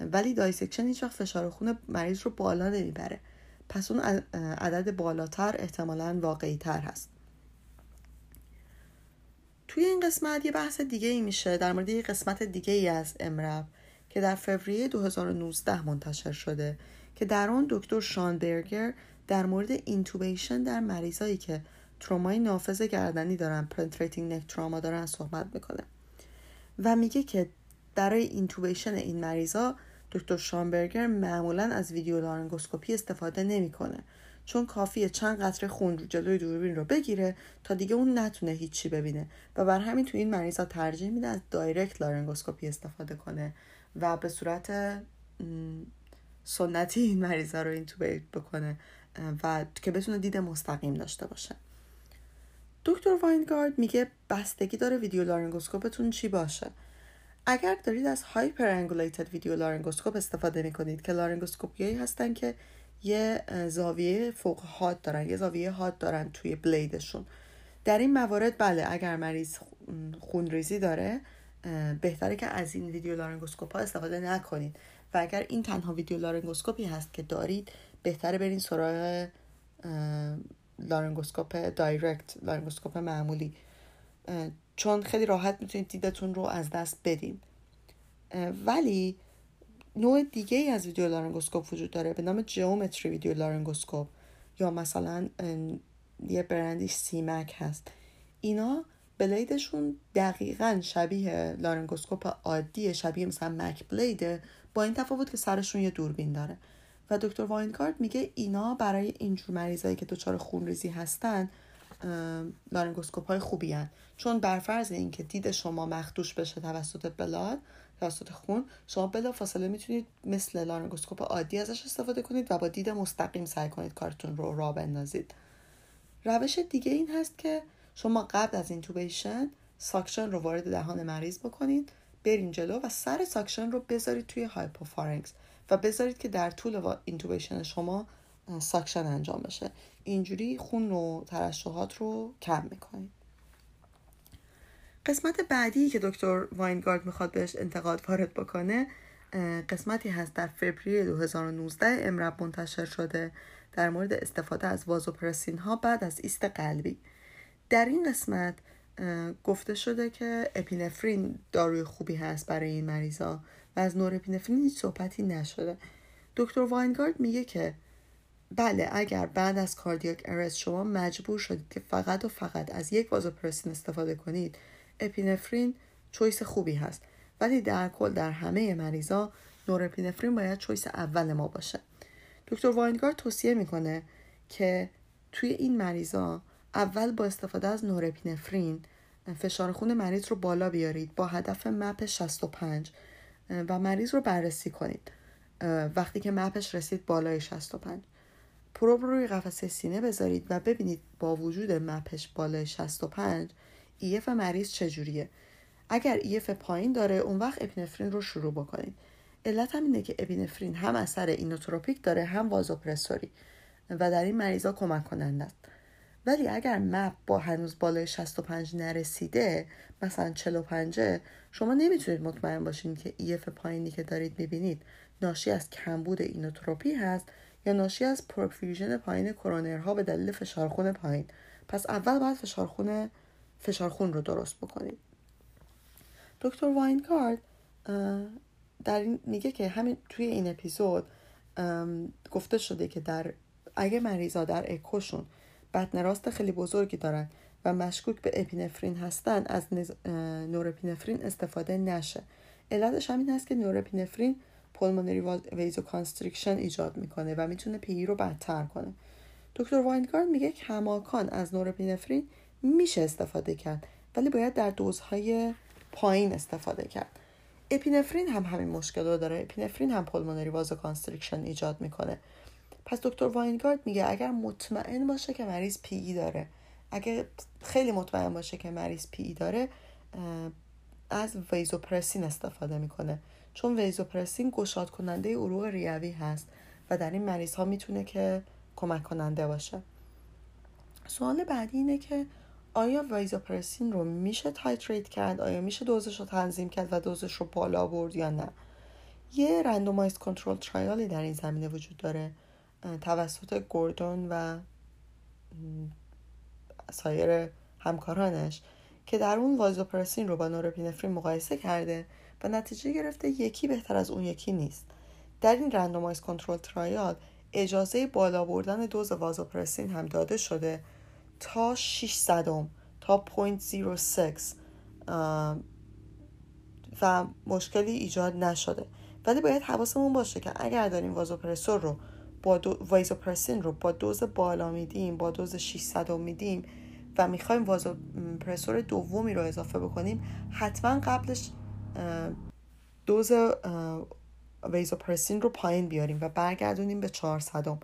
ولی dissection هیچ وقت فشار خون مریض رو بالا نمی‌بره. پس اون عدد بالاتر احتمالا واقعی تر هست. توی این قسمت یه بحث دیگه ای میشه. در مورد یه قسمت دیگه ای از EM:RAP که در فوریه 2019 منتشر شده که در آن دکتر شان برگر در مورد intubation در مریضایی که ترومای نافذ گردنی دارن penetrating neck trauma دارن صحبت می‌کنه. و میگه که برای intubation این مریضا دکتر شامبرگر معمولا از video laryngoscopy استفاده نمی‌کنه. چون کافیه چند قطره خون رو جلوی دوربین رو بگیره تا دیگه اون نتونه هیچی ببینه. و بر همین تو این مریضا ترجیح میده از direct laryngoscopy استفاده کنه و به صورت سنتی این مریضا رو intubate بکنه و که بتونه دید مستقیم داشته باشه. دکتر واینگارت میگه بستگی داره video laryngoscope تون چی باشه؟ اگر دارید از hyperangulated video laryngoscope استفاده می‌کنید که laryngoscope هایی هستن که یه زاویه فوق حاد دارن یه زاویه حاد دارن توی blade شون. در این موارد بله اگر مریض خونریزی داره بهتره که از این video laryngoscope ها استفاده نکنید. و اگر این تنها video laryngoscope ی هست که دارید بهتره برین سراغ laryngoscope direct laryngoscope معمولی. چون خیلی راحت می‌تونید دیدتون رو از دست بدین. ولی نوع دیگه ای از video laryngoscope وجود داره به نام geometry video laryngoscope یا مثلا یه برندی C-MAC هست. اینا blade شون دقیقا شبیه laryngoscope عادی شبیه مثلا Mac blade ه با این تفاوت که سرشون یه دوربین داره. و دکتر واینگارت میگه اینا برای اینجور مریضایی که دچار خونریزی هستن laryngoscope های خوبی هن. چون برفرض اینکه دید شما مخدوش بشه توسط blood توسط خون شما بلافاصله می‌تونید مثل laryngoscope عادی ازش استفاده کنید و با دید مستقیم سعی کنید کارتون رو راه بندازید روش دیگه این هست که شما قبل از intubation ساکشن رو وارد دهان مریض بکنید برین جلو و سر ساکشن رو بذارید توی hypopharynx و بذارید که در طول intubation شما ساکشن انجام بشه. اینجوری خون و ترشحات رو کم می‌کنید قسمت بعدی که دکتر واینگارت می‌خواد بهش انتقاد وارد بکنه قسمتی هست در فوریه 2019 EM:RAP منتشر شده. در مورد استفاده از وازوپرسین ها بعد از ایست قلبی. در این قسمت گفته شده که اپینفرین داروی خوبی هست برای این مریضا و از نور اپینفرین هیچ صحبتی نشده. دکتر واینگارد میگه که بله اگر بعد از کاردیاک ارست شما مجبور شدید که فقط و فقط از یک وازوپرسین استفاده کنید اپینفرین چویس خوبی هست. ولی در کل در همه مریضا نورپینفرین باید چویس اول ما باشه. دکتر واینگارد توصیه می‌کنه که توی این مریضا اول با استفاده از نورپینفرین فشار خون مریض رو بالا بیارید با هدف مپ 65 و مریض رو بررسی کنید. وقتی که مپش رسید بالای 65 پروب روی قفسه سینه بذارید و ببینید با وجود مپش بالای 65 ایف مریض چجوریه. اگر EF پایین داره اون وقت اپینفرین رو شروع بکنید. علت هم اینه که اپینفرین هم اثر inotropic داره هم vasopressor ی و در این مریضا کمک کننده است. ولی اگر MAP با هنوز بالای 65 نرسیده مثلا 45 شما نمی‌تونید مطمئن باشین که EF پایینی که دارید می‌بینید ناشی از کمبود inotropy هست یا ناشی از perfusion پایین کرونرها به دلیل فشارخون پایین. پس اول باید فشارخون فشارخون رو درست بکنید دکتر واینگارت در این میگه که همین توی این اپیزود گفته شده که در اگه مریضا در اکوشون بطن راست خیلی بزرگی دارن و مشکوک به اپینفرین هستن از نز... نورپینفرین استفاده نشه. علتش همین هست که نورپینفرین pulmonary vasoconstriction ایجاد می‌کنه و می‌تونه PE رو بدتر کنه. دکتر واینگارت میگه کماکان از نورپینفرین میشه استفاده کرد ولی باید در دوزهای پایین استفاده کرد. اپینفرین هم همین مشکل رو داره. اپینفرین هم pulmonary vasoconstriction ایجاد می‌کنه. پس دکتر واینگارت میگه اگر مطمئن باشه که مریض PE داره اگر خیلی مطمئن باشه که مریض PE داره از vasopressin استفاده می‌کنه. چون vasopressin گشاد کننده عروق ریوی هست و در این مریض ها می‌تونه که کمک کننده باشه. سوال بعدی اینه که آیا vasopressin رو میشه titrate کرد؟ آیا میشه دوزش رو تنظیم کرد و دوزش رو بالا برد یا نه؟ یه randomized control trial ی در این زمینه وجود داره توسط گوردون و سایر همکارانش که در اون vasopressin رو با نورپینفرین مقایسه کرده و نتیجه گرفته یکی بهتر از اون یکی نیست در این رندومایز کنترل ترایال اجازه بالا بردن دوز وازوپرسین هم داده شده تا 6 صدم تا 0.06 و مشکلی ایجاد نشده ولی باید حواسمون باشه که اگر داریم وازوپرسور رو با. وازوپرسین رو با دوز بالا میدیم با دوز 600 میدیم و می‌خوایم وازوپرسور دومی رو اضافه بکنیم حتما قبلش دوز ویزوپرسین رو پایین بیاریم و برگردونیم به 400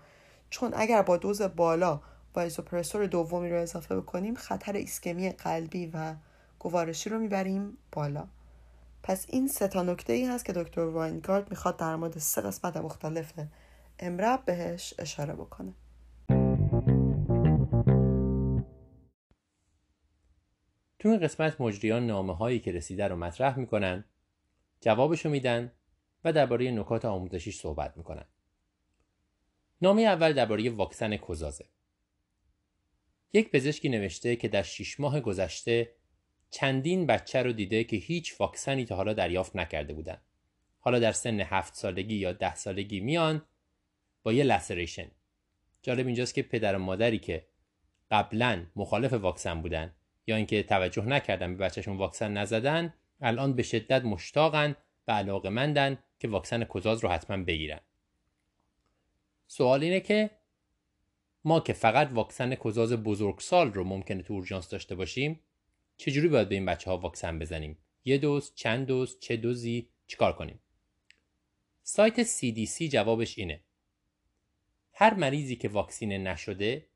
چون اگر با دوز بالا وایزوپرسور دومی رو اضافه بکنیم خطر ایسکمی قلبی و گوارشی رو می‌بریم بالا. پس این سه تا نکته ای هست که دکتر واینگارد می‌خواد در مورد سه قسمت مختلف امرب بهش اشاره بکنه. تو این قسمت مجریان نامه هایی که رسیده رو مطرح می‌کنن جوابشو میدن و درباره نکات آموزشیش صحبت می‌کنن نامه اول درباره واکسن کوزازه یک پزشکی نوشته که در شیش ماه گذشته چندین بچه رو دیده که هیچ واکسنی تا حالا دریافت نکرده بودن. حالا در سن هفت سالگی یا ده سالگی میان با یه لسریشن. جالب اینجاست که پدر و مادری که قبلا مخالف واکسن بودن یا اینکه توجه نکردن به بچهشون واکسن نزدن الان به شدت مشتاقن و علاقمندن که واکسن کوزاز رو حتما بگیرن. سوال اینه که ما که فقط واکسن کوزاز بزرگسال رو ممکنه تو اورژانس داشته باشیم چجوری باید به این بچه ها واکسن بزنیم؟ یه دوز چند دوز چه دوزی؟ چیکار کنیم؟ سایت CDC جوابش اینه. هر مریضی که واکسینه نشده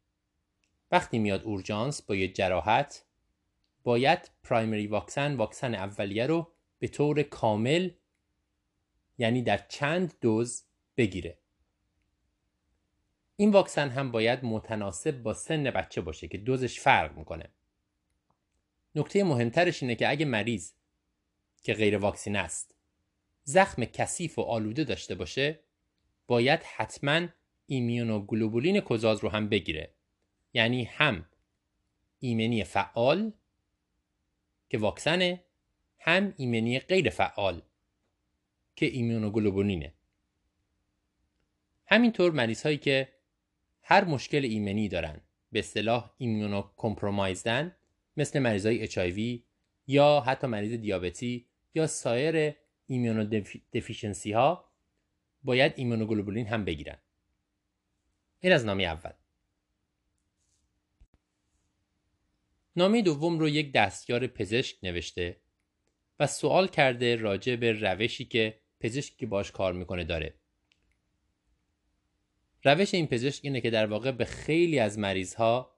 وقتی میاد اورژانس با یه جراحت باید پرایمری واکسن واکسن اولیه رو به طور کامل یعنی در چند دوز بگیره. این واکسن هم باید متناسب با سن بچه باشه که دوزش فرق می‌کنه. نکته مهمترش اینه که اگه مریض که غیر واکسین است زخم کثیف و آلوده داشته باشه باید حتما immunoglobulin کزاز رو هم بگیره. یعنی هم ایمنی فعال که واکسنه هم ایمنی غیر فعال که immunoglobulin ه همینطور مریض هایی که هر مشکل ایمنی دارن به اصطلاح immunocompromised ن مثل مریض های HIV یا حتی مریض دیابتی یا سایر ایمیونو دفیشنسی ها باید ایمونوگلوبولین هم بگیرن. این از نامی اول. نامی دوم رو یک دستیار پزشک نوشته و سوال کرده راجع به روشی که پزشکی که باش کار می‌کنه داره. روش این پزشک اینه که در واقع به خیلی از مریض ها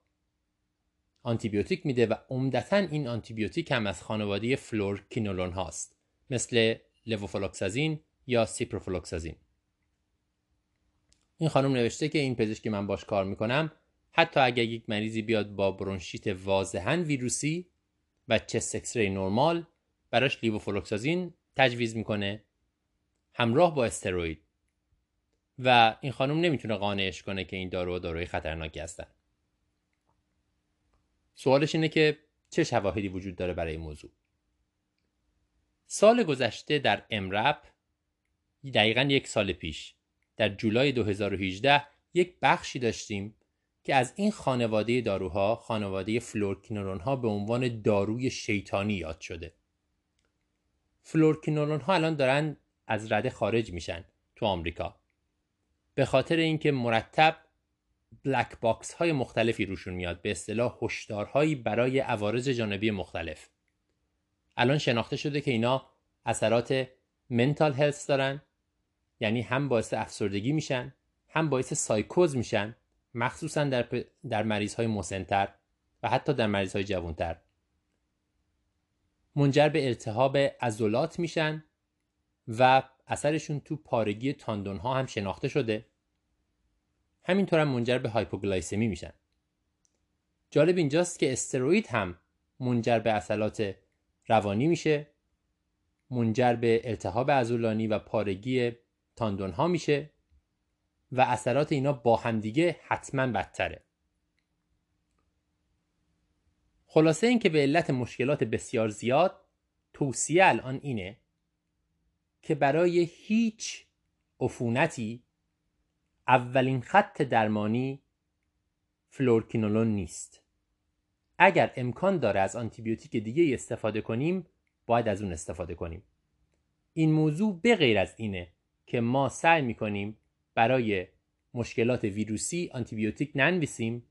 آنتیبیوتیک میده و عمدتا این آنتیبیوتیک هم از خانواده fluoroquinolone هاست مثل levofloxacin یا ciprofloxacin. این خانم نوشته که این پزشکی من باش کار می‌کنم حتی اگر یک مریضی بیاد با برونشیت واضحا ویروسی و chest X-ray نرمال براش levofloxacin تجویز می‌کنه. همراه با استروید. و این خانم نمی‌تونه قانعش کنه که این دارو داروی خطرناکی هستن. سوالش اینه که چه شواهدی وجود داره برای موضوع؟ سال گذشته در EM:RAP دقیقا یک سال پیش در جولای 2018 یک بخشی داشتیم که از این خانواده داروها خانواده fluoroquinolone ها به عنوان داروی شیطانی یاد شده. fluoroquinolone ها الان دارن از رده خارج میشن تو آمریکا. به خاطر اینکه مرتب black box های مختلفی روشون میاد به اصطلاح هشدارهایی برای عوارض جانبی مختلف. الان شناخته شده که اینا اثرات mental health دارن یعنی هم باعث افسردگی میشن هم باعث سایکوز میشن. مخصوصا در, پ... در مریض های مسنتر و حتی در مریض های جوانتر. منجر به التهاب عضلات میشن و اثرشون تو پارگی تاندون ها هم شناخته شده. همینطور هم منجر به هایپوگلایسمی میشن. جالب اینجاست که استروید هم منجر به اصلات روانی میشه منجر به التهاب عضلانی و پارگی تاندون ها میشه. و اثرات اینا با همدیگه حتما بدتره. خلاصه این که به علت مشکلات بسیار زیاد توصیه الان اینه که برای هیچ عفونتی اولین خط درمانی فلورکینولون نیست. اگر امکان داره از آنتیبیوتیک دیگه استفاده کنیم باید از اون استفاده کنیم. این موضوع به غیر از اینه که ما سعی می‌کنیم برای مشکلات ویروسی آنتیبیوتیک ننویسیم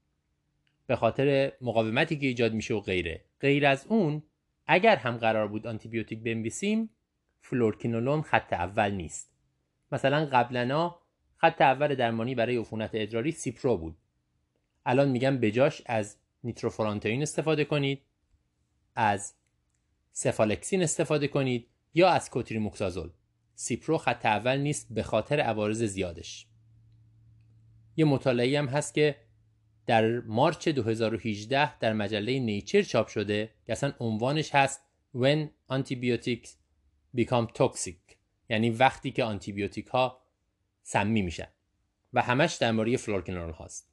به خاطر مقاومتی که ایجاد میشه و غیره. غیر از اون اگر هم قرار بود آنتیبیوتیک بنویسیم فلورکینولون خط اول نیست. مثلا قبلا خط اول درمانی برای عفونت ادراری سیپرو بود. الان میگم بجاش از نیتروفورانتئین استفاده کنید از سفالکسین استفاده کنید یا از کوتریموکسازول. سیپرو خط اول نیست به خاطر عوارض زیادش. یه مطالعه هم هست که در March 2018 در مجله Nature چاپ شده که اصلا عنوانش هست When Antibiotics Become Toxic یعنی وقتی که آنتیبیوتیک ها سمی میشن. و همش در مورد فلورکینول هاست.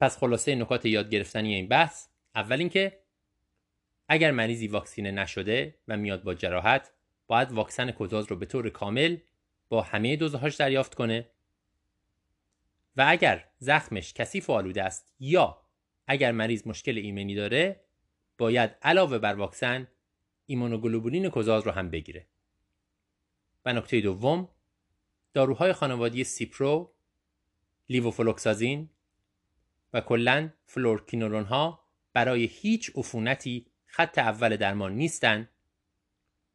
پس خلاصه نکات یاد گرفتنی این بحث. اول اینکه اگر مریضی واکسینه نشده و میاد با جراحت باید واکسن کزاز رو به طور کامل با همه دوزهاش دریافت کنه. و اگر زخمش کثیف و آلوده است یا اگر مریض مشکل ایمنی داره باید علاوه بر واکسن ایمونوگلوبولین کزاز رو هم بگیره. و نکته دوم داروهای خانواده‌ی سیپرو لووفلوکساسین و کلا فلورکینولون ها برای هیچ عفونتی خط اول درمان نیستند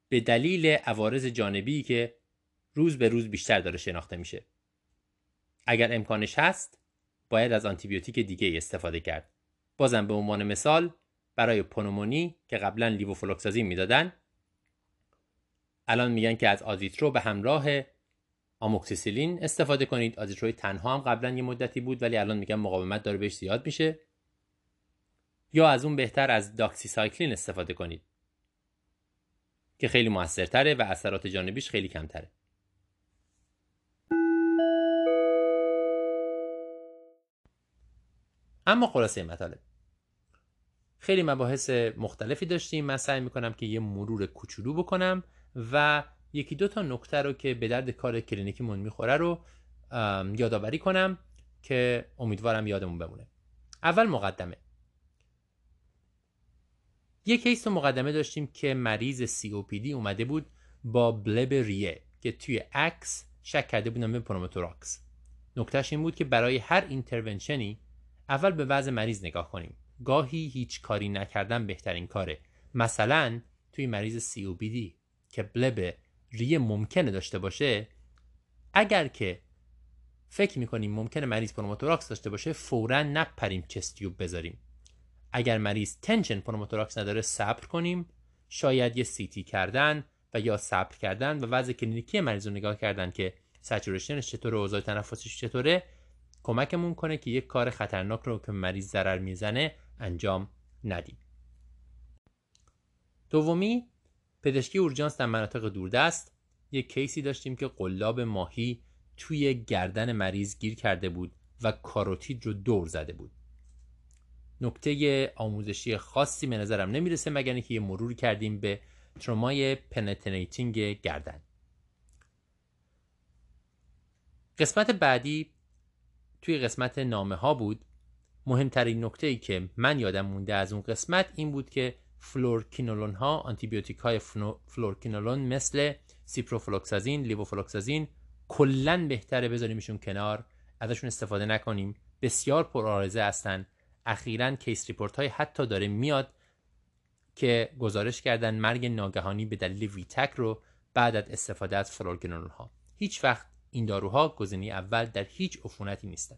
به دلیل عوارض جانبی که روز به روز بیشتر داره شناخته میشه. اگر امکانش هست باید از آنتیبیوتیک دیگه استفاده کرد. بازم به عنوان مثال برای پنومونی که قبلا لیووفلوکسازین می‌دادن الان میگن که از آزیترو به همراه آموکسیسیلین استفاده کنید. آزیتروی تنها هم قبلا یه مدتی بود ولی الان میگن مقاومت داره بهش زیاد میشه. یا از اون بهتر از داکسیسایکلین استفاده کنید که خیلی موثرتره و اثرات جانبیش خیلی کمتره. اما خلاصه مطالب. خیلی مباحث مختلفی داشتیم. من سعی می‌کنم که یه مرور کوچولو بکنم و یکی دو تا نکته رو که به درد کار کلینیکیمون می‌خوره رو یادآوری کنم که امیدوارم یادمون بمونه. اول مقدمه. یه case مقدمه داشتیم که مریض COPD اومده بود با bleb ریه که توی عکس شک کرده بودن به پنوموتوراکس نکتهش این بود که برای هر intervention ی اول به وضع مریض نگاه کنیم. گاهی هیچ کاری نکردن بهترین کاره. مثلا توی مریض COPD که bleb ریه ممکنه داشته باشه اگر که فکر می‌کنیم ممکنه مریض پنوموتوراکس داشته باشه فورا نپریم chest tube بذاریم. اگر مریض tension pneumothorax نداره صبر کنیم. شاید یه CT کردن و یا صبر کردن و وضع کلینیکی مریض رو نگاه کردن که saturation ش چطوره اوضاع تنفسش چطوره کمکمون کنه که یک کار خطرناک رو که مریض ضرر می‌زنه انجام ندیم. دومی پزشکی اورژانس در مناطق دوردست. یک case ی داشتیم که قلاب ماهی توی گردن مریض گیر کرده بود و کاروتید رو دور زده بود. نکته آموزشی خاصی به نظرم نمی‌رسه مگر که یه مرور کردیم به ترومای penetrating گردن. قسمت بعدی توی قسمت نامه ها بود. مهمترین نکته ای که من یادم مونده از اون قسمت این بود که فلورکینولون ها آنتیبیوتیک های فلورکینولون مثل سیپروفلوکساسین لووفلوکساسین کلا بهتره بذاریمشون کنار ازشون استفاده نکنیم. بسیار پرعارضه هستن. اخیرا case report های حتی داره میاد که گزارش کردن مرگ ناگهانی به دلیل ویتک رو بعد از استفاده از فلورکینولون ها هیچ وقت این داروها گزینه اول در هیچ عفونتی نیستن.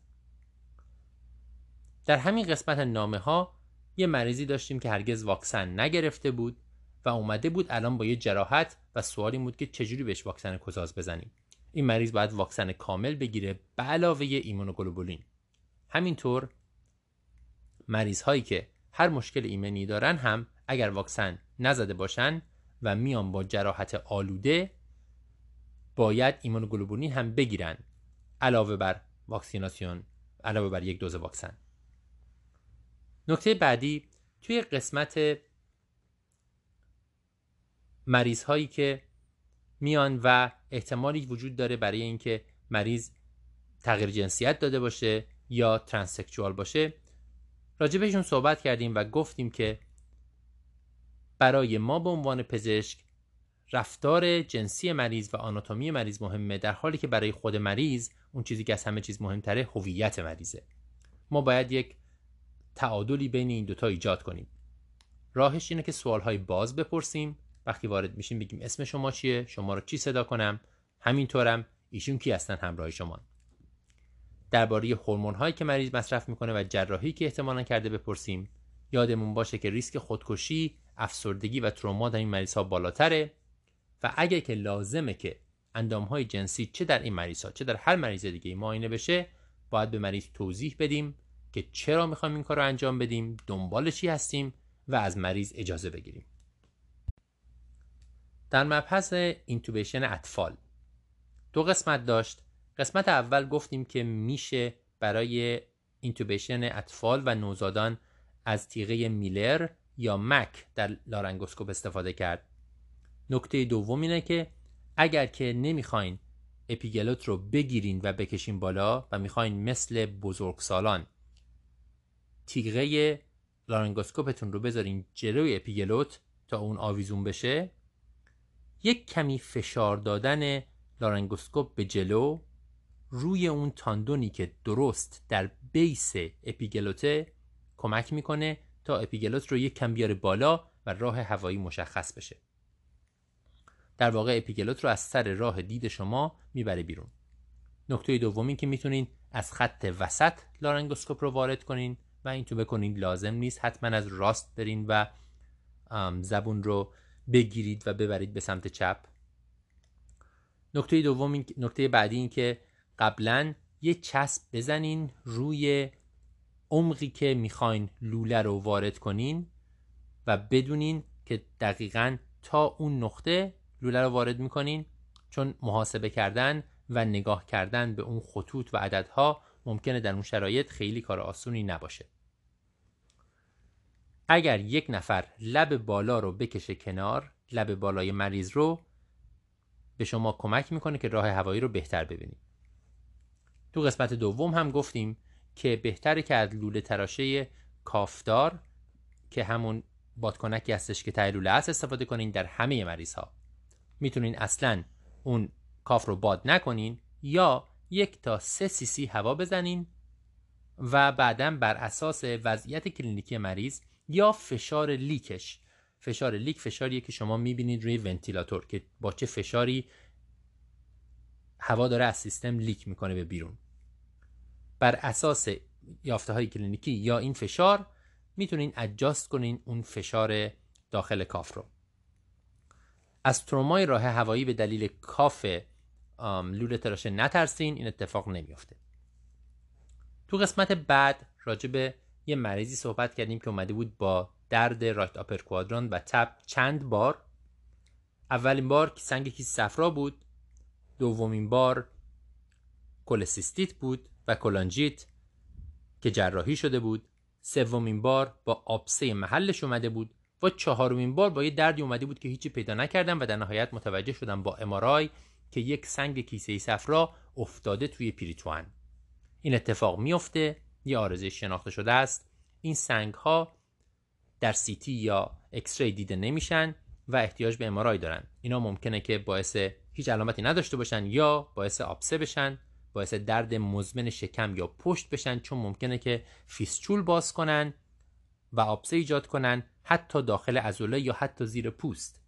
در همین قسمت نامه ها یه مریضی داشتیم که هرگز واکسن نگرفته بود و اومده بود الان با یه جراحت و سوالی بود که چجوری بهش واکسن کزاز بزنیم. این مریض باید واکسن کامل بگیره به علاوه ایمونوگلوبولین. همینطور مریض هایی که هر مشکل ایمنی دارن هم اگر واکسن نزده باشن و میان با جراحت آلوده باید ایمونوگلوبولین هم بگیرن علاوه بر واکسیناسیون علاوه بر یک دوز واکسن. نکته بعدی توی قسمت مریض هایی که میان و احتمالی وجود داره برای اینکه مریض تغییر جنسیت داده باشه یا ترانسکچوال باشه راجبشون صحبت کردیم و گفتیم که برای ما به عنوان پزشک رفتار جنسی مریض و آناتومی مریض مهمه در حالی که برای خود مریض اون چیزی که از همه چیز مهمتره هویت مریضه. ما باید یک تعادلی بین این دوتا ایجاد کنیم. راهش اینه که سوالهای باز بپرسیم. وقتی وارد میشیم بگیم اسم شما چیه؟ شما رو چی صدا کنم؟ همینطورم. ایشون کی هستن؟ همراه شما. درباره هورمون هایی که مریض مصرف می‌کنه و جراحی که احتمالا کرده بپرسیم. یادمون باشه که ریسک خودکشی افسردگی و تروما در این مریض ها بالاتره و اگه که لازمه که اندام های جنسی چه در این مریض ها چه در هر مریض دیگه معاینه بشه باید به مریض توضیح بدیم که چرا می‌خوایم این کار رو انجام بدیم دنبال چی هستیم و از مریض اجازه بگیریم. در مبحث intubation اطفال دو قسمت داشت. قسمت اول گفتیم که میشه برای intubation اطفال و نوزادان از تیغه Miller یا Mac در لارنگوسکوپ استفاده کرد. نکته دوم اینه که اگر که نمی‌خواین اپیگلوت رو بگیرین و بکشین بالا و می‌خواین مثل بزرگسالان تیغه لارنگوسکوپتون رو بذارین جلوی اپیگلوت تا اون آویزون بشه یک کمی فشار دادن لارنگوسکوپ به جلو روی اون تاندونی که درست در base اپیگلوته کمک می‌کنه تا اپیگلوت رو یک کم بیاره بالا و راه هوایی مشخص بشه. در واقع اپیگلوت رو از سر راه دید شما می‌بره بیرون. نکته دومی که می‌تونین از خط وسط لارنگوسکوپ رو وارد کنین و این تو بکنین لازم نیست حتما از راست برین و زبون رو بگیرید و ببرید به سمت چپ. نکته دوم نکته بعدی این که قبلا یه چسب بزنین روی عمقی که می‌خواین لوله رو وارد کنین و بدونین که دقیقا تا اون نقطه لوله رو وارد می‌کنین چون محاسبه کردن و نگاه کردن به اون خطوط و عددها ممکنه در اون شرایط خیلی کار آسونی نباشه. اگر یک نفر لب بالا رو بکشه کنار لب بالای مریض رو به شما کمک می‌کنه که راه هوایی رو بهتر ببینید. تو قسمت دوم هم گفتیم که بهتره که از لوله تراشه cuff دار که همون بادکنکی هستش که ته لوله است استفاده کنین در همه مریض ها می‌تونین اصلا اون cuff رو باد نکنین یا یک تا سه سی سی هوا بزنین و بعدا بر اساس وضعیت کلینیکی مریض یا فشار leak ش. فشار leak فشاریه که شما می‌بینید روی ونتیلاتور که با چه فشاری هوا داره از سیستم leak می‌کنه به بیرون. بر اساس یافته های کلینیکی یا این فشار می‌تونین adjust کنین اون فشار داخل cuff رو. از ترومای راه هوایی به دلیل cuff لوله تراشه نترسین این اتفاق نمیافته. تو قسمت بعد راجع به یه مریضی صحبت کردیم که اومده بود با درد right upper quadrant و تب چند بار. اولین بار سنگ کیسه صفرا بود دومین بار کلسیستیت بود. و کلانژیت که جراحی شده بود سومین بار با آبسه محلش اومده بود و چهارمین بار با یه دردی اومده بود که هیچی پیدا نکردم و در نهایت متوجه شدم با MRI که یک سنگ کیسه صفرا افتاده توی پریتوئن این اتفاق میفته یه عارضه شناخته شده است. این سنگ ها در CT یا X-ray دیده نمیشن و احتیاج به MRI دارن. اینا ممکنه که باعث هیچ علامتی نداشته باشن یا باعث آبسه بشن. باعث درد مزمن شکم یا پشت بشن چون ممکنه که فیستول باز کنن و آبسه ایجاد کنن حتی داخل عضله یا حتی زیر پوست.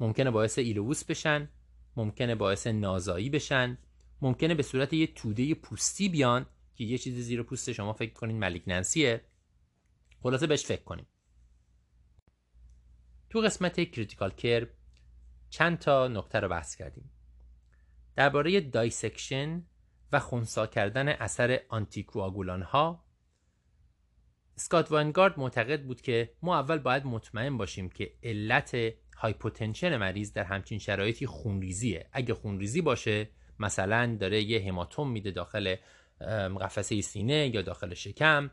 ممکنه باعث ileus بشن ممکنه باعث نازایی بشن ممکنه به صورت یه توده پوستی بیان که یه چیزی زیر پوست شما فکر کنین malignancy ه. خلاصه بهش فکر کنیم تو قسمت critical care چند تا نکته رو بحث کردیم. درباره dissection و خونسا کردن اثر آنتیکواگولان ها Scott Weingart معتقد بود که ما اول باید مطمئن باشیم که علت hypotension مریض در همچین شرایطی خونریزیه. اگه خونریزی باشه مثلا داره یه هماتوم میده داخل قفسه سینه یا داخل شکم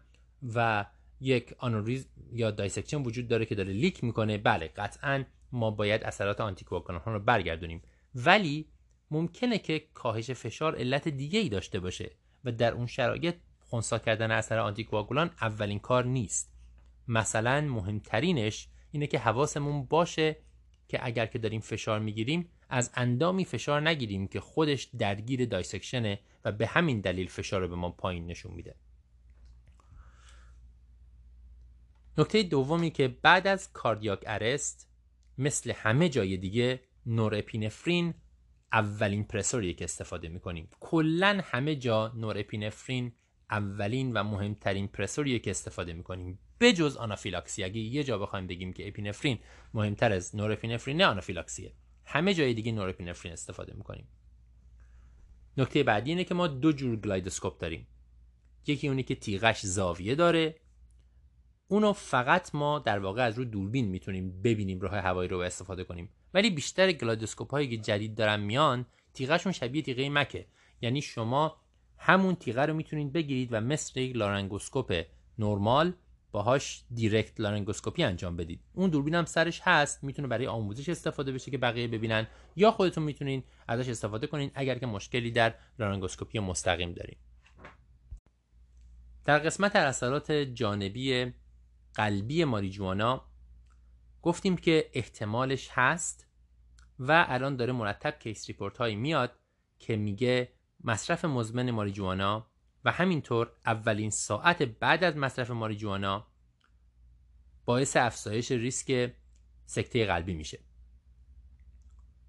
و یک aneurysm یا dissection وجود داره که داره leak می‌کنه. بله قطعا ما باید اثرات آنتیکواگولان ها رو برگردونیم. ولی ممکنه که کاهش فشار علت دیگه ای داشته باشه و در اون شرایط خونسا کردن اثر آنتیکواگولان اولین کار نیست. مثلا مهمترینش اینه که حواسمون باشه که اگر که داریم فشار می‌گیریم از اندامی فشار نگیریم که خودش درگیر دایسکشنه و به همین دلیل فشار رو به ما پایین نشون میده. نکته دومی که بعد از کاردیاک ارست مثل همه جای دیگه نورپینفرین اولین پرسوریه که استفاده می‌کنیم. کلا همه جا نورپینفرین اولین و مهمترین پرسوریه که استفاده می‌کنیم. بجز آنافیلاکسی. اگه یه جا بخوایم بگیم که اپینفرین مهمتر از norepinephrine نه آنافیلاکسیه. همه جای دیگه norepinephrine استفاده می‌کنیم. نکته بعدی اینه که ما دو جور GlideScope داریم. یکی اونی که تیغش زاویه داره. اونو فقط ما در واقع از رو دوربین می‌تونیم ببینیم راه هوایی رو استفاده کنیم. ولی بیشتر GlideScope هایی که جدید دارن میان تیغشون شبیه تیغه Mac ه. یعنی شما همون تیغه رو می‌تونید بگیرید و مثل یک لارنگوسکوپ نرمال باهاش direct لارنگوسکوپی انجام بدید. اون دوربین هم سرش هست می‌تونه برای آموزش استفاده بشه که بقیه ببینن یا خودتون می‌تونین ازش استفاده کنین اگر که مشکلی در لارنگوسکوپی مستقیم دارین. در قسمت اثرات جانبی قلبی ماریجوانا گفتیم که احتمالش هست و الان داره مرتب case report هایی میاد که میگه مصرف مزمن ماریجوانا و همینطور اولین ساعت بعد از مصرف ماریجوانا باعث افزایش ریسک سکته قلبی میشه.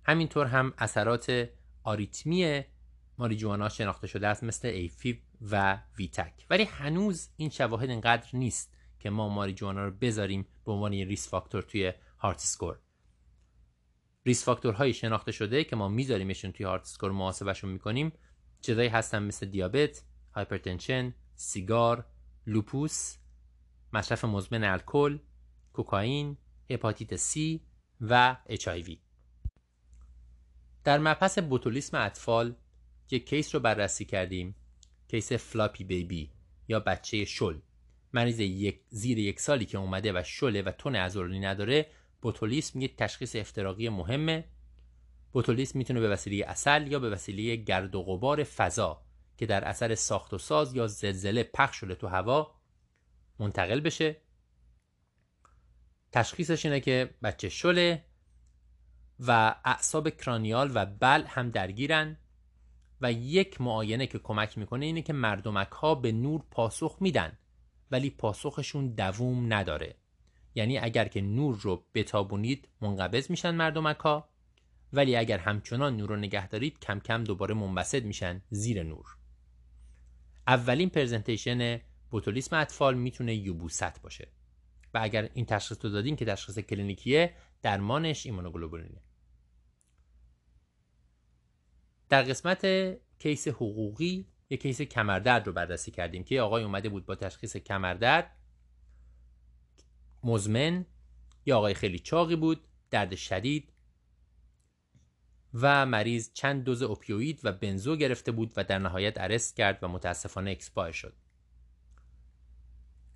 همینطور هم اثرات آریتمی ماریجوانا شناخته شده است مثل AFib و ویتک ولی هنوز این شواهد اینقدر نیست. که ما ماریجوانا رو بذاریم به عنوان یه risk factor توی HEART score. risk factor هایی شناخته شده که ما میذاریمشون توی HEART score محاسبهشون می‌کنیم چیزایی هستن مثل دیابت hypertension سیگار لوپوس مصرف مزمن الکل کوکائین هپاتیت سی و HIV در مبحث بوتولیسم اطفال یک case رو بررسی کردیم case floppy baby یا بچه شل. مریض یک زیر یک سالی که اومده و شله و تون عضلانی نداره بوتولیسم یک تشخیص افتراقی مهمه. بوتولیسم می‌تونه به وسیله اصل یا به وسیله گرد و غبار فضا که در اثر ساخت و ساز یا زلزله پخش شده تو هوا منتقل بشه. تشخیصش اینه که بچه شله و اعصاب کرانیال و بل هم درگیرن و یک معاینه که کمک می‌کنه اینه که مردمک ها به نور پاسخ میدن. ولی پاسخشون دووم نداره. یعنی اگر که نور رو بتابونید منقبض میشن مردمک ها ولی اگر همچنان نور رو نگه دارید کم کم دوباره منبسط میشن زیر نور. اولین پرزنتیشن بوتولیسم اطفال می‌تونه یوبوست باشه. و اگر این تشخیص رو دادین که تشخیص کلینیکیه درمانش ایمونوگلوبولینه. در قسمت case حقوقی یک case کمردرد رو بررسی کردیم که آقای اومده بود با تشخیص کمردرد مزمن یا آقای خیلی چاقی بود درد شدید و مریض چند دوز opioid و benzo گرفته بود و در نهایت arrest کرد و متاسفانه اکسپای شد.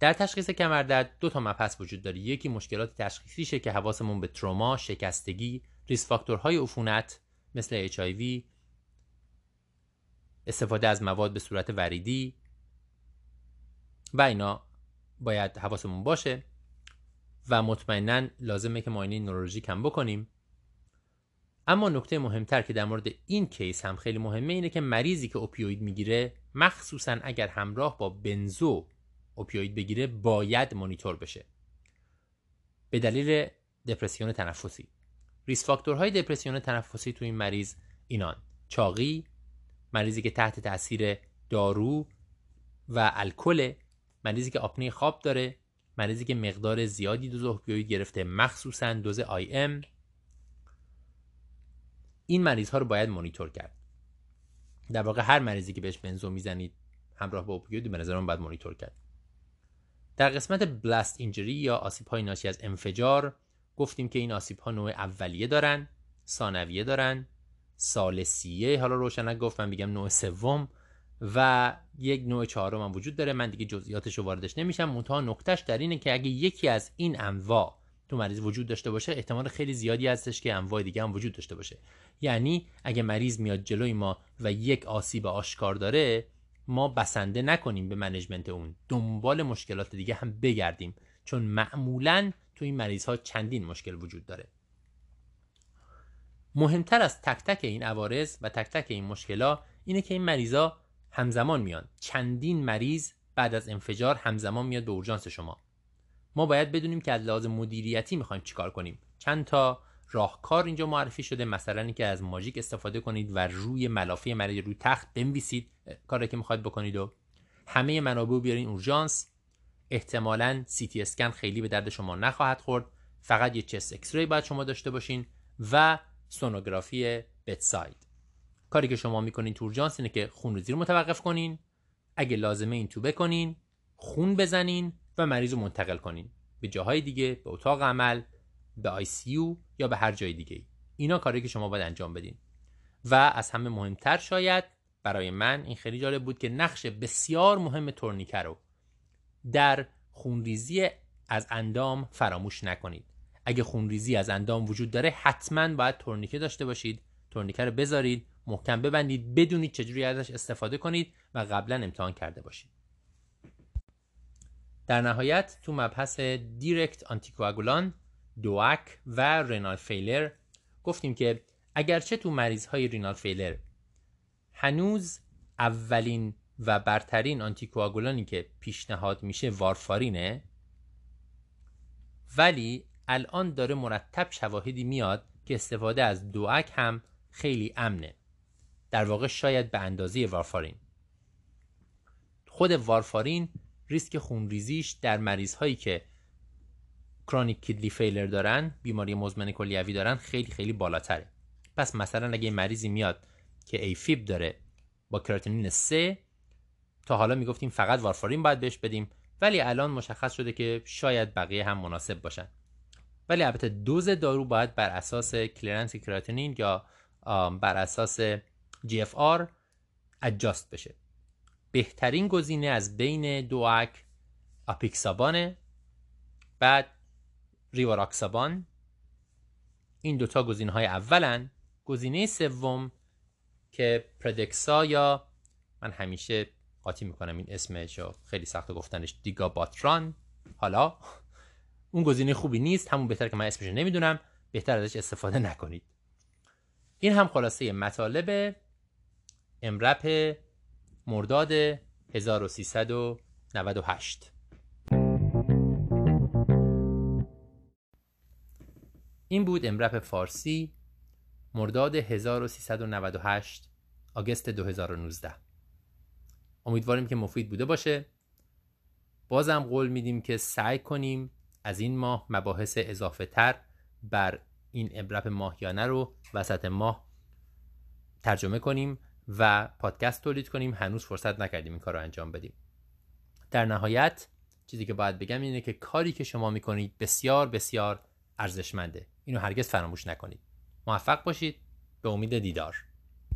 در تشخیص کمردرد دو تا مبحث وجود داره. یکی مشکلات تشخیصیشه که حواسمون به تروما، شکستگی، ریس فاکتورهای عفونت مثل HIV استفاده از مواد به صورت وریدی و اینا باید حواسمون باشه و مطمئنا لازمه که معاینه نورولوژیک هم بکنیم. اما نکته مهمتر که در مورد این کیس هم خیلی مهمه اینه که مریضی که اوپیوید می‌گیره مخصوصا اگر همراه با بنزو اوپیوید بگیره باید مانیتور بشه. به دلیل دپرسیون تنفسی. ریس فاکتورهای دپرسیون تنفسی تو این مریض اینان. چاقی مریضی که تحت تاثیر دارو و الکل مریضی که آپنه خواب داره مریضی که مقدار زیادی دوز اوپیوید گرفته مخصوصا دوز آی ام. این مریض ها رو باید مانیتور کرد. در واقع هر مریضی که بهش بنزو می‌زنید همراه با اوپیوید به نظر باید مانیتور کرد. در قسمت بلاست اینجری یا آسیب های ناشی از انفجار گفتیم که این آسیب ها نوع اولیه دارن ثانویه دارن سالسیه حالا روشنک گفت من بگم نوع سوم و یک نوع چهارم هم وجود داره. من دیگه جزئیاتش رو واردش نمیشم. منتها نکتهش در اینه که اگه یکی از این انواع تو مریض وجود داشته باشه احتمال خیلی زیادی هستش که انواع دیگه هم وجود داشته باشه. یعنی اگه مریض میاد جلوی ما و یک آسیب آشکار داره ما بسنده نکنیم به منیجمنت اون. دنبال مشکلات دیگه هم بگردیم. چون معمولا تو این مریض ها چندین مشکل وجود داره. مهمتر از تک تک این عوارض و تک تک این مشکلا اینه که این مریضا همزمان میان. چندین مریض بعد از انفجار همزمان میاد به اورژانس شما. ما باید بدونیم که از لحاظ مدیریتی می‌خوایم چیکار کنیم. چند تا راهکار اینجا معرفی شده. مثلا اینکه از ماژیک استفاده کنید و روی ملافه مریض روی تخت بنویسید. کاری که می‌خواید بکنید و همه منابع بیارین اورژانس. احتمالا سی تی اسکن خیلی به درد شما نخواهد خورد. فقط یه chest X-ray باید شما داشته باشین و سونوگرافی bedside کاری که شما می‌کنین تو اورژانس اینه که خون رو متوقف کنین. اگه لازمه اینتوبه کنین خون بزنین و مریض رو منتقل کنین. به جاهای دیگه به اتاق عمل به ICU یا به هر جای دیگه اینا کاری که شما باید انجام بدین. و از همه مهمتر شاید برای من این خیلی جالب بود که نقش بسیار مهم تورنیکه رو در خونریزی از اندام فراموش نکنید. اگه خونریزی از اندام وجود داره حتما باید تورنیکه داشته باشید. تورنیکه رو بذارید محکم ببندید بدونید چجوری ازش استفاده کنید و قبلا امتحان کرده باشید. در نهایت تو مبحث دیرکت آنتیکواگولان دوک و رینال فیلر گفتیم که اگرچه تو مریض های رینال فیلر هنوز اولین و برترین آنتیکواگولانی که پیشنهاد میشه وارفارینه ولی الان داره مرتب شواهدی میاد که استفاده از دوک هم خیلی امنه. در واقع شاید به اندازه وارفارین. خود وارفارین ریسک خونریزیش در مریض هایی که کرونیک کیدلی فیلر دارن بیماری مزمن کلیوی دارن خیلی خیلی بالاتره. پس مثلا اگه مریضی میاد که ایفیب داره با کراتینین 3 تا حالا می‌گفتیم فقط وارفارین باید بهش بدیم ولی الان مشخص شده که شاید بقیه هم مناسب باشن. ولی البته دوز دارو باید بر اساس کلرنس کراتینین یا بر اساس GFR اجاست بشه. بهترین گزینه از بین دوک آپیکسابانه بعد ریواراکسابان این دوتا گزینه های اولن. گزینه سوم که پردکسا یا من همیشه قاطی می‌کنم این اسمش خیلی سخت گفتنش دیگا باتران حالا اون گزینه خوبی نیست همون بهتر که من اسمش نمی‌دونم. بهتر ازش استفاده نکنید. این هم خلاصه مطالب امرپ مرداد 1398 این بود امرپ فارسی مرداد 1398 آگست 2019 امیدواریم که مفید بوده باشه. بازم قول میدیم که سعی کنیم از این ماه مباحث اضافه تر بر این امرپ ماهیانه رو وسط ماه ترجمه کنیم و پادکست تولید کنیم. هنوز فرصت نکردیم این کار رو انجام بدیم. در نهایت چیزی که باید بگم اینه که کاری که شما می‌کنید بسیار بسیار ارزشمنده. اینو هرگز فراموش نکنید. موفق باشید. به امید دیدار.